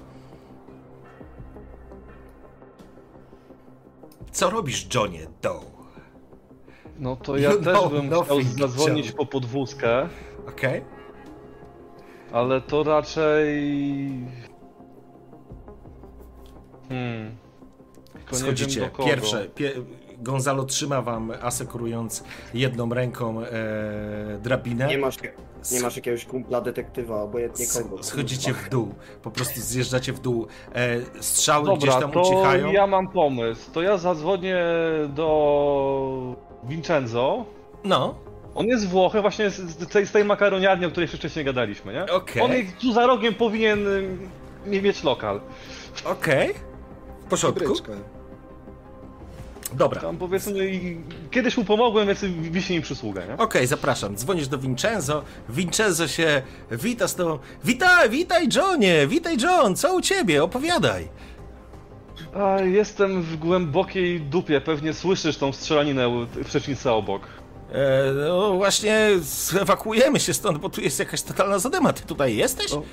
Co robisz, Johnie Doe? No to ja You też bym chciał zadzwonić Joe. po podwózkę, Okej? ale to raczej... Hmm... Tylko nie wiem Schodzicie. Pierwsze, pie, Gonzalo trzyma wam, asekurując jedną ręką e, drabinę. Nie masz, nie masz jakiegoś kumpla detektywa, obojętnie kogo. Schodzicie w dół, po prostu zjeżdżacie w dół. E, strzały Dobra, gdzieś tam to ucichają. ja mam pomysł. To ja zadzwonię do Vincenzo. No, On jest Włochem, właśnie z, z, tej, z tej makaroniarni, o której jeszcze wcześniej gadaliśmy, nie? Okej. On jest tu za rogiem powinien y, nie mieć lokal. okej. W porządku. Dobra. Tam powiedzmy, kiedyś mu pomogłem, więc wisi mi przysługę, nie? Okej, zapraszam. Dzwonisz do Vincenzo. Vincenzo się wita z tobą. Witaj, witaj Johnie, witaj John, co u ciebie? Opowiadaj. A, jestem w głębokiej dupie, pewnie słyszysz tą strzelaninę w przecznicy obok. E, no właśnie, ewakuujemy się stąd, bo tu jest jakaś totalna zadyma. Ty tutaj jesteś? O.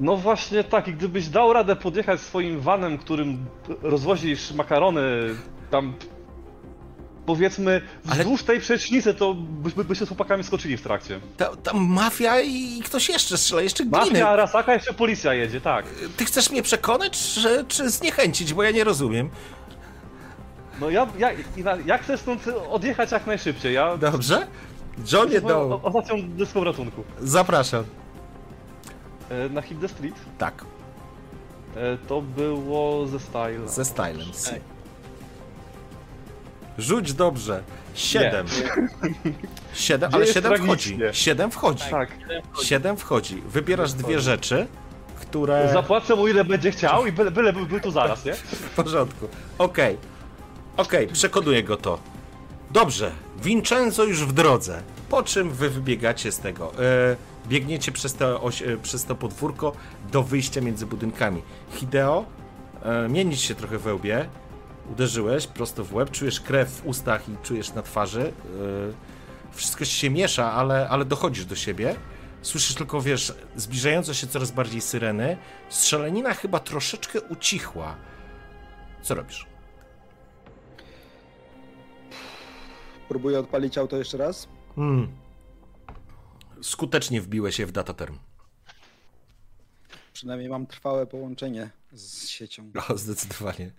No właśnie tak, i gdybyś dał radę podjechać swoim vanem, którym rozwozisz makarony tam powiedzmy Ale- wzdłuż tej przecznicy, to byśmy by się z chłopakami skoczyli w trakcie. Ta, tam mafia i ktoś jeszcze strzela, jeszcze gliny. Mafia, Arasaka, jeszcze policja jedzie, tak. Ty chcesz mnie przekonać, że, czy zniechęcić, bo ja nie rozumiem. No ja, ja, ja, chcę stąd odjechać jak najszybciej, ja... Dobrze? Johnie, no, ostatnią dyską ratunku. zapraszam. E, Na Hit the Street Tak, e, to było ze Style. ze stylem. Rzuć dobrze. Siedem. Siedem, ale siedem wchodzi. Siedem wchodzi. Tak. Siedem wchodzi. Wybierasz dwie rzeczy, które... Zapłacę mu ile będzie chciał i byle, byle był, był tu zaraz, nie? W porządku. Okej. Okej, przekonuje go to. Dobrze, Vincenzo już w drodze. Po czym wy wybiegacie z tego. E, biegniecie przez to, oś, e, przez to podwórko do wyjścia między budynkami. Hideo, e, mienić się trochę we łbie. Uderzyłeś prosto w łeb, czujesz krew w ustach i czujesz na twarzy. E, wszystko się miesza, ale, ale dochodzisz do siebie. Słyszysz tylko, wiesz, zbliżające się coraz bardziej syreny. Strzelanina chyba troszeczkę ucichła. Co robisz? Próbuję odpalić auto jeszcze raz. Hmm. Skutecznie wbiłeś się w dataterm. Przynajmniej mam trwałe połączenie z siecią. O, zdecydowanie.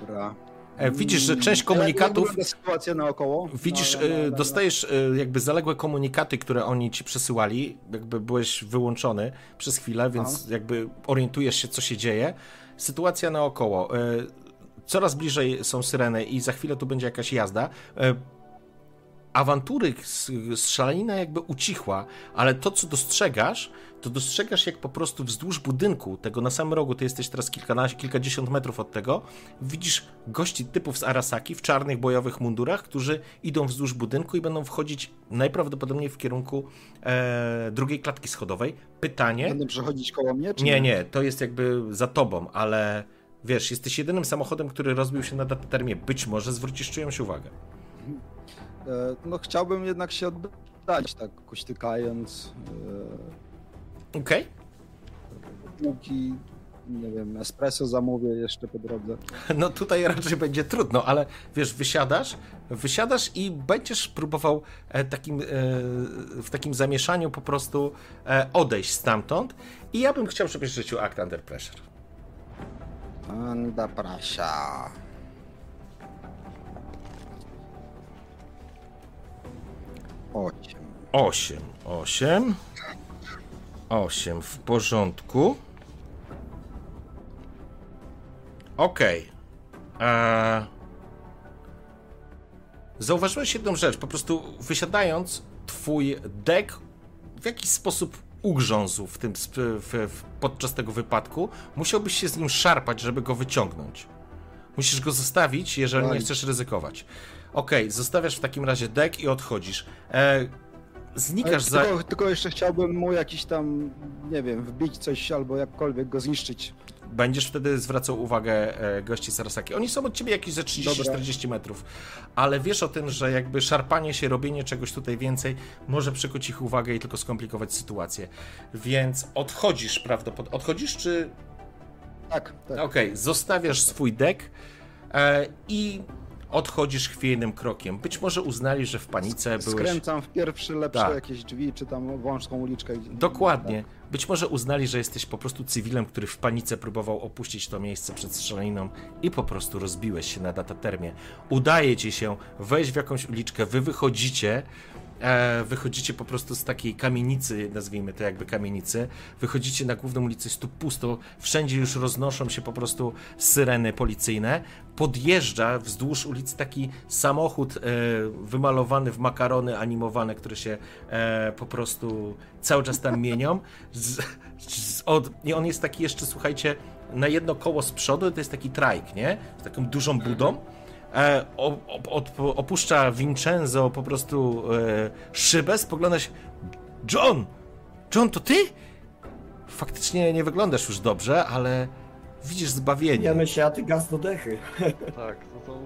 Dobra. E, widzisz, że część komunikatów. sytuacja naokoło? Widzisz, No, no, e, no, dostajesz e, jakby zaległe komunikaty, które oni ci przesyłali. Jakby byłeś wyłączony przez chwilę, więc jakby orientujesz się, co się dzieje. Sytuacja naokoło. Coraz bliżej są syreny i za chwilę tu będzie jakaś jazda. Awantury, s- strzelanina jakby ucichła, ale to, co dostrzegasz, to dostrzegasz, jak po prostu wzdłuż budynku, tego na samym rogu, ty jesteś teraz kilkanaście, kilkadziesiąt metrów od tego, widzisz gości typów z Arasaki w czarnych bojowych mundurach, którzy idą wzdłuż budynku i będą wchodzić najprawdopodobniej w kierunku e, drugiej klatki schodowej. Pytanie... Będą przechodzić koło mnie, czy Nie, nie, to jest jakby za tobą, ale wiesz, jesteś jedynym samochodem, który rozbił się na datatermie. Być może zwrócisz czyjąś uwagę. E, No chciałbym jednak się oddać, tak kuśtykając. Okej? Póki, nie wiem, espresso zamówię jeszcze po drodze. No tutaj raczej będzie trudno, ale wiesz, wysiadasz, wysiadasz i będziesz próbował e, takim, e, w takim zamieszaniu po prostu e, odejść stamtąd i ja bym chciał, żebyś rzucił Act Under Pressure. Anda prasia. Osiem. 8, 8, 8 w porządku. Okej. Eee, Zauważyłeś jedną rzecz, po prostu wysiadając, twój dek w jakiś sposób ugrzązł w tym, w, w, podczas tego wypadku. Musiałbyś się z nim szarpać, żeby go wyciągnąć. Musisz go zostawić, jeżeli nie Oj. chcesz ryzykować. Okej, zostawiasz w takim razie dek i odchodzisz. E, znikasz za... Tylko, tylko jeszcze chciałbym mu jakiś tam, nie wiem, wbić coś albo jakkolwiek go zniszczyć. Będziesz wtedy zwracał uwagę e, gości Sarasaki. Oni są od ciebie jakieś ze 30-40 metrów, ale wiesz o tym, że jakby szarpanie się, robienie czegoś tutaj więcej może przykuć ich uwagę i tylko skomplikować sytuację. Więc odchodzisz prawdopodobnie. Odchodzisz czy Tak, tak. Okej, zostawiasz swój dek e, i odchodzisz chwiejnym krokiem. Być może uznali, że w panice byłeś... Skręcam w pierwsze lepsze Tak. jakieś drzwi, czy tam wąską uliczkę. Dokładnie. Być może uznali, że jesteś po prostu cywilem, który w panice próbował opuścić to miejsce przed strzelaniną i po prostu rozbiłeś się na datatermie. Udaje ci się wejść w jakąś uliczkę, wy wychodzicie, wychodzicie po prostu z takiej kamienicy, nazwijmy to jakby kamienicy, wychodzicie na główną ulicę, jest tu pusto, wszędzie już roznoszą się po prostu syreny policyjne, podjeżdża wzdłuż ulicy taki samochód e, wymalowany w makarony animowane, które się e, po prostu cały czas tam mienią. Z, z, od, I on jest taki jeszcze, słuchajcie, na jedno koło z przodu to jest taki trajk, nie? Z taką dużą budą. E, opuszcza Vincenzo po prostu e, szybę, spogląda się. John! John, to ty? Faktycznie nie wyglądasz już dobrze, ale widzisz zbawienie. Wiemy się, a ty gaz do dechy. Tak, no to...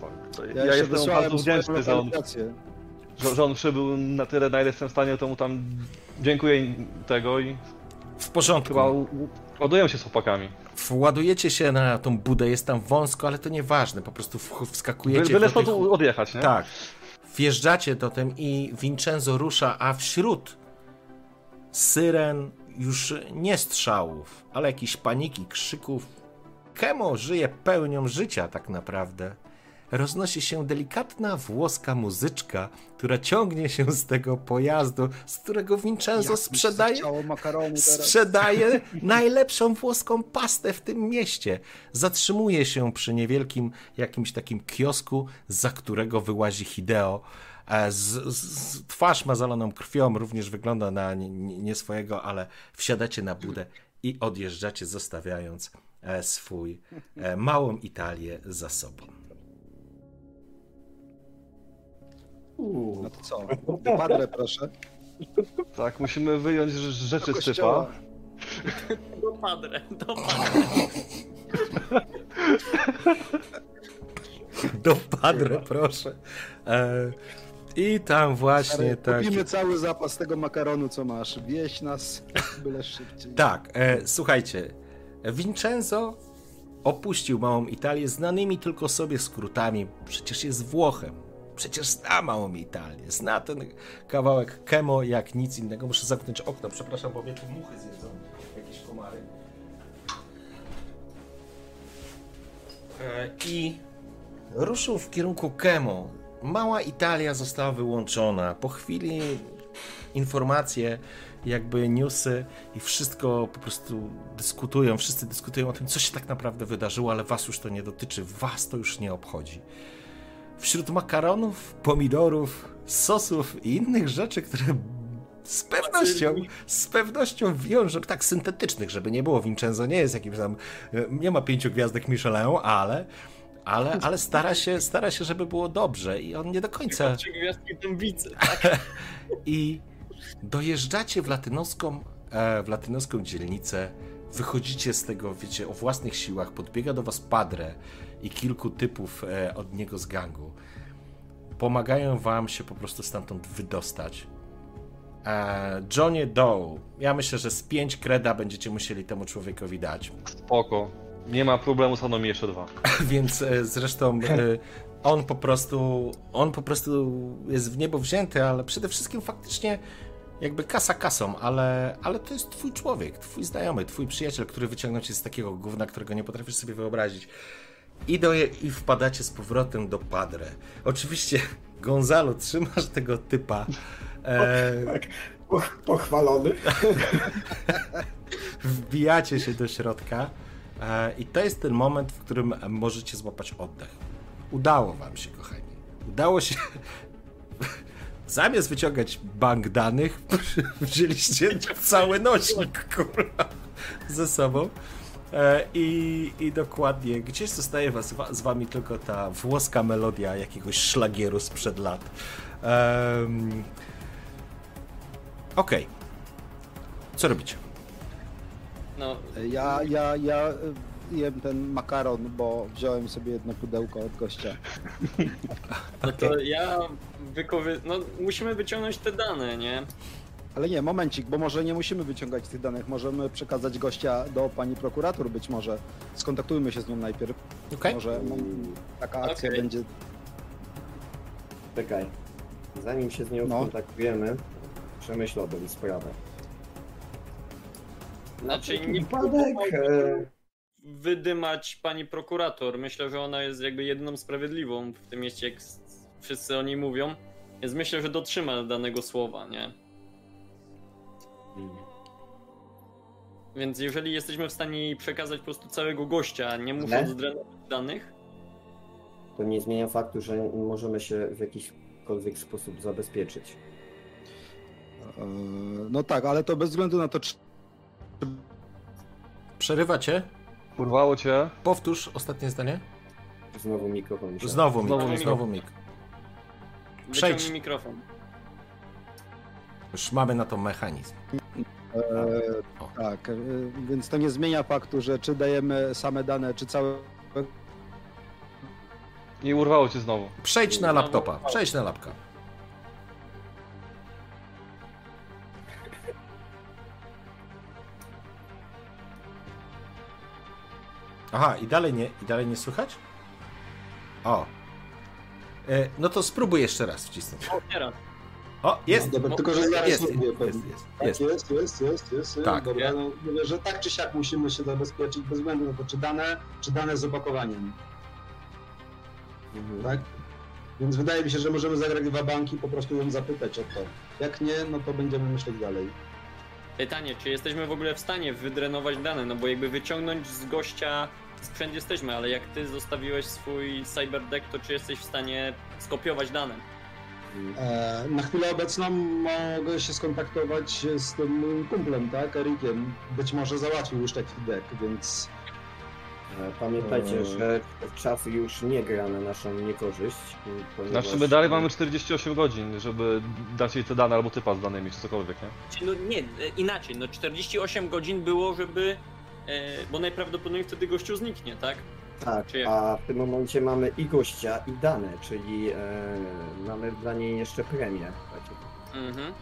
Fuck, to Ja, ja, jestem bardzo wdzięczny, że on, że, że on przybył na tyle, na ile jestem w stanie, to mu tam dziękuję tego i W porządku. chyba się z chłopakami. Władujecie się na tą budę, jest tam wąsko, ale to nieważne, po prostu wskakujecie Byle stąd tych... odjechać, nie? Tak. Wjeżdżacie do tym i Vincenzo rusza, a wśród syren już nie strzałów, ale jakiejś paniki, krzyków. Kemo żyje pełnią życia tak naprawdę. Roznosi się delikatna włoska muzyczka, która ciągnie się z tego pojazdu, z którego Vincenzo Jak sprzedaje sprzedaje najlepszą włoską pastę w tym mieście. Zatrzymuje się przy niewielkim jakimś takim kiosku, za którego wyłazi Hideo. E, Z, z, twarz ma zalaną krwią, również wygląda na nie, nie nie swojego, ale wsiadacie na budę i odjeżdżacie, zostawiając e, swój e, małą Italię za sobą. No to co? Do Padre, proszę. Tak, musimy wyjąć rz- rzeczy z typa. Do padre, do padre. Do Padre, proszę. E, I tam właśnie tak. Kupimy cały zapas tego makaronu, co masz. Wieś nas byle szybciej. Tak, e, słuchajcie. Vincenzo opuścił małą Italię znanymi tylko sobie skrótami. Przecież jest Włochem. Przecież zna małą Italię. Zna ten kawałek Kemo jak nic innego. Muszę zamknąć okno, przepraszam, bo mnie tu muchy zjedzą. Jakieś komary. E, I ruszył w kierunku Kemo. Mała Italia została wyłączona. Po chwili informacje, jakby newsy i wszystko po prostu dyskutują, wszyscy dyskutują o tym, co się tak naprawdę wydarzyło, ale was już to nie dotyczy, was to już nie obchodzi. Wśród makaronów, pomidorów, sosów i innych rzeczy, które z pewnością, z pewnością wiążą, tak syntetycznych, żeby nie było, Vincenzo nie jest jakimś tam, e, nie ma pięciu gwiazdek Michelin, ale ale, ale stara, się, stara się, żeby było dobrze i on nie do końca... Trzy gwiazdki dębicy, tak? I dojeżdżacie w latynoską, e, w latynoską dzielnicę, wychodzicie z tego, wiecie, o własnych siłach, podbiega do was Padre i kilku typów e, od niego z gangu. Pomagają wam się po prostu stamtąd wydostać. E, Johnny Doe, ja myślę, że z pięć kreda będziecie musieli temu człowiekowi dać. Spoko. Nie ma problemu, staną mi jeszcze dwa. Więc e, zresztą on po prostu on po prostu jest w niebo wzięty, ale przede wszystkim faktycznie jakby kasa kasą, ale, ale to jest twój człowiek, twój znajomy, twój przyjaciel, który wyciągnął cię z takiego gówna, którego nie potrafisz sobie wyobrazić. I, do, I wpadacie z powrotem do Padre. Oczywiście, Gonzalo, trzymasz tego typa. E, Poch- Pochwalony. wbijacie się do środka e, i to jest ten moment, w którym możecie złapać oddech. Udało wam się, kochani. Udało się. Zamiast wyciągać bank danych, wzięliście cały nośnik, kurwa, ze sobą. E, I, I dokładnie, gdzieś zostaje was, wa- z wami tylko ta włoska melodia jakiegoś szlagieru sprzed lat. Em, Okej. Co robicie? No, Ja, ja, ja y, jem ten makaron, bo wziąłem sobie jedno pudełko od gościa. no to ja wykowy... No, musimy wyciągnąć te dane, nie? Ale nie, momencik, bo może nie musimy wyciągać tych danych. Możemy przekazać gościa do pani prokurator być może. Skontaktujmy się z nią najpierw. Okej? Może no, taka akcja Okej. będzie. Czekaj. Zanim się z nią No. skontaktujemy, przemyślałbym sprawę. Znaczy, nie wypadek, e, wydymać pani prokurator. Myślę, że ona jest jakby jedyną sprawiedliwą w tym mieście, jak wszyscy o niej mówią. Więc myślę, że dotrzyma danego słowa, nie? Więc jeżeli jesteśmy w stanie jej przekazać po prostu całego gościa, nie musząc drenować danych, To nie zmienia faktu, że możemy się w jakikolwiek sposób zabezpieczyć. e, No tak, ale to bez względu na to, czy Przerywa cię? Urwało cię. Powtórz ostatnie zdanie. Znowu mikrofon mi się... Znowu Znowu znowu, mik. wyciągnij Przejdź. mikrofon. Już mamy na to mechanizm. E, tak, e, więc to nie zmienia faktu, że czy dajemy same dane, czy całe. I urwało cię znowu. Przejdź na laptopa, przejdź na lapka. Aha, i dalej nie, i dalej nie słychać? O. E, no to spróbuj jeszcze raz wcisnąć. O, teraz. O, jest! No dobra, tylko że zaraz Jest, mówię jest, pewnie. jest, Tak, jest. jest, jest, jest, jest. Tak. Dobra, no, mówię, że tak czy siak musimy się zabezpieczyć bez względu na to, czy dane, czy dane z opakowaniem, Mhm. tak? Więc wydaje mi się, że możemy zagrać dwa banki, po prostu ją zapytać o to. Jak nie, no to będziemy myśleć dalej. Pytanie, czy jesteśmy w ogóle w stanie wydrenować dane? No bo jakby wyciągnąć z gościa sprzęt jesteśmy, ale jak ty zostawiłeś swój cyberdeck, to czy jesteś w stanie skopiować dane? E, na chwilę obecną mogę się skontaktować z tym moim kumplem, tak, Erikiem. Być może załatwił już taki deck, więc E, Pamiętajcie, Eee. że czas już nie gra na naszą niekorzyść. Ponieważ... Znaczy my dalej mamy 48 godzin, żeby dać jej te dane albo typa z danymi, czy cokolwiek, nie? No nie, e, inaczej, no 48 godzin było, żeby... E, bo najprawdopodobniej wtedy gościu zniknie, tak? Tak, Czy a w tym momencie mamy i gościa, i dane, czyli e, mamy dla niej jeszcze premię. Mhm.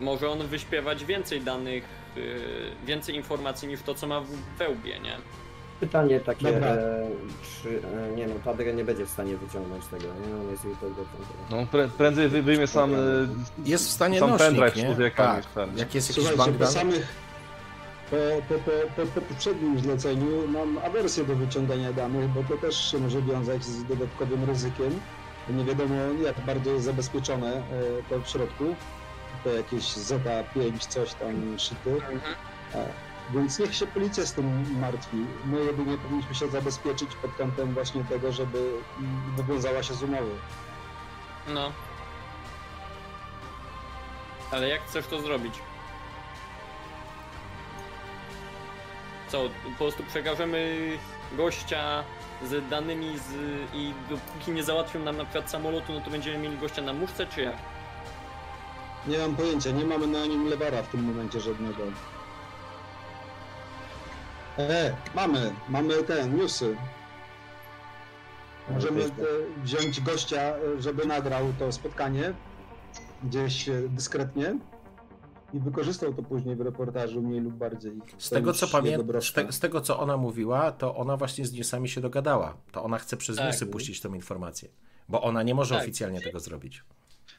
Może on wyśpiewać więcej danych, e, więcej informacji niż to, co ma w wełbie, nie? Pytanie takie, e, czy, e, nie no, Tadre nie będzie w stanie wyciągnąć tego, nie? On jest jej to No prę- prędzej wy- wyjmie sam, e, Jest w stanie sam nośnik, pendrive nie? z człowieka Tak. ten. Jak jest jakiś Słuchajcie, bank danych? samych po, po, po, po, po poprzednim zleceniu mam awersję do wyciągania danych, bo to też się może wiązać z dodatkowym ryzykiem. Nie wiadomo jak bardzo jest zabezpieczone e, to w środku. To jakieś ZA5, coś tam szyty. E, Więc niech się policja z tym martwi. My jedynie powinniśmy się zabezpieczyć pod kątem właśnie tego, żeby wywiązała się z umowy. No. Ale jak chcesz to zrobić? Co, po prostu przekażemy gościa z danymi z... i dopóki nie załatwią nam na przykład samolotu, no to będziemy mieli gościa na muszce, czy jak? Nie mam pojęcia, nie mamy na nim lewara w tym momencie żadnego. E, mamy, mamy te newsy. Możemy e, wziąć gościa, żeby nagrał to spotkanie gdzieś e, dyskretnie i wykorzystał to później w reportażu mniej lub bardziej. Z tego, co pamiętam, z, te, z tego co ona mówiła, to ona właśnie z newsami się dogadała. To ona chce przez Tak. newsy puścić tą informację. Bo ona nie może Tak. oficjalnie tego zrobić.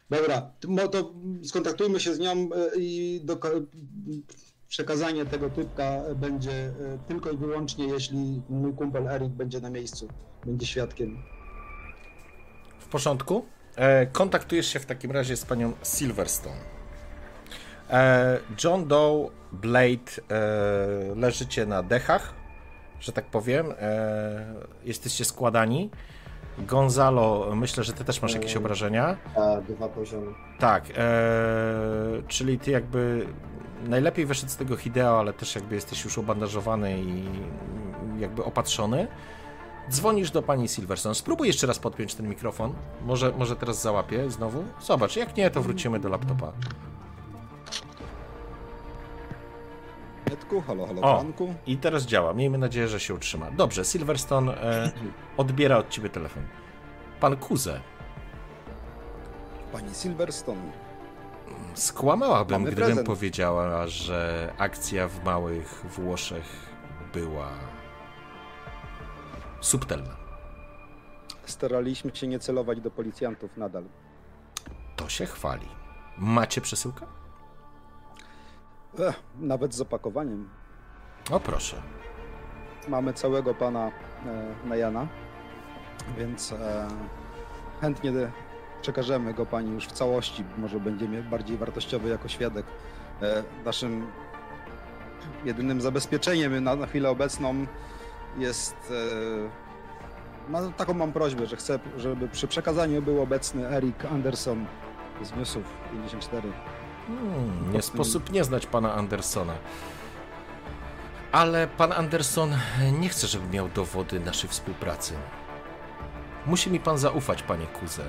Dobra, to, mo- to skontaktujmy się z nią e, i do, przekazanie tego typka będzie e, tylko i wyłącznie, jeśli mój kumpel Erik będzie na miejscu, będzie świadkiem. W porządku. E, kontaktujesz się w takim razie z panią Silverstone. E, John Doe, Blade, e, leżycie na dechach, że tak powiem. E, jesteście składani. Gonzalo, myślę, że ty też masz jakieś obrażenia. A dwa poziomy. Tak, czyli ty jakby najlepiej wyszedł z tego Hideo, ale też jakby jesteś już obandażowany i jakby opatrzony. Dzwonisz do pani Silverstone. Spróbuj jeszcze raz podpiąć ten mikrofon. Może, może teraz załapie znowu. Zobacz, jak nie, to wrócimy do laptopa. Netku, halo, halo, O. Franku. I teraz działa. Miejmy nadzieję, że się utrzyma. Dobrze, Silverstone e, odbiera od ciebie telefon. Pan Kuze. Pani Silverstone. Skłamałabym, Mamy gdybym prezent. powiedziała, że akcja w Małych Włoszech była subtelna. Staraliśmy się nie celować do policjantów nadal. To się chwali. Macie przesyłkę? Ech, nawet z opakowaniem. O proszę. Mamy całego pana e, na Jana, więc e, chętnie przekażemy go pani już w całości. Może będzie bardziej wartościowy jako świadek. E, naszym jedynym zabezpieczeniem na, na chwilę obecną jest. E, ma, taką mam prośbę, że chcę, żeby przy przekazaniu był obecny Erik Anderson z Newsów 54. Hmm, nie sposób nie znać pana Andersona. Ale pan Anderson nie chce, żeby miał dowody naszej współpracy. Musi mi pan zaufać, panie Kuze.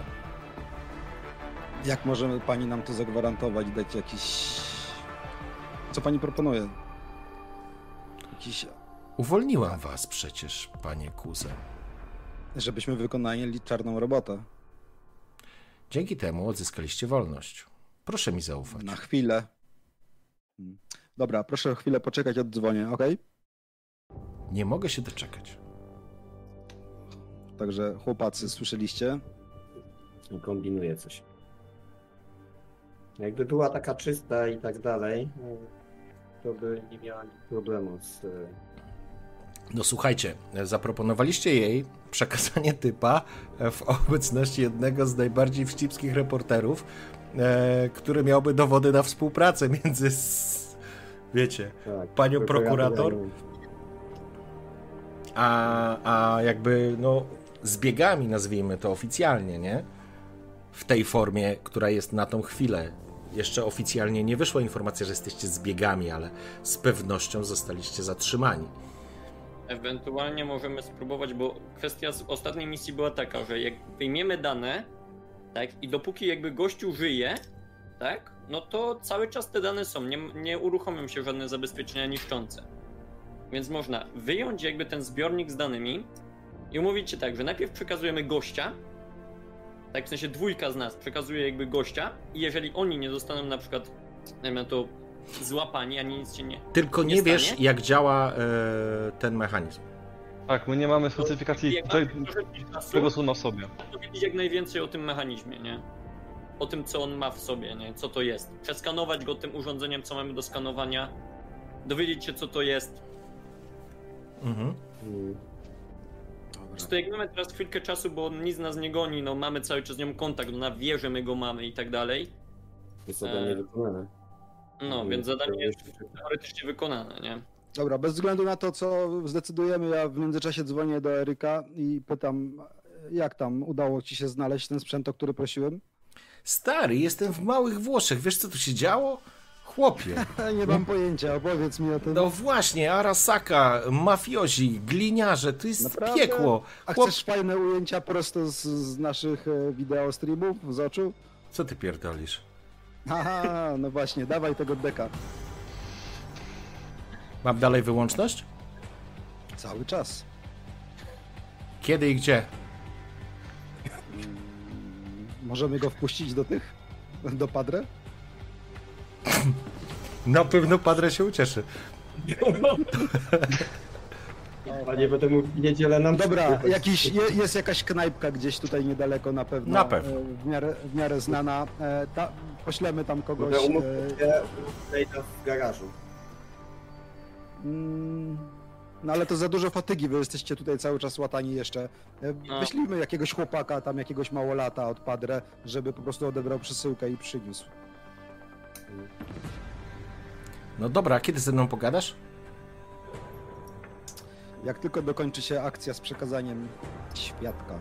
Jak możemy pani nam to zagwarantować? Dać jakiś. Co pani proponuje? Jakiś. Uwolniłam was przecież, panie Kuze. Żebyśmy wykonali czarną robotę. Dzięki temu odzyskaliście wolność. Proszę mi zaufać. Na chwilę. Dobra, proszę chwilę poczekać, oddzwonię, ok? Nie mogę się doczekać. Także chłopacy, słyszeliście? Kombinuje coś. Jakby była taka czysta i tak dalej, to by nie miała problemu z... e, No słuchajcie, zaproponowaliście jej przekazanie typa w obecności jednego z najbardziej wścibskich reporterów, który miałby dowody na współpracę między, wiecie, Tak, Panią prokurator? a, a jakby no zbiegami nazwijmy to oficjalnie, nie? W tej formie, która jest na tą chwilę. Jeszcze oficjalnie nie wyszła informacja, że jesteście zbiegami, ale z pewnością zostaliście zatrzymani. Ewentualnie możemy spróbować, bo kwestia z ostatniej misji była taka, że jak wyjmiemy dane, tak, i dopóki jakby gościu żyje, tak, no to cały czas te dane są, nie, nie uruchomią się żadne zabezpieczenia niszczące. Więc można wyjąć jakby ten zbiornik z danymi i umówić się tak, że najpierw przekazujemy gościa, tak w sensie dwójka z nas przekazuje jakby gościa i jeżeli oni nie zostaną na przykład, nie wiem, to złapani, ani nic się nie... Tylko nie, Nie wiesz, jak działa e, ten mechanizm. Tak, my nie mamy specyfikacji czasu, tego, co ma w sobie. dowiedzieć jak najwięcej o tym mechanizmie, nie? O tym, co on ma w sobie, nie? Co to jest. Przeskanować go tym urządzeniem, co mamy do skanowania. Dowiedzieć się, co to jest. Mhm. Mamy teraz chwilkę czasu, bo nic nas nie goni, no mamy cały czas z nią kontakt, ona wie, że my go mamy i tak dalej. Jest zadanie E, wykonane. No, więc zadanie to jest teoretycznie wykonane, nie? Dobra, bez względu na to, co zdecydujemy, ja w międzyczasie dzwonię do Eryka i pytam, jak tam udało ci się znaleźć ten sprzęt, o który prosiłem? Stary, jestem w Małych Włoszech. Wiesz, co tu się działo? Chłopie. Nie mam pojęcia, opowiedz mi o tym. No właśnie, Arasaka, mafiozi, gliniarze, to jest Naprawdę? piekło. A Chłop... chcesz fajne ujęcia prosto z, z naszych e, wideo streamów, z oczu? Co ty pierdolisz? Aha, no właśnie, dawaj tego deka. Mam dalej wyłączność? Cały czas. Kiedy i gdzie? Możemy go wpuścić do tych? Do Padre? Na pewno Padre się ucieszy. A nie będę mógł w niedzielę nam Dobra, jakiś, je, jest jakaś knajpka gdzieś tutaj niedaleko na pewno. Na pewno. e, W miarę, w miarę znana. E, Ta, poślemy tam kogoś. E, się Nejda w garażu. Mm, No ale to za dużo fatygi, wy jesteście tutaj cały czas łatani jeszcze. E, No. Wyślijmy jakiegoś chłopaka, tam jakiegoś małolata od Padre, żeby po prostu odebrał przesyłkę i przyniósł. No dobra, a kiedy ze mną pogadasz? Jak tylko dokończy się akcja z przekazaniem świadka.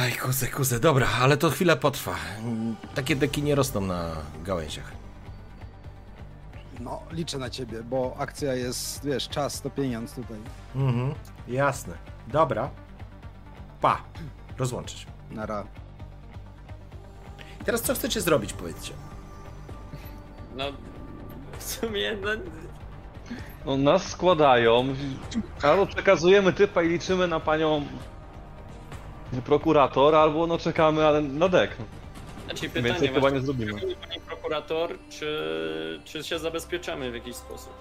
Aj, kuze, kuze, dobra, ale to chwilę potrwa. Takie deki nie rosną na gałęziach. No, liczę na ciebie, bo akcja jest, wiesz, czas to pieniądz tutaj. Mhm, jasne. Dobra. Pa, rozłączyć. Nara. I teraz co chcecie zrobić, powiedzcie? No, w sumie, no, No, nas składają, albo przekazujemy typa i liczymy na panią prokurator, albo no czekamy ale na dek. Znaczy Więcej pytanie chyba właśnie, nie zrobimy. pani prokurator, czy, czy się zabezpieczamy w jakiś sposób?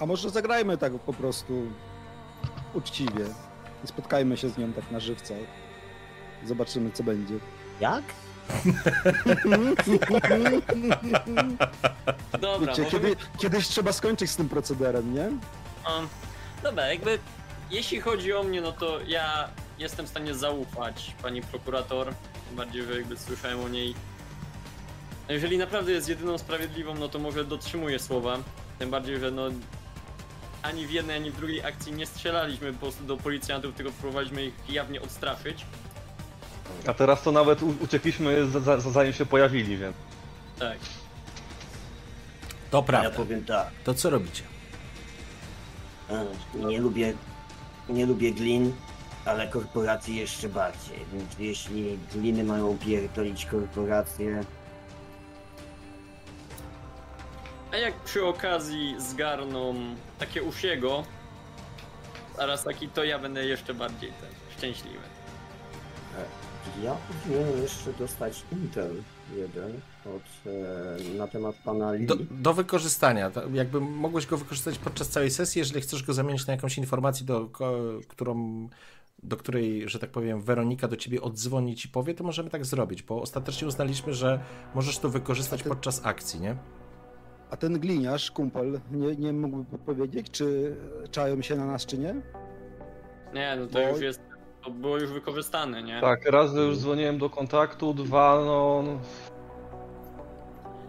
A może zagrajmy tak po prostu uczciwie. I spotkajmy się z nią tak na żywca. Zobaczymy, co będzie. Jak? Dobra, Wiecie, możemy... kiedy, kiedyś trzeba skończyć z tym procederem, nie? Um, dobra, jakby jeśli chodzi o mnie, no to ja jestem w stanie zaufać pani prokurator. Tym bardziej, że jakby słyszałem o niej. Jeżeli naprawdę jest jedyną sprawiedliwą, no to może dotrzymuje słowa. Tym bardziej, że no ani w jednej, ani w drugiej akcji nie strzelaliśmy po prostu do policjantów, tylko próbowaliśmy ich jawnie odstraszyć. A teraz to nawet uciekliśmy za- za- zanim się pojawili, więc. Tak. To Ja prawda. powiem tak. To co robicie? e, Nie lubię, nie lubię glin, ale korporacje jeszcze bardziej. Więc jeśli gliny mają pierdolić korporacje, A jak przy okazji zgarną takie usiego, zaraz taki, to ja będę jeszcze bardziej ten, szczęśliwy. Ja powinienem jeszcze dostać Intel jeden od, e, na temat pana Lee. Do, do wykorzystania. Jakby mogłeś go wykorzystać podczas całej sesji, jeżeli chcesz go zamienić na jakąś informację, do, ko- którą, do której, że tak powiem, Weronika do ciebie odzwoni ci powie, to możemy tak zrobić, bo ostatecznie uznaliśmy, że możesz to wykorzystać ty- podczas akcji, nie? A ten gliniarz, kumpel, nie, nie mógłby powiedzieć, czy czają się na nas, czy nie? Nie, no to Bo- już jest, to było już wykorzystane, nie? Tak, raz już dzwoniłem do kontaktu, dwa, no.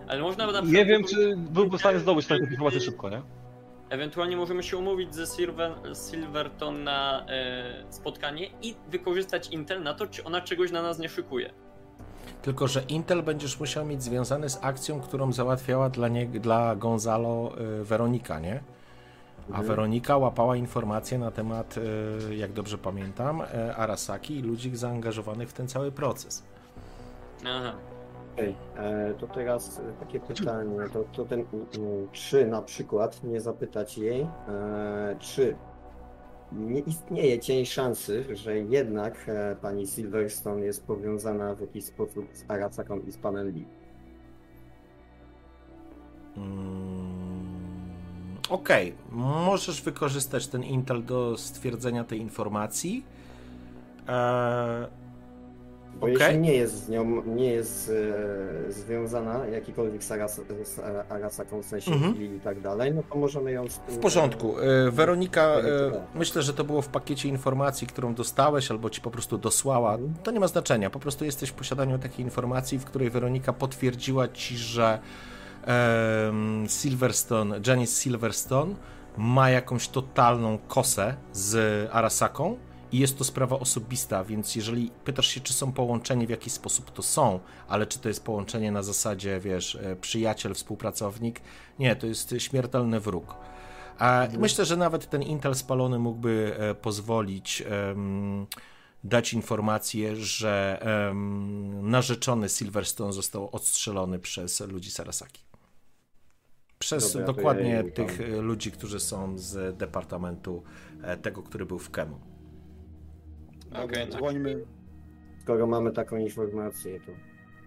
Ale można na przykład nie wiem, czy byłby w stanie zdobyć taką informację szybko, nie? Ewentualnie możemy się umówić ze Silver, Silverton na e, spotkanie i wykorzystać Intel na to, czy ona czegoś na nas nie szykuje. Tylko, że Intel będziesz musiał mieć związany z akcją, którą załatwiała dla, nie, dla Gonzalo y, Weronika, nie? A Mhm. Weronika łapała informacje na temat, y, jak dobrze pamiętam, Arasaki i ludzi zaangażowanych w ten cały proces. Aha. Okej, e, to teraz e, takie pytanie, to, to ten, czy na przykład nie zapytać jej, e, czy nie istnieje cień szansy, że jednak e, pani Silverstone jest powiązana w jakiś sposób z Arasaką i z panem Lee. Mm, Okej, możesz wykorzystać ten Intel do stwierdzenia tej informacji. Eee, Bo Okej. jeśli nie jest z nią, nie jest e, związana jakikolwiek z, Aras, z Arasaką, w sensie Mhm. Lee i tak dalej, no to możemy ją W porządku. E, Weronika, e, Weronika. myślę, że to było w pakiecie informacji, którą dostałeś albo ci po prostu dosłała. Mhm. To nie ma znaczenia. Po prostu jesteś w posiadaniu takiej informacji, w której Weronika potwierdziła ci, że Silverstone, Janice Silverstone ma jakąś totalną kosę z Arasaką i jest to sprawa osobista, więc jeżeli pytasz się, czy są połączeni, w jaki sposób to są, ale czy to jest połączenie na zasadzie, wiesz, e, przyjaciel, współpracownik, nie, to jest śmiertelny wróg. A myślę, że nawet ten Intel spalony mógłby e, pozwolić em, dać informację, że em, narzeczony Silverstone został odstrzelony przez ludzi Sarasaki. Przez Dobra, dokładnie ja tych e, ludzi, którzy są z departamentu tego, który był w Kemu. Okej, no. dzwońmy. Skoro mamy taką informację, to,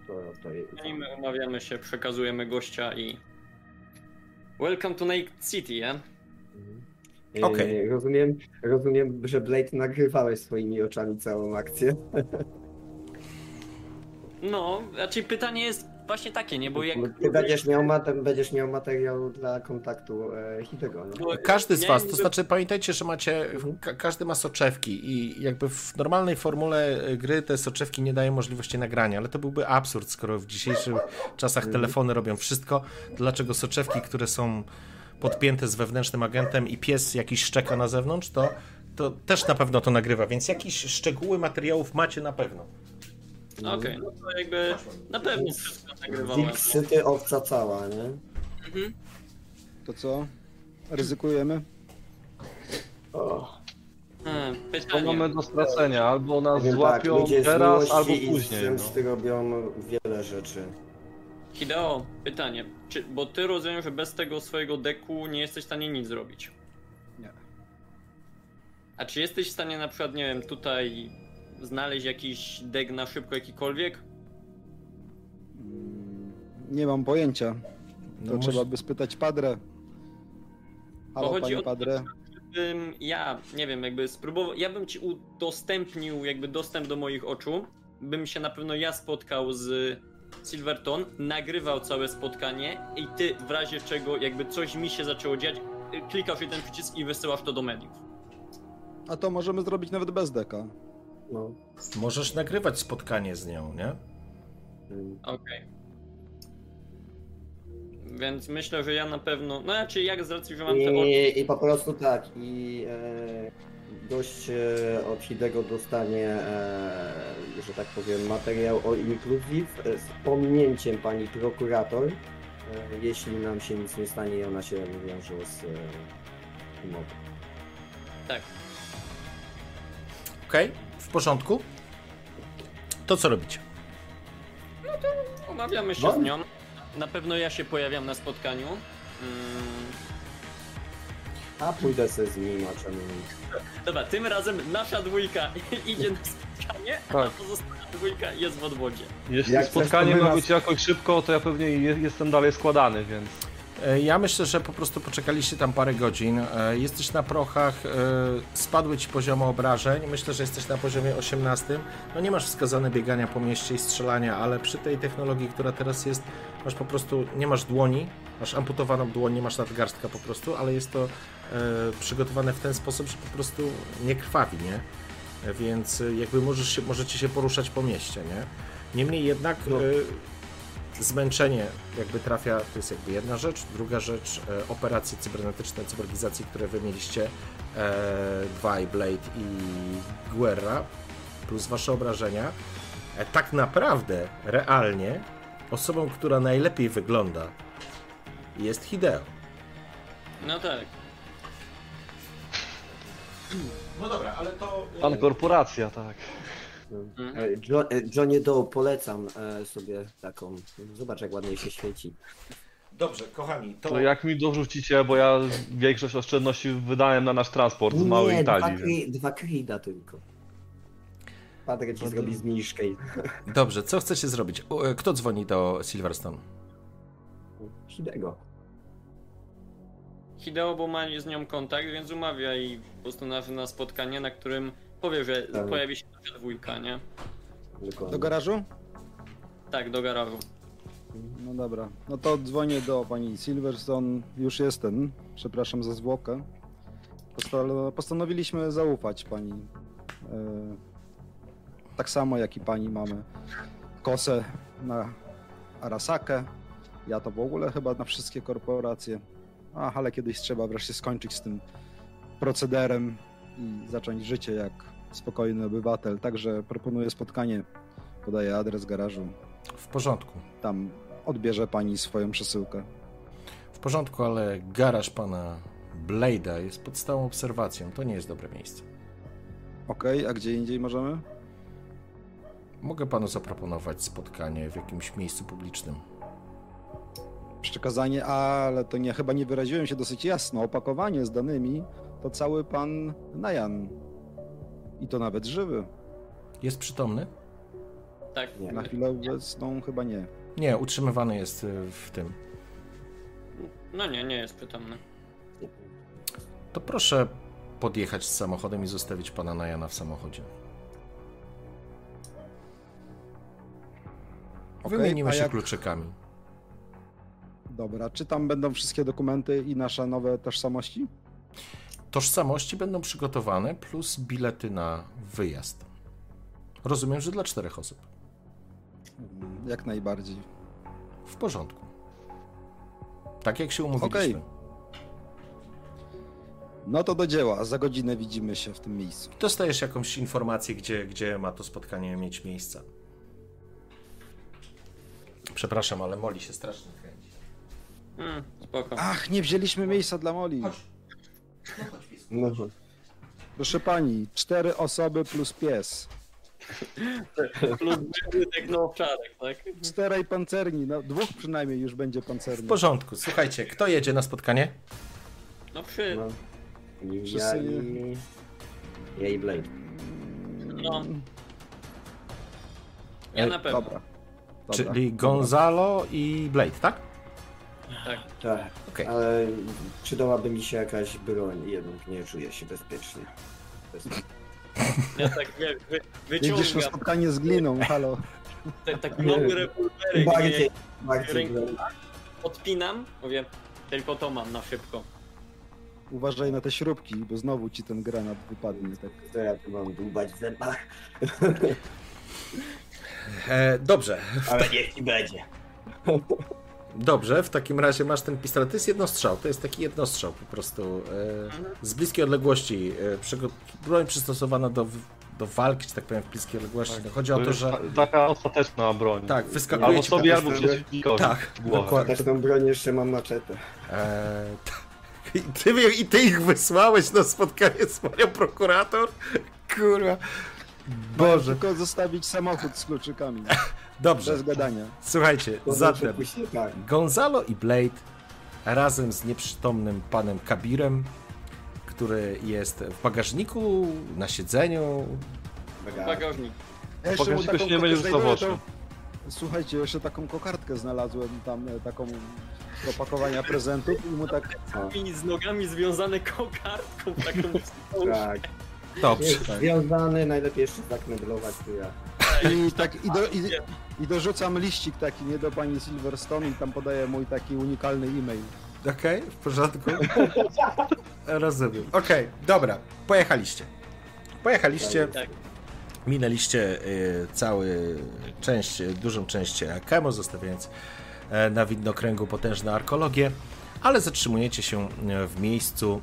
to, to. I my umawiamy się, przekazujemy gościa i... Welcome to Naked City, ja? E, Okej. Rozumiem, rozumiem, że Blade nagrywałeś swoimi oczami całą akcję. No, znaczy pytanie jest właśnie takie, nie? Bo jak... Ty będziesz miał, będziesz miał materiał dla kontaktu e, Hidego, bo Każdy z Was, to znaczy pamiętajcie, że macie, Mhm. ka każdy ma soczewki i jakby w normalnej formule gry te soczewki nie dają możliwości nagrania, ale to byłby absurd, skoro w dzisiejszych czasach Mhm. telefony robią wszystko, dlaczego soczewki, które są podpięte z wewnętrznym agentem i pies jakiś szczeka na zewnątrz, to, to też na pewno to nagrywa, więc jakieś szczegóły materiałów macie na pewno. Okej, no to jakby na pewno wszystko nagrywałem. Syty, owca cała, nie? Mhm. To co? Ryzykujemy? O, Hmm, mamy do stracenia, albo nas powiem tak, złapią z teraz, albo i z później. No. robią wiele rzeczy. Hideo, pytanie. Czy, bo ty rozumiem, że bez tego swojego deku nie jesteś w stanie nic zrobić. Nie. A czy jesteś w stanie na przykład, nie wiem, tutaj znaleźć jakiś dek na szybko jakikolwiek? Nie mam pojęcia. No To może- trzeba by spytać Padre. Bo Halo, chodzi panie o to, Padre. bym ja, nie wiem, jakby spróbował, ja bym ci udostępnił jakby dostęp do moich oczu, bym się na pewno ja spotkał z Silverton, nagrywał całe spotkanie i ty w razie czego jakby coś mi się zaczęło dziać, klikasz jeden przycisk i wysyłasz to do mediów. A to możemy zrobić nawet bez deka. No. Możesz nagrywać spotkanie z nią, nie? mm. Okej. Więc myślę, że ja na pewno, no znaczy jak z racji, że mam te oczy, I, I po prostu tak, i e, gość e, od Hidego dostanie, e, że tak powiem, materiał o inkluzyw e, z pominięciem pani prokurator, e, jeśli nam się nic nie stanie i ona się wywiąże z e, umowy. tak. Okej, w porządku. To co robicie? Omawiamy się No. z nią. Na pewno ja się pojawiam na spotkaniu. Mm, A pójdę se z nim, a czemu nie? Dobra, tym razem nasza dwójka idzie na spotkanie, a Tak. pozostała dwójka jest w odwodzie. Jeśli Jak spotkanie to ma nas- być jakoś szybko, to ja pewnie je, jestem dalej składany, więc... E, Ja myślę, że po prostu poczekaliście tam parę godzin. E, Jesteś na prochach, e, spadły ci poziomy obrażeń. Myślę, że jesteś na poziomie 18. No nie masz wskazane biegania po mieście i strzelania, ale przy tej technologii, która teraz jest, masz po prostu, nie masz dłoni, masz amputowaną dłoń, nie masz nadgarstka po prostu, ale jest to przygotowane w ten sposób, że po prostu nie krwawi, nie? Więc jakby możesz się, możecie się poruszać po mieście, nie? Niemniej jednak No. Zmęczenie jakby trafia, to jest jakby jedna rzecz. Druga rzecz, e, operacje cybernetyczne, cyborgizacji, które wy mieliście, e, Dwaj, Blade i Guerra, plus wasze obrażenia. E, tak naprawdę, realnie, osobą, która najlepiej wygląda jest Hideo. No tak. No dobra, ale to... Pan korporacja, tak. Mhm. E, Jo- e, Johnie Doe, polecam e, sobie taką, zobacz jak ładnie się świeci. Dobrze, kochani, to... To jak mi dorzucicie, bo ja większość oszczędności wydałem na nasz transport z małej Nie, dwa, Italii. Więc... kri, dwa krida tylko. Padre ci zrobi zniżkę i... Dobrze, co chcecie zrobić? E, Kto dzwoni do Silverstone? Hidego. Hideo, bo ma z nią kontakt, więc umawia i po prostu na, na spotkanie, na którym powie, że Tak. pojawi się nasza dwójka, nie? Dokładnie. Do garażu? Tak, do garażu. No dobra. No to dzwonię do pani Silverstone. Już jestem. Przepraszam za zwłokę. Postal- postanowiliśmy zaufać pani. E, tak samo jak i pani mamy kosę na Arasakę. Ja to w ogóle chyba na wszystkie korporacje. Ach, ale kiedyś trzeba wreszcie skończyć z tym procederem i zacząć życie jak spokojny obywatel. Także proponuję spotkanie. Podaję adres garażu. W porządku. Tam odbierze pani swoją przesyłkę. W porządku, ale garaż pana Blade'a jest pod stałą obserwacją. To nie jest dobre miejsce. Okej, a gdzie indziej możemy? Mogę panu zaproponować spotkanie w jakimś miejscu publicznym. Przekazanie, ale to nie, chyba nie wyraziłem się dosyć jasno. Opakowanie z danymi to cały pan Najan. I to nawet żywy. Jest przytomny? Tak. Nie. Na chwilę obecną chyba nie. Nie, utrzymywany jest y, w tym. No nie, nie jest przytomny. To proszę podjechać z samochodem i zostawić pana Najana w samochodzie. Okej, Wymienimy się jak- kluczykami. Dobra, czy tam będą wszystkie dokumenty i nasze nowe tożsamości? Tożsamości będą przygotowane plus bilety na wyjazd. Rozumiem, że dla czterech osób. Mm, Jak najbardziej. W porządku. Tak jak się umówiliśmy. Okej. No to do dzieła. Za godzinę widzimy się w tym miejscu. Dostajesz jakąś informację, gdzie, gdzie ma to spotkanie mieć miejsce. Przepraszam, ale Moli się strasznie kręci. Hmm, spoko. Ach, nie wzięliśmy miejsca dla Moli. No, Proszę pani, cztery osoby plus pies. Plus tak no owczarek, tak? Czterej pancerni, no dwóch przynajmniej już będzie W pancerni. porządku. Słuchajcie, kto jedzie na spotkanie? No przy... no. Ja Wszyscy i... Ja i Blade. No. Ja na pewno. Dobra. Dobra. Czyli Gonzalo i Blade, tak? Tak. Tak, Okej. ale przydałaby mi się jakaś broń, jednak nie czuję się bezpiecznie. Bez- Ja tak wiesz, wy, Jedziesz na wyciągam spotkanie z gliną, halo. te, tak nowy rewolwery, Bardziej, bardziej odpinam, mówię, tylko to mam na szybko. Uważaj na te śrubki, bo znowu ci ten granat wypadnie. Tak. To ja tu mam dłubać w zębach, E, dobrze, Ale niech ci będzie. dobrze, w takim razie masz ten pistolet. To jest jednostrzał, to jest taki jednostrzał po prostu. E, z bliskiej odległości. E, przygo- broń przystosowana do, do walki, że tak powiem, w bliskiej odległości. No, chodzi o to, że... ta- taka ostateczna broń. Tak, wyskakuje Albo ci sobie, albo przeciwnikowi. Tak, tą broń jeszcze mam maczetę. Eee, t- i, ty, I ty ich wysłałeś na spotkanie z panią prokurator? Kurwa. Boże. Tylko zostawić samochód z kluczykami. Dobrze, Bez gadania. słuchajcie, To zatem później tak. Gonzalo i Blade razem z nieprzytomnym panem Kabirem, który jest w bagażniku, na siedzeniu. Bagażnik. Ja jeszcze Bagażniku taką się nie będzie rzucał w oczy. Słuchajcie, jeszcze taką kokardkę znalazłem tam, e, taką do pakowania prezentów i mu tak... Z nogami związane kokardką taką Tak. Dobrze. Jest związany, najlepiej jeszcze zakneblować to ja. I, tak, i, do, i, I dorzucam liścik taki, nie do pani Silverstone i tam podaję mój taki unikalny e-mail. Okej, w porządku. Rozumiem. Okej, dobra, pojechaliście. Pojechaliście. Tak. Minęliście y, cały część, dużą część Kemo, zostawiając e, na widnokręgu potężne arkeologię, ale zatrzymujecie się e, w miejscu,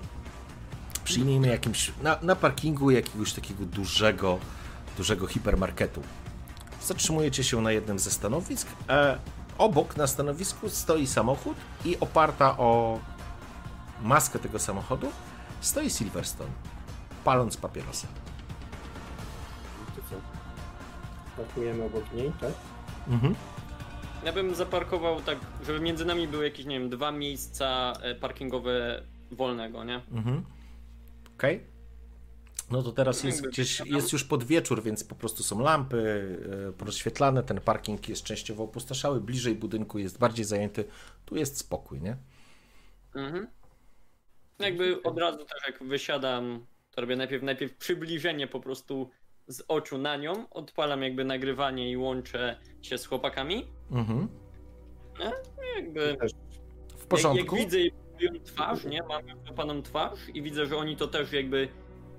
przyjmijmy jakimś, na, na parkingu jakiegoś takiego dużego, dużego hipermarketu. Zatrzymujecie się na jednym ze stanowisk, e, obok na stanowisku stoi samochód i oparta o maskę tego samochodu stoi Silverstone, paląc papierosa. Parkujemy obok niej, tak? Mhm. Ja bym zaparkował tak, żeby między nami były jakieś, nie wiem, dwa miejsca e, parkingowe wolnego, nie? Mhm. Okej. No to teraz jest Jakby- gdzieś, jest już pod wieczór, więc po prostu są lampy e, porozświetlane, ten parking jest częściowo opustoszały, bliżej budynku jest bardziej zajęty, tu jest spokój, nie? Mhm. Jakby od razu też jak wysiadam, to robię najpierw, najpierw przybliżenie po prostu z oczu na nią, odpalam jakby nagrywanie i łączę się z chłopakami. Mhm. Jakby Też. W jak, porządku. jak widzę jej twarz, nie, mam wypaną twarz i widzę, że oni to też jakby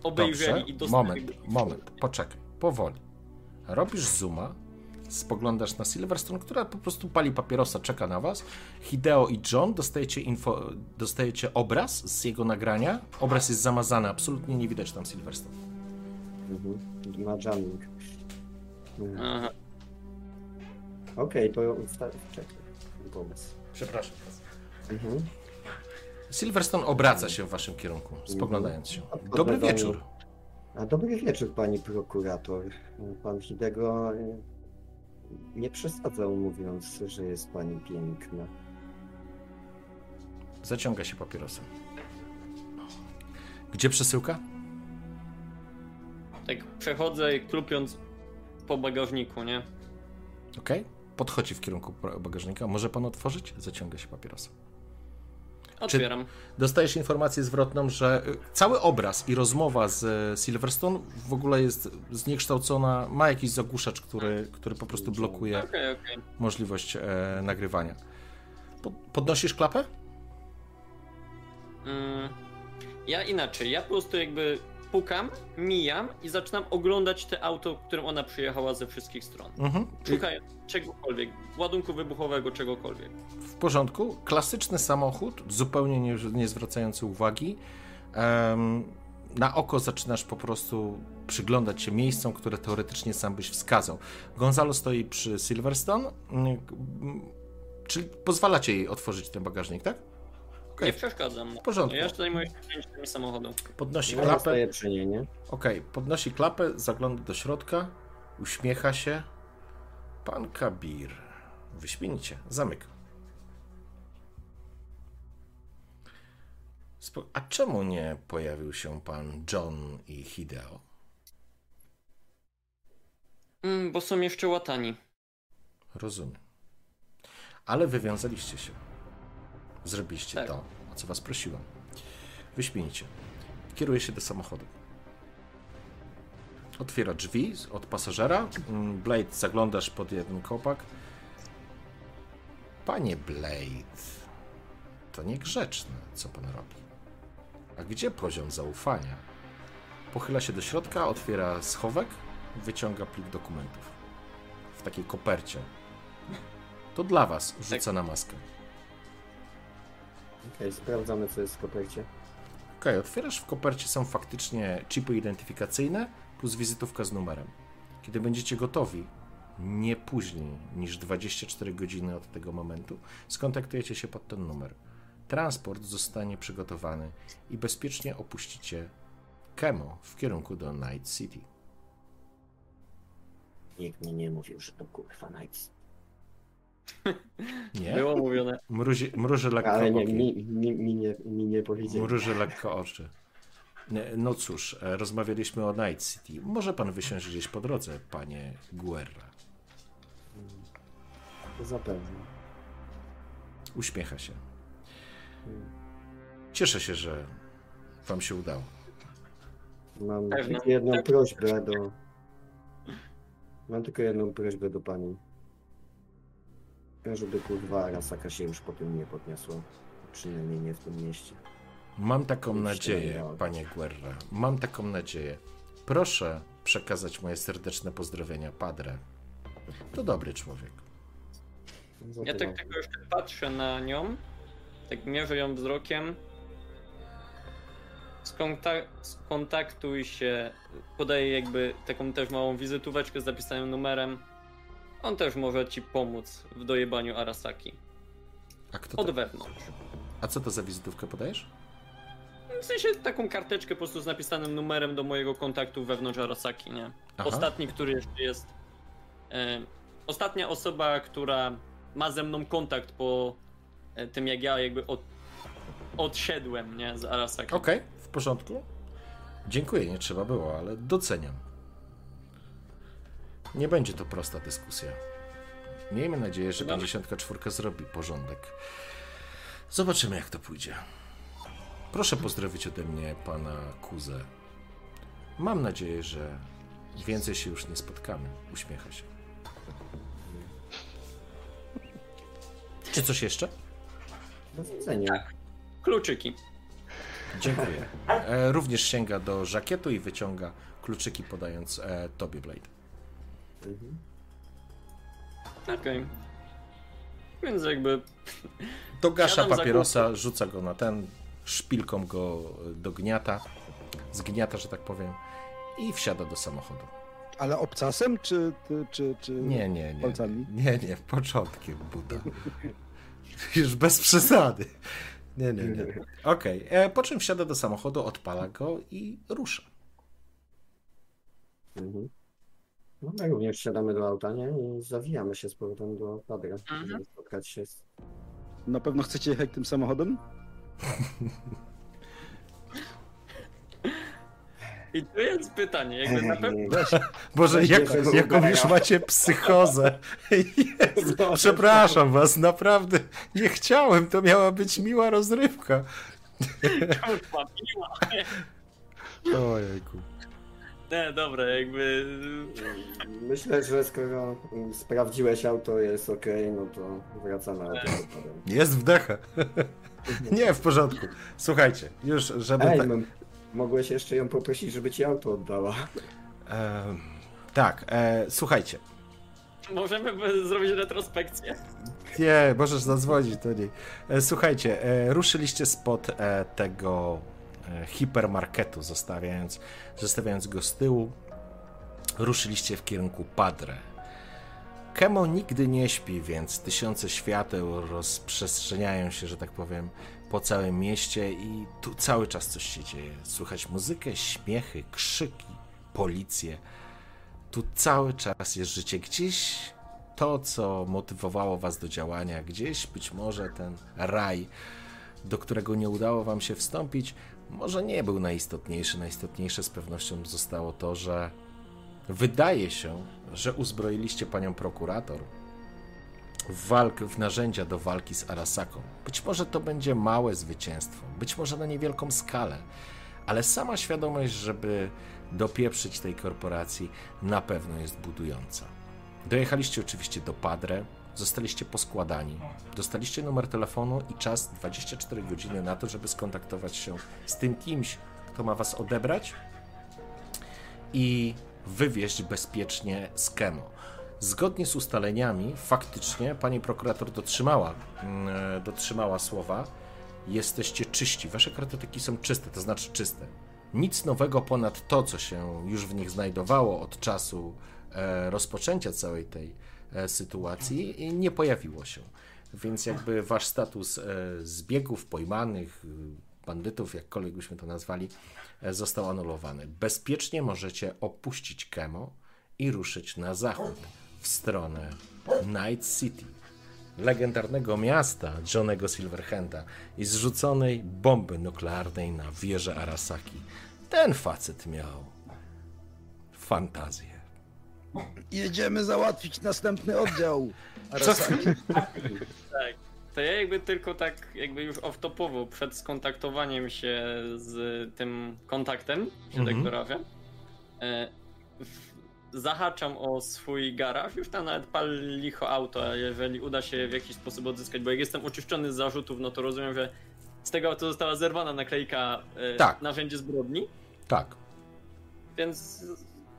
obejrzeli Dobrze, i dostali. moment, moment, poczekaj, powoli. Robisz zooma, spoglądasz na Silverstone, która po prostu pali papierosa, czeka na was. Hideo i John dostajecie, info, dostajecie obraz z jego nagrania. Obraz jest zamazany, absolutnie nie widać tam Silverstone. Mhm. Na jamming. Mhm. Aha. Okej, to usta- czekaj. Pomysł. Przepraszam. Mhm. Silverstone obraca się w waszym kierunku, spoglądając się. Dobry Podlewanie- wieczór. A dobry wieczór, pani prokurator. Pan Hidego e, nie przesadzał mówiąc, że jest pani piękna. Zaciąga się papierosem. Gdzie przesyłka? Tak przechodzę klupiąc po bagażniku, nie? Ok. Podchodzi w kierunku bagażnika. Może pan otworzyć? Zaciąga się papierosem. Otwieram. Dostajesz informację zwrotną, że y, cały obraz i rozmowa z y, Silverstone w ogóle jest zniekształcona, ma jakiś zagłuszacz, który, który po prostu blokuje Okej, okej. możliwość e, nagrywania. Po- Podnosisz klapę? Mm, Ja inaczej, ja po prostu jakby pukam, mijam i zaczynam oglądać te auto, którym ona przyjechała ze wszystkich stron. Mhm. Szukając czegokolwiek, ładunku wybuchowego, czegokolwiek. W porządku. Klasyczny samochód, zupełnie nie, nie zwracający uwagi. Em, na oko zaczynasz po prostu przyglądać się miejscom, które teoretycznie sam byś wskazał. Gonzalo stoi przy Silverstone, czyli pozwalacie jej otworzyć ten bagażnik, tak? Okej, Nie przeszkadzam. w porządku. Ja jeszcze zajmuję się kręceniem samochodu. Podnosi Ja klapę. przy niej, nie? Okej, podnosi klapę, zagląda do środka, uśmiecha się. Pan Kabir. Wyśmienicie, zamyka. Spo- A czemu nie pojawił się pan John i Hideo? Mm, bo są jeszcze łatani. Rozumiem. Ale wywiązaliście się. Zrobiliście Tak. to, o co was prosiłem. Wyśmienicie. Kieruje się do samochodu. Otwiera drzwi od pasażera. Mm, Blade, zaglądasz pod jeden kopak. Panie Blade, to niegrzeczne, co pan robi. A gdzie poziom zaufania? Pochyla się do środka, otwiera schowek, wyciąga plik dokumentów. W takiej kopercie. To dla was rzuca na maskę. Okej, sprawdzamy co jest w kopercie. Okej, otwierasz w kopercie są faktycznie chipy identyfikacyjne plus wizytówka z numerem. Kiedy będziecie gotowi, nie później niż 24 godziny od tego momentu, skontaktujecie się pod ten numer. Transport zostanie przygotowany i bezpiecznie opuścicie Kemo w kierunku do Night City. Nikt mi nie mówił, że to kurwa Knights. Nie? Było mówione. Mruzi, mruży lekko Ale nie, mi, mi, mi, nie, mi nie powiedzieli. Mruży lekko oczy. No cóż, e, rozmawialiśmy o Night City. Może pan wysiąść gdzieś po drodze, panie Guerra. Zapewne. Uśmiecha się. Cieszę się, że wam się udało. Mam Pewno. jedną Tak. prośbę do... Mam tylko jedną prośbę do pani. Żeby kurwa Arasaka się już po tym nie podniosła. Przynajmniej nie w tym mieście. Mam taką Już nadzieję, panie Guerra. Mam taką nadzieję. Proszę przekazać moje serdeczne pozdrowienia Padre. To dobry człowiek. Ja tak tylko jeszcze patrzę na nią, tak mierzę ją wzrokiem. Skontak- skontaktuj się, podaję jakby taką też małą wizytóweczkę z zapisanym numerem. On też może ci pomóc w dojebaniu Arasaki. A, kto Od to, wewnątrz. a co to za wizytówkę podajesz? W sensie taką karteczkę po prostu z napisanym numerem do mojego kontaktu wewnątrz Arasaki, nie? Aha. Ostatni, który jeszcze jest. E, ostatnia osoba, która ma ze mną kontakt po e, tym, jak ja jakby od, odszedłem, nie? Z Arasaki. Okej, w porządku. Dziękuję, nie trzeba było, ale doceniam. Nie będzie to prosta dyskusja. Miejmy nadzieję, że Chyba- 54 zrobi porządek. Zobaczymy, jak to pójdzie. Proszę pozdrowić ode mnie pana Kuzę. Mam nadzieję, że więcej się już nie spotkamy. Uśmiecha się. Czy coś jeszcze? Do widzenia. Kluczyki. Dziękuję. E, również sięga do żakietu i wyciąga kluczyki, podając e, tobie, Blade. Mhm. Okej. Więc jakby. Dogasza Siadam za papierosa, rzuca go na ten, szpilką go dogniata, zgniata, że tak powiem, i wsiada do samochodu. Ale obcasem, czy, czy, czy, czy Nie, nie, nie. palcami? Nie, nie, początkiem Buda. Już bez przesady. Nie, nie, nie. Okej, e, po czym wsiada do samochodu, odpala go i rusza. Mhm. No my również wsiadamy do auta, nie? I zawijamy się z powrotem do Padra, Mhm. żeby spotkać się z... Na pewno chcecie jechać tym samochodem? I tu jest pytanie, jakby na pewno. Boże, jak, jaką już macie psychozę. Jezu, przepraszam was, naprawdę nie chciałem, to miała być miła rozrywka. Kurwa, miła. Ojejku. Nie, dobra, jakby. Myślę, że skoro sprawdziłeś auto, jest ok, no to wracamy Padra. Jest wdecha. Nie, w porządku. Słuchajcie, już żeby Ej, tak... no, mogłeś jeszcze ją poprosić, żeby ci auto oddała. E, tak, e, słuchajcie. Możemy zrobić retrospekcję. Nie, możesz zadzwonić do niej. E, słuchajcie, e, ruszyliście spod e, tego hipermarketu, zostawiając, zostawiając go z tyłu. Ruszyliście w kierunku Padre. Kemo nigdy nie śpi, więc tysiące świateł rozprzestrzeniają się, że tak powiem, po całym mieście i tu cały czas coś się dzieje. Słychać muzykę, śmiechy, krzyki, policję. Tu cały czas jest życie. Gdzieś to, co motywowało was do działania, gdzieś być może ten raj, do którego nie udało wam się wstąpić, może nie był najistotniejszy. Najistotniejsze z pewnością zostało to, że wydaje się, że uzbroiliście panią prokurator w walk, w narzędzia do walki z Arasaką. Być może to będzie małe zwycięstwo, być może na niewielką skalę, ale sama świadomość, żeby dopieprzyć tej korporacji, na pewno jest budująca. Dojechaliście oczywiście do Padre, zostaliście poskładani, dostaliście numer telefonu i czas 24 godziny na to, żeby skontaktować się z tym kimś, kto ma was odebrać i wywieźć bezpiecznie z Kemo. Zgodnie z ustaleniami, faktycznie pani prokurator dotrzymała, mm, dotrzymała słowa. Jesteście czyści. Wasze kartoteki są czyste, to znaczy czyste. Nic nowego ponad to, co się już w nich znajdowało od czasu e, rozpoczęcia całej tej e, sytuacji, nie pojawiło się. Więc jakby wasz status e, zbiegów pojmanych, bandytów, jakkolwiek byśmy to nazwali, został anulowany. Bezpiecznie możecie opuścić Kemo i ruszyć na zachód w stronę Night City, legendarnego miasta Johnego Silverhanda i zrzuconej bomby nuklearnej na wieżę Arasaki. Ten facet miał fantazję. Jedziemy załatwić następny oddział. Arasaki. Tak. To ja jakby tylko tak jakby już off-topowo przed skontaktowaniem się z tym kontaktem, że tak Mhm. wyrażę, e, w- zahaczam o swój garaż, już tam nawet pal licho auto, a jeżeli uda się w jakiś sposób odzyskać, bo jak jestem oczyszczony z zarzutów, no to rozumiem, że z tego auto została zerwana naklejka e, Tak. narzędzie zbrodni, Tak. więc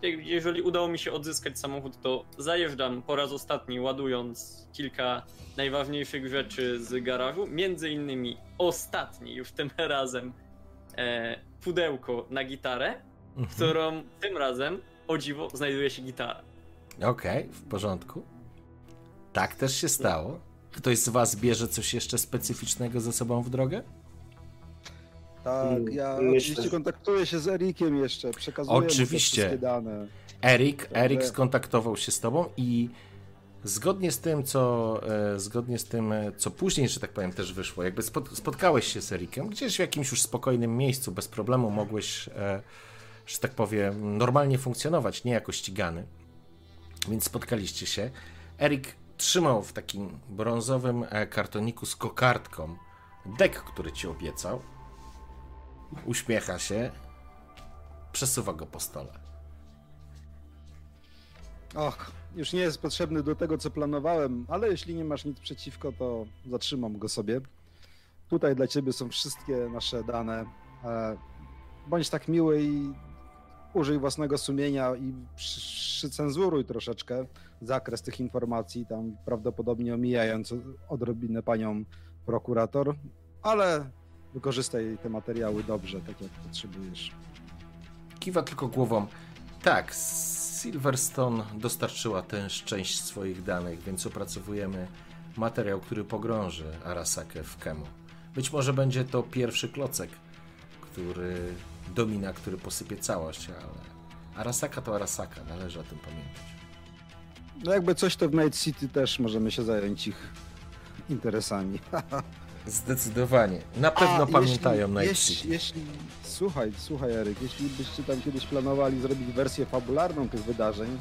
jeżeli udało mi się odzyskać samochód, to zajeżdżam po raz ostatni, ładując kilka najważniejszych rzeczy z garażu. Między innymi ostatni, już tym razem, e, pudełko na gitarę, w Mhm. którą tym razem, o dziwo, znajduje się gitara. Okej, w porządku. Tak też się stało. Ktoś z was bierze coś jeszcze specyficznego ze sobą w drogę? Tak, ja Myślę, oczywiście że- kontaktuję się z Erikiem jeszcze, przekazuję mu te Oczywiście. wszystkie dane. Erik. Erik skontaktował się z tobą i zgodnie z tym, co e, zgodnie z tym, e, co później, że tak powiem, też wyszło, jakby spot, spotkałeś się z Erikiem, gdzieś w jakimś już spokojnym miejscu, bez problemu mogłeś, e, że tak powiem, normalnie funkcjonować, nie jako ścigany. Więc spotkaliście się. Erik trzymał w takim brązowym e, kartoniku z kokardką dek, który ci obiecał. Uśmiecha się, przesuwa go po stole. Och, już nie jest potrzebny do tego, co planowałem, ale jeśli nie masz nic przeciwko, to zatrzymam go sobie. Tutaj dla ciebie są wszystkie nasze dane. E, Bądź tak miły i użyj własnego sumienia i przy- przycenzuruj troszeczkę zakres tych informacji, tam prawdopodobnie omijając odrobinę panią prokurator, ale wykorzystaj te materiały dobrze, tak jak potrzebujesz. Kiwa tylko głową. Tak, Silverstone dostarczyła tę część swoich danych, więc opracowujemy materiał, który pogrąży Arasakę w Kemu. Być może będzie to pierwszy klocek, który domina, który posypie całość, ale Arasaka to Arasaka, należy o tym pamiętać. No jakby coś, to w Night City też możemy się zająć ich interesami. Zdecydowanie. Na pewno A, pamiętają jeśli, Night jeśli, jeśli, słuchaj, słuchaj Eryk, jeśli byście tam kiedyś planowali zrobić wersję fabularną tych wydarzeń,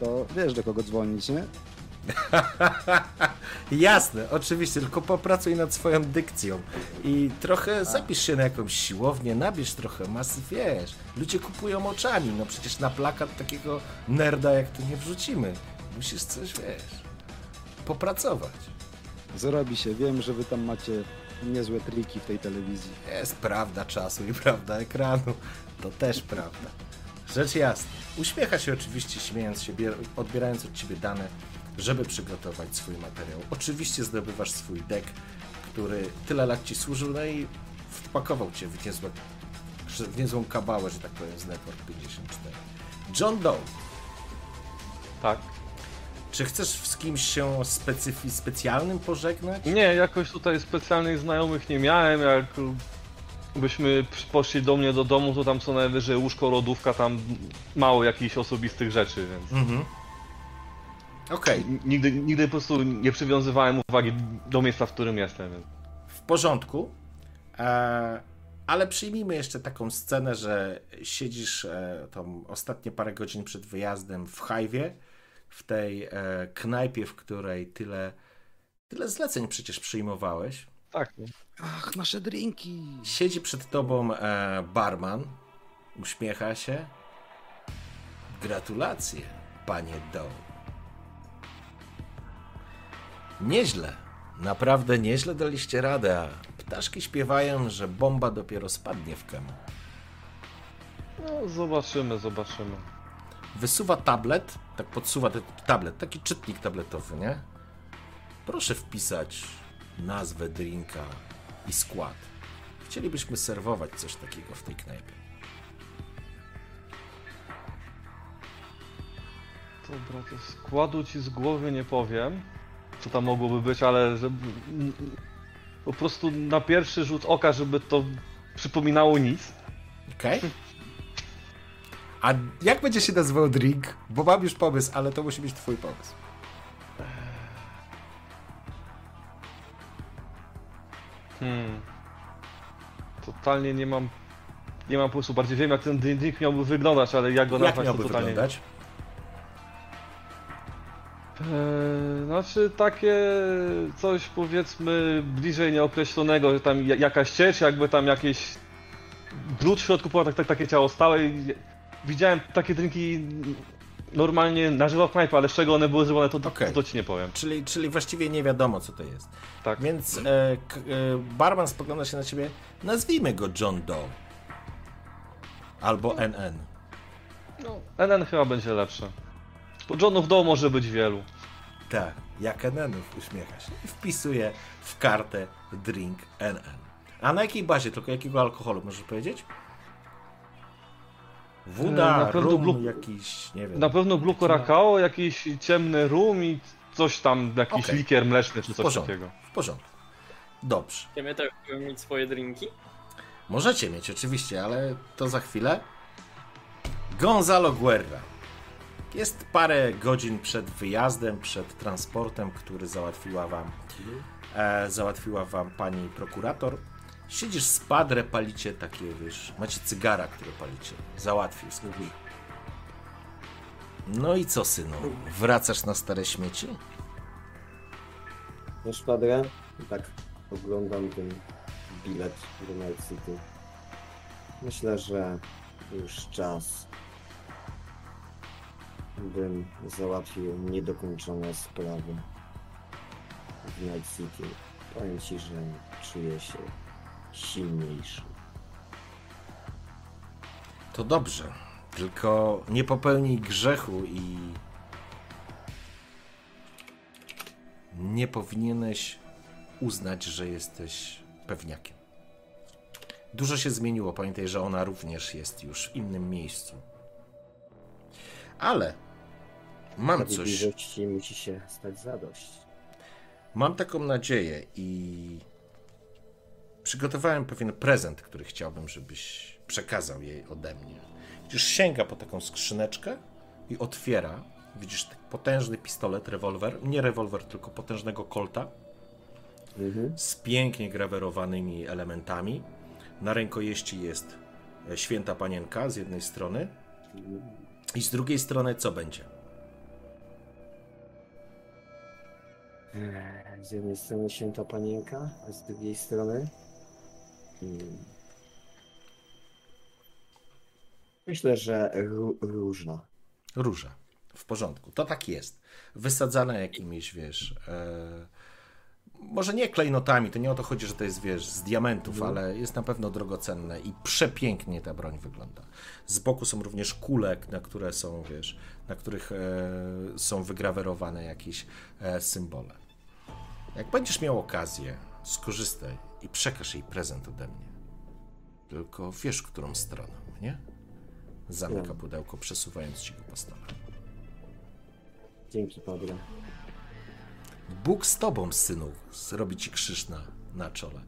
to wiesz do kogo dzwonić, nie? Jasne, oczywiście, tylko popracuj nad swoją dykcją i trochę zapisz się na jakąś siłownię, nabierz trochę masy, wiesz. Ludzie kupują oczami, no przecież na plakat takiego nerda jak ty nie wrzucimy. Musisz coś, wiesz, popracować. Zrobi się, wiem, że wy tam macie niezłe triki w tej telewizji. Jest prawda czasu i prawda ekranu. To też prawda. Rzecz jasna. Uśmiecha się oczywiście, śmiejąc się, bier- odbierając od ciebie dane, żeby przygotować swój materiał. Oczywiście zdobywasz swój deck, który tyle lat ci służył, no i wpakował cię w, niezłe, w niezłą kabałę, że tak powiem, z Network 54. John Doe, Tak. Czy chcesz z kimś się specyfi- specjalnym pożegnać? Nie, jakoś tutaj specjalnych znajomych nie miałem, jak byśmy poszli do mnie do domu, to tam co najwyżej łóżko, lodówka, tam mało jakichś osobistych rzeczy, więc Mhm. Okej, nigdy, nigdy po prostu nie przywiązywałem uwagi do miejsca, w którym jestem. Więc. w porządku. E, ale przyjmijmy jeszcze taką scenę, że siedzisz e, tą ostatnie parę godzin przed wyjazdem w Hajwie, w tej e, knajpie, w której tyle Tyle zleceń przecież przyjmowałeś. Tak. Ach, nasze drinki. Siedzi przed tobą e, barman, uśmiecha się. Gratulacje, panie Doe. Nieźle, naprawdę nieźle daliście radę, a ptaszki śpiewają, że bomba dopiero spadnie w kemu. No, zobaczymy, zobaczymy. Wysuwa tablet, tak podsuwa ten tablet, taki czytnik tabletowy, nie? Proszę wpisać nazwę drinka i skład. Chcielibyśmy serwować coś takiego w tej knajpie. Dobra, to składu ci z głowy nie powiem, co tam mogłoby być, ale żeby, po prostu na pierwszy rzut oka, żeby to przypominało nic. Okej? A jak będzie się nazywał drink? Bo mam już pomysł, ale to musi być twój pomysł. Hmm. Totalnie nie mam. Nie mam pomysłu, bardziej wiem jak ten drink miałby wyglądać, ale jak go Jak nazwać miałby to totalnie. wyglądać? Eee, znaczy takie coś powiedzmy bliżej nieokreślonego, że tam ja- jakaś ciecz, jakby tam jakieś brud w środku było tak, tak, takie ciało stałe. i Widziałem takie drinki normalnie na żywo w knajpie, ale z czego one były zrobione to, Okej. to ci nie powiem. Czyli, czyli właściwie nie wiadomo, co to jest. Tak. Więc e, k, e, barman spogląda się na ciebie. Nazwijmy go John Doe. Albo NN. NN chyba będzie lepsze. Bo Johnów Doe może być wielu. Tak, jak NN-ów uśmiecha się. I wpisuje w kartę drink NN. A na jakiej bazie? Tylko jakiego alkoholu możesz powiedzieć? E, Woda, na pewno rum, blu- jakiś, nie wiem. Na pewno Blue Curacao, jakiś ciemny rum i coś tam, jakiś Okej. likier mleczny czy coś takiego. w porządku. Dobrze. Chcemy też mieć swoje drinki? Możecie mieć oczywiście, ale to za chwilę. Gonzalo Guerra. Jest parę godzin przed wyjazdem, przed transportem, który załatwiła wam, e, załatwiła wam pani prokurator. Siedzisz z padre, palicie takie, wiesz, macie cygara, które palicie. Załatwił skupił. No i co, synu? Wracasz na stare śmieci? Wiesz, Padre? Tak oglądam ten bilet do Night City. Myślę, że już czas, bym załatwił niedokończone sprawy w Night City. Powiem Ci, że czuję się silniejszy. To dobrze. Tylko nie popełnij grzechu i nie powinieneś uznać, że jesteś pewniakiem. Dużo się zmieniło. Pamiętaj, że ona również jest już w innym miejscu. Ale mam coś. Musi się stać zadość. Mam taką nadzieję i przygotowałem pewien prezent, który chciałbym, żebyś przekazał jej ode mnie. Widzisz, sięga po taką skrzyneczkę i otwiera. Widzisz potężny pistolet, rewolwer. Nie rewolwer, tylko potężnego kolta Mhm. z pięknie grawerowanymi elementami. Na rękojeści jest e, święta panienka z jednej strony i z drugiej strony co będzie? Eee, Z jednej strony święta panienka, a z drugiej strony. Myślę, że ró- różna. Róża. W porządku. To tak jest. Wysadzane jakimiś, wiesz. E, może nie klejnotami, to nie o to chodzi, że to jest, wiesz, z diamentów, ale jest na pewno drogocenne i przepięknie ta broń wygląda. Z boku są również kule, na które są, wiesz, na których e, są wygrawerowane jakieś e, symbole. Jak będziesz miał okazję, skorzystaj i przekaż jej prezent ode mnie. Tylko wiesz, którą stroną, nie? Zamyka Wiem. pudełko, przesuwając ci go po stole. Dzięki, Padre. Bóg z tobą, synu, zrobi ci krzyż na, na czole.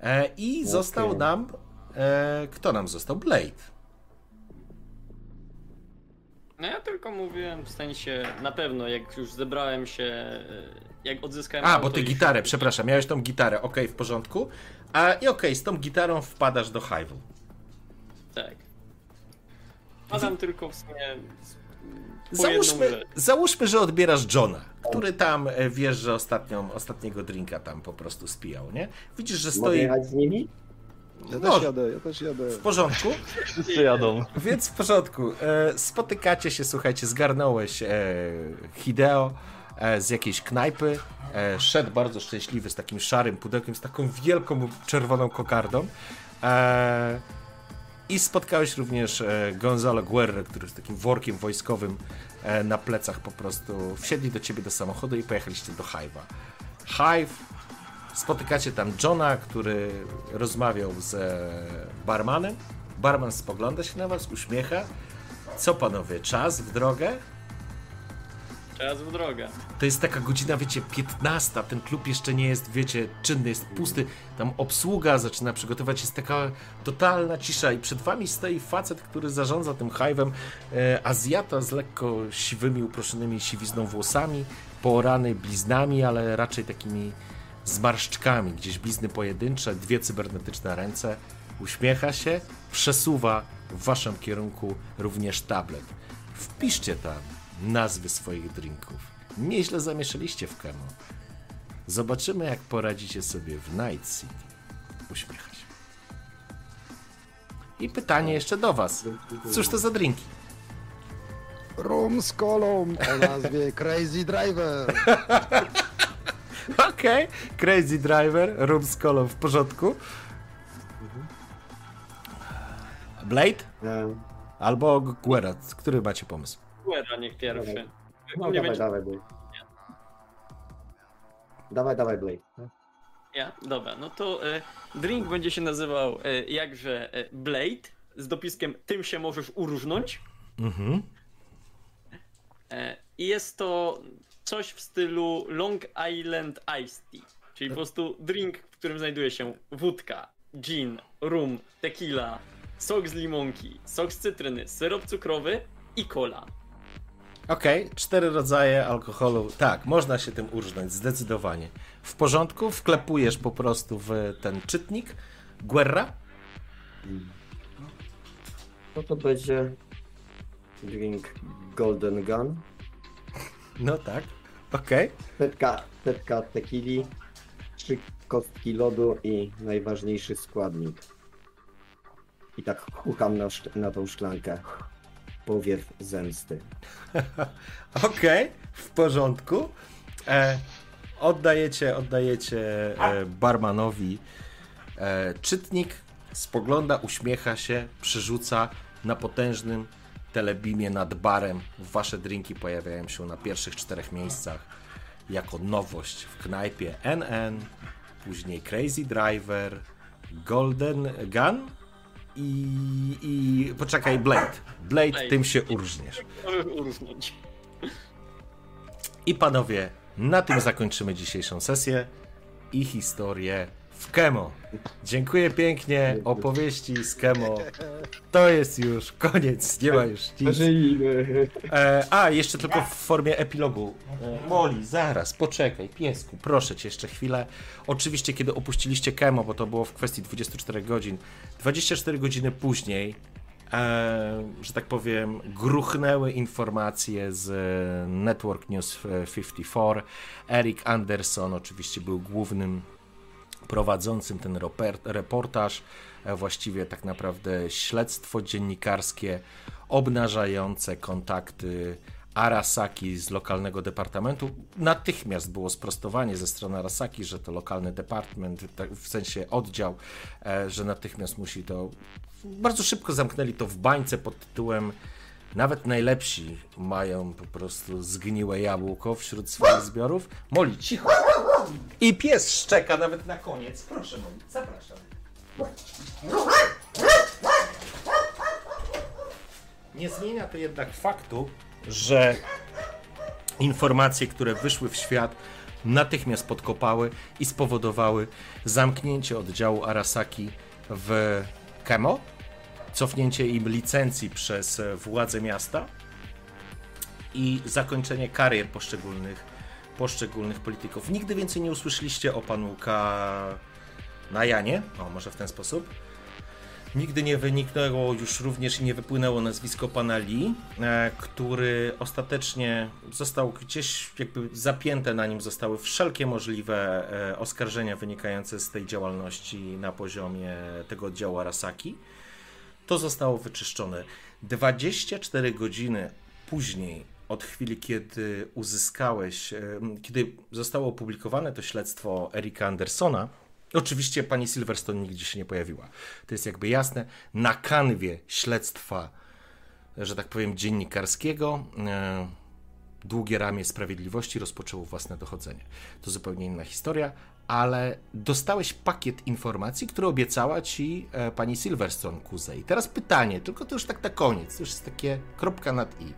E, I został nam. E, kto nam został? Blade. No ja tylko mówiłem w sensie, na pewno jak już zebrałem się, e, jak odzyskałem A, bo ty i gitarę, szybko- przepraszam, miałeś tą gitarę, okej, w porządku. A i okej, z tą gitarą wpadasz do Hive'u. Tak. Padam tylko w sumie Załóżmy, załóżmy, że odbierasz Johna, który tam e, wiesz, że ostatnią, ostatniego drinka tam po prostu spijał, nie? Widzisz, że Mogę stoi jechać z nimi? Ja No. też jadę, ja też jadę. w porządku, Wszyscy jadą. więc w porządku. E, spotykacie się, słuchajcie, zgarnąłeś e, Hideo z jakiejś knajpy. E, szedł bardzo szczęśliwy z takim szarym pudełkiem, z taką wielką czerwoną kokardą. E, I spotkałeś również e, Gonzalo Guerre, który z takim workiem wojskowym e, na plecach po prostu wsiedli do ciebie do samochodu i pojechaliście do Hive'a. Hive, spotykacie tam Johna, który rozmawiał z e, barmanem. Barman spogląda się na was, uśmiecha. Co panowie, czas w drogę? Czas w drogę. To jest taka godzina, wiecie, 15. Ten klub jeszcze nie jest, wiecie, czynny, jest pusty. Tam obsługa zaczyna przygotować, jest taka totalna cisza i przed wami stoi facet, który zarządza tym hive'em. E, Azjata z lekko siwymi, uproszonymi siwizną włosami, poorany bliznami, ale raczej takimi zmarszczkami. Gdzieś blizny pojedyncze, dwie cybernetyczne ręce. Uśmiecha się, przesuwa w waszym kierunku również tablet. Wpiszcie tam nazwy swoich drinków. Nieźle zamieszaliście w kemo. Zobaczymy, jak poradzicie sobie w Night City. Uśmiecha się. I pytanie jeszcze do was. Cóż to za drinki? Rum z kolą o nazwie Crazy Driver. Okej, Crazy Driver, rum z kolą w porządku. Blade? Albo Guerra, który macie pomysł? Guerra niech pierwszy. No, dawaj, będzie dawaj, Blade. Dawaj, dawaj, Blade. Ja? Dobra, no to e, drink będzie się nazywał e, jakże e, Blade z dopiskiem tym się możesz uróżnąć. Mhm. E, I jest to coś w stylu Long Island Iced Tea. Czyli po prostu drink, w którym znajduje się wódka, gin, rum, tequila, sok z limonki, sok z cytryny, syrop cukrowy i cola. Okej, cztery rodzaje alkoholu. Tak, można się tym urżnąć, zdecydowanie. W porządku, wklepujesz po prostu w ten czytnik. Guerra? No to będzie drink Golden Gun. No tak. Okej. Setka, setka tequili, trzy kostki lodu i najważniejszy składnik. I tak hukam na, na tą szklankę. Powiew zemsty. Okej, w porządku. E, oddajecie, oddajecie e, barmanowi e, czytnik, spogląda, uśmiecha się, przerzuca na potężnym telebimie nad barem. Wasze drinki pojawiają się na pierwszych czterech miejscach jako nowość w knajpie NN, później Crazy Driver, Golden Gun i, i poczekaj, Blade. Blade, Blade. tym się urżniesz. Uróżnić. I panowie, na tym zakończymy dzisiejszą sesję i historię w Kemo. Dziękuję pięknie. Opowieści z Kemo. To jest już koniec, nie ma już nic. E, a, jeszcze tylko w formie epilogu. E, Moli, zaraz, poczekaj, piesku, proszę cię jeszcze chwilę. Oczywiście, kiedy opuściliście Kemo, bo to było w kwestii 24 godzin, 24 godziny później, e, że tak powiem, gruchnęły informacje z e, Network News 54. Eric Anderson oczywiście był głównym prowadzącym ten reportaż, e, właściwie tak naprawdę śledztwo dziennikarskie obnażające kontakty Arasaki z lokalnego departamentu. Natychmiast było sprostowanie ze strony Arasaki, że to lokalny department, tak w sensie oddział, e, że natychmiast musi to. Bardzo szybko zamknęli to w bańce pod tytułem nawet najlepsi mają po prostu zgniłe jabłko wśród swoich zbiorów. Moli, cicho! I pies szczeka nawet na koniec. Proszę, Moli, zapraszam. Nie zmienia to jednak faktu, że informacje, które wyszły w świat, natychmiast podkopały i spowodowały zamknięcie oddziału Arasaki w Kemo, cofnięcie im licencji przez e, władze miasta i zakończenie karier poszczególnych, poszczególnych polityków. Nigdy więcej nie usłyszeliście o panu Ka... na Janie, o może w ten sposób. Nigdy nie wyniknęło już również i nie wypłynęło nazwisko pana Lee, e, który ostatecznie został gdzieś jakby zapięte na nim zostały wszelkie możliwe e, oskarżenia wynikające z tej działalności na poziomie tego oddziału Arasaki. To zostało wyczyszczone. 24 godziny później, od chwili, kiedy uzyskałeś, kiedy zostało opublikowane to śledztwo Erika Andersona, oczywiście pani Silverstone nigdzie się nie pojawiła. To jest jakby jasne. Na kanwie śledztwa, że tak powiem, dziennikarskiego, e, długie ramię sprawiedliwości rozpoczęło własne dochodzenie. To zupełnie inna historia, ale dostałeś pakiet informacji, który obiecała ci e, pani Silverstone Kuzej. Teraz pytanie, tylko to już tak na koniec, to już jest takie kropka nad i.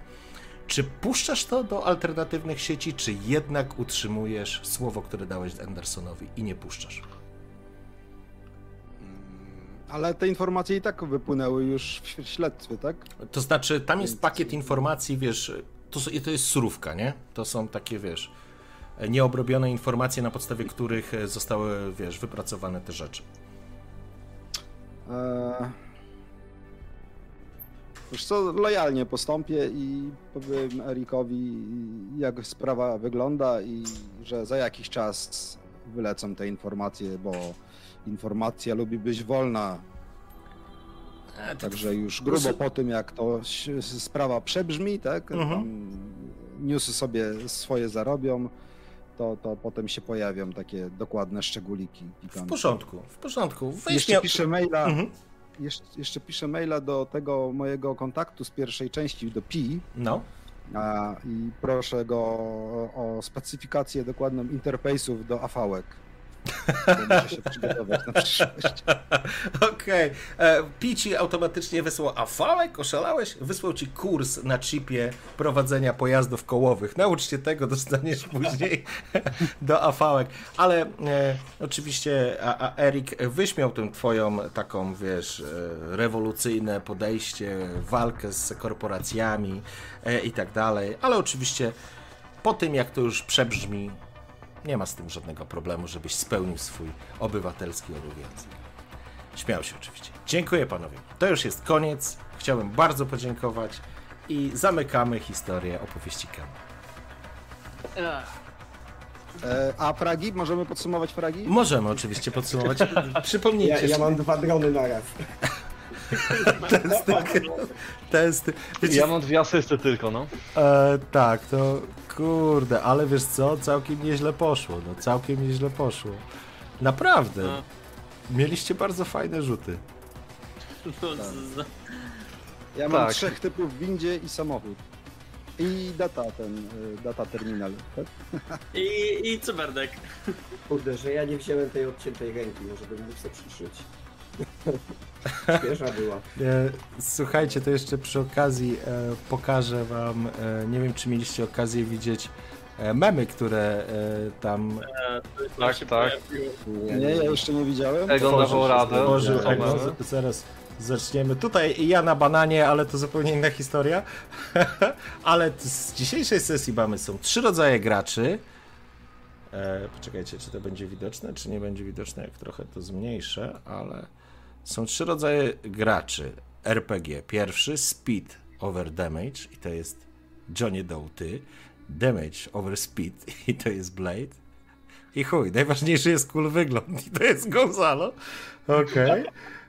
Czy puszczasz to do alternatywnych sieci, czy jednak utrzymujesz słowo, które dałeś Andersonowi i nie puszczasz? Ale te informacje i tak wypłynęły już w śledztwie, tak? To znaczy, tam jest pakiet informacji, wiesz, to, to jest surówka, nie? To są takie, wiesz, nieobrobione informacje, na podstawie których zostały, wiesz, wypracowane te rzeczy. Eee... Już co, lojalnie postąpię i powiem Erikowi, jak sprawa wygląda i że za jakiś czas wylecą te informacje, bo informacja lubi być wolna. E, Także już grubo po tym, jak to sprawa przebrzmi, tak, Mhm. newsy sobie swoje zarobią, to, to potem się pojawią takie dokładne szczególiki. W pikantne. porządku, w porządku. Weź Jeszcze nie- piszę maila, Mhm. jeszcze, jeszcze piszę maila do tego mojego kontaktu z pierwszej części, do Pi, No. a, i proszę go o, o specyfikację dokładną interfejsów do afałek. Muszę się przygotować na przyszłość. Okej. Okay. Pici automatycznie wysłał afałek, oszalałeś? Wysłał ci kurs na chipie prowadzenia pojazdów kołowych. Naucz się tego, dostaniesz później do afałek. Ale e, oczywiście a, a Erik wyśmiał tę twoją taką, wiesz, e, rewolucyjne podejście, walkę z korporacjami e, i tak dalej. Ale oczywiście po tym, jak to już przebrzmi, nie ma z tym żadnego problemu, żebyś spełnił swój obywatelski obowiązek. Śmiał się oczywiście. Dziękuję panowie. To już jest koniec. Chciałbym bardzo podziękować i zamykamy historię opowieści Kama. E, a fragi? Możemy podsumować fragi? Możemy oczywiście podsumować. Przypomnijcie Ja, ja mam dwa drony na raz. testy. testy. Wiecie, Ja mam dwie asysty tylko, no. E, tak, to kurde, ale wiesz co, całkiem nieźle poszło, no całkiem nieźle poszło. Naprawdę. No. Mieliście bardzo fajne rzuty. No, z, Ja mam Tak. trzech typów w windzie i samochód. I data ten, y, data terminal. Tak? I, I cyberdek. Kurde, że ja nie wziąłem tej odciętej ręki, może bym mógł sobie przyszyć. Świeża była. E, Słuchajcie, to jeszcze przy okazji e, pokażę wam, e, nie wiem czy mieliście okazję widzieć e, memy, które e, tam E, Tak, tak. Nie, Nie, ja jeszcze nie widziałem. Egon dawał radę. tworzył Egon. Zaraz zaczniemy. Tutaj ja na bananie, ale to zupełnie inna historia. ale z dzisiejszej sesji mamy są trzy rodzaje graczy. E, poczekajcie, czy to będzie widoczne, czy nie będzie widoczne, jak trochę to zmniejszę, ale są trzy rodzaje graczy. RPG. Pierwszy speed over damage i to jest Johnny Doe ty. Damage over speed i to jest Blade. I chuj, najważniejszy jest cool wygląd i to jest Gonzalo. Okej.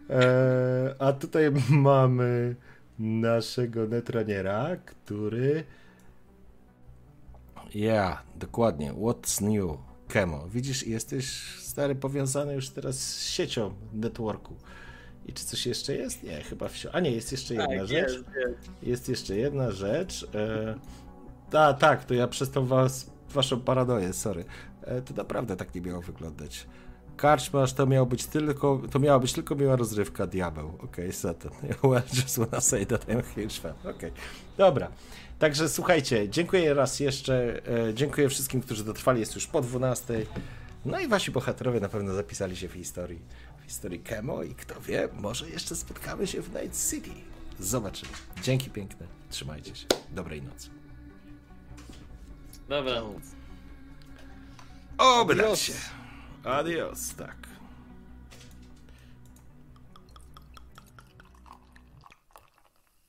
Eee, A tutaj mamy naszego netraniera, który... Ja, dokładnie. What's new? Kemo. Widzisz, jesteś stary powiązany już teraz z siecią networku. I czy coś jeszcze jest? Nie, chyba wsio. A nie, jest jeszcze jedna Tak, rzecz. jest, jest. Jest jeszcze jedna rzecz. E, ta, tak, to ja przez tą was, waszą paranoję, sorry. E, to naprawdę tak nie miało wyglądać. Karczmasz to miało być tylko, to miała być tylko miła rozrywka, diabeł. Okej, okay, Satan. Well, just wanna say that I'm a huge fan. Okej, dobra. Także słuchajcie, dziękuję raz jeszcze, e, dziękuję wszystkim, którzy dotrwali, jest już po 12. No i wasi bohaterowie na pewno zapisali się w historii, historii Kemo i kto wie, może jeszcze spotkamy się w Night City. Zobaczymy. Dzięki piękne, trzymajcie się. Dobrej nocy. Dobra. Obrać się. Adios, tak.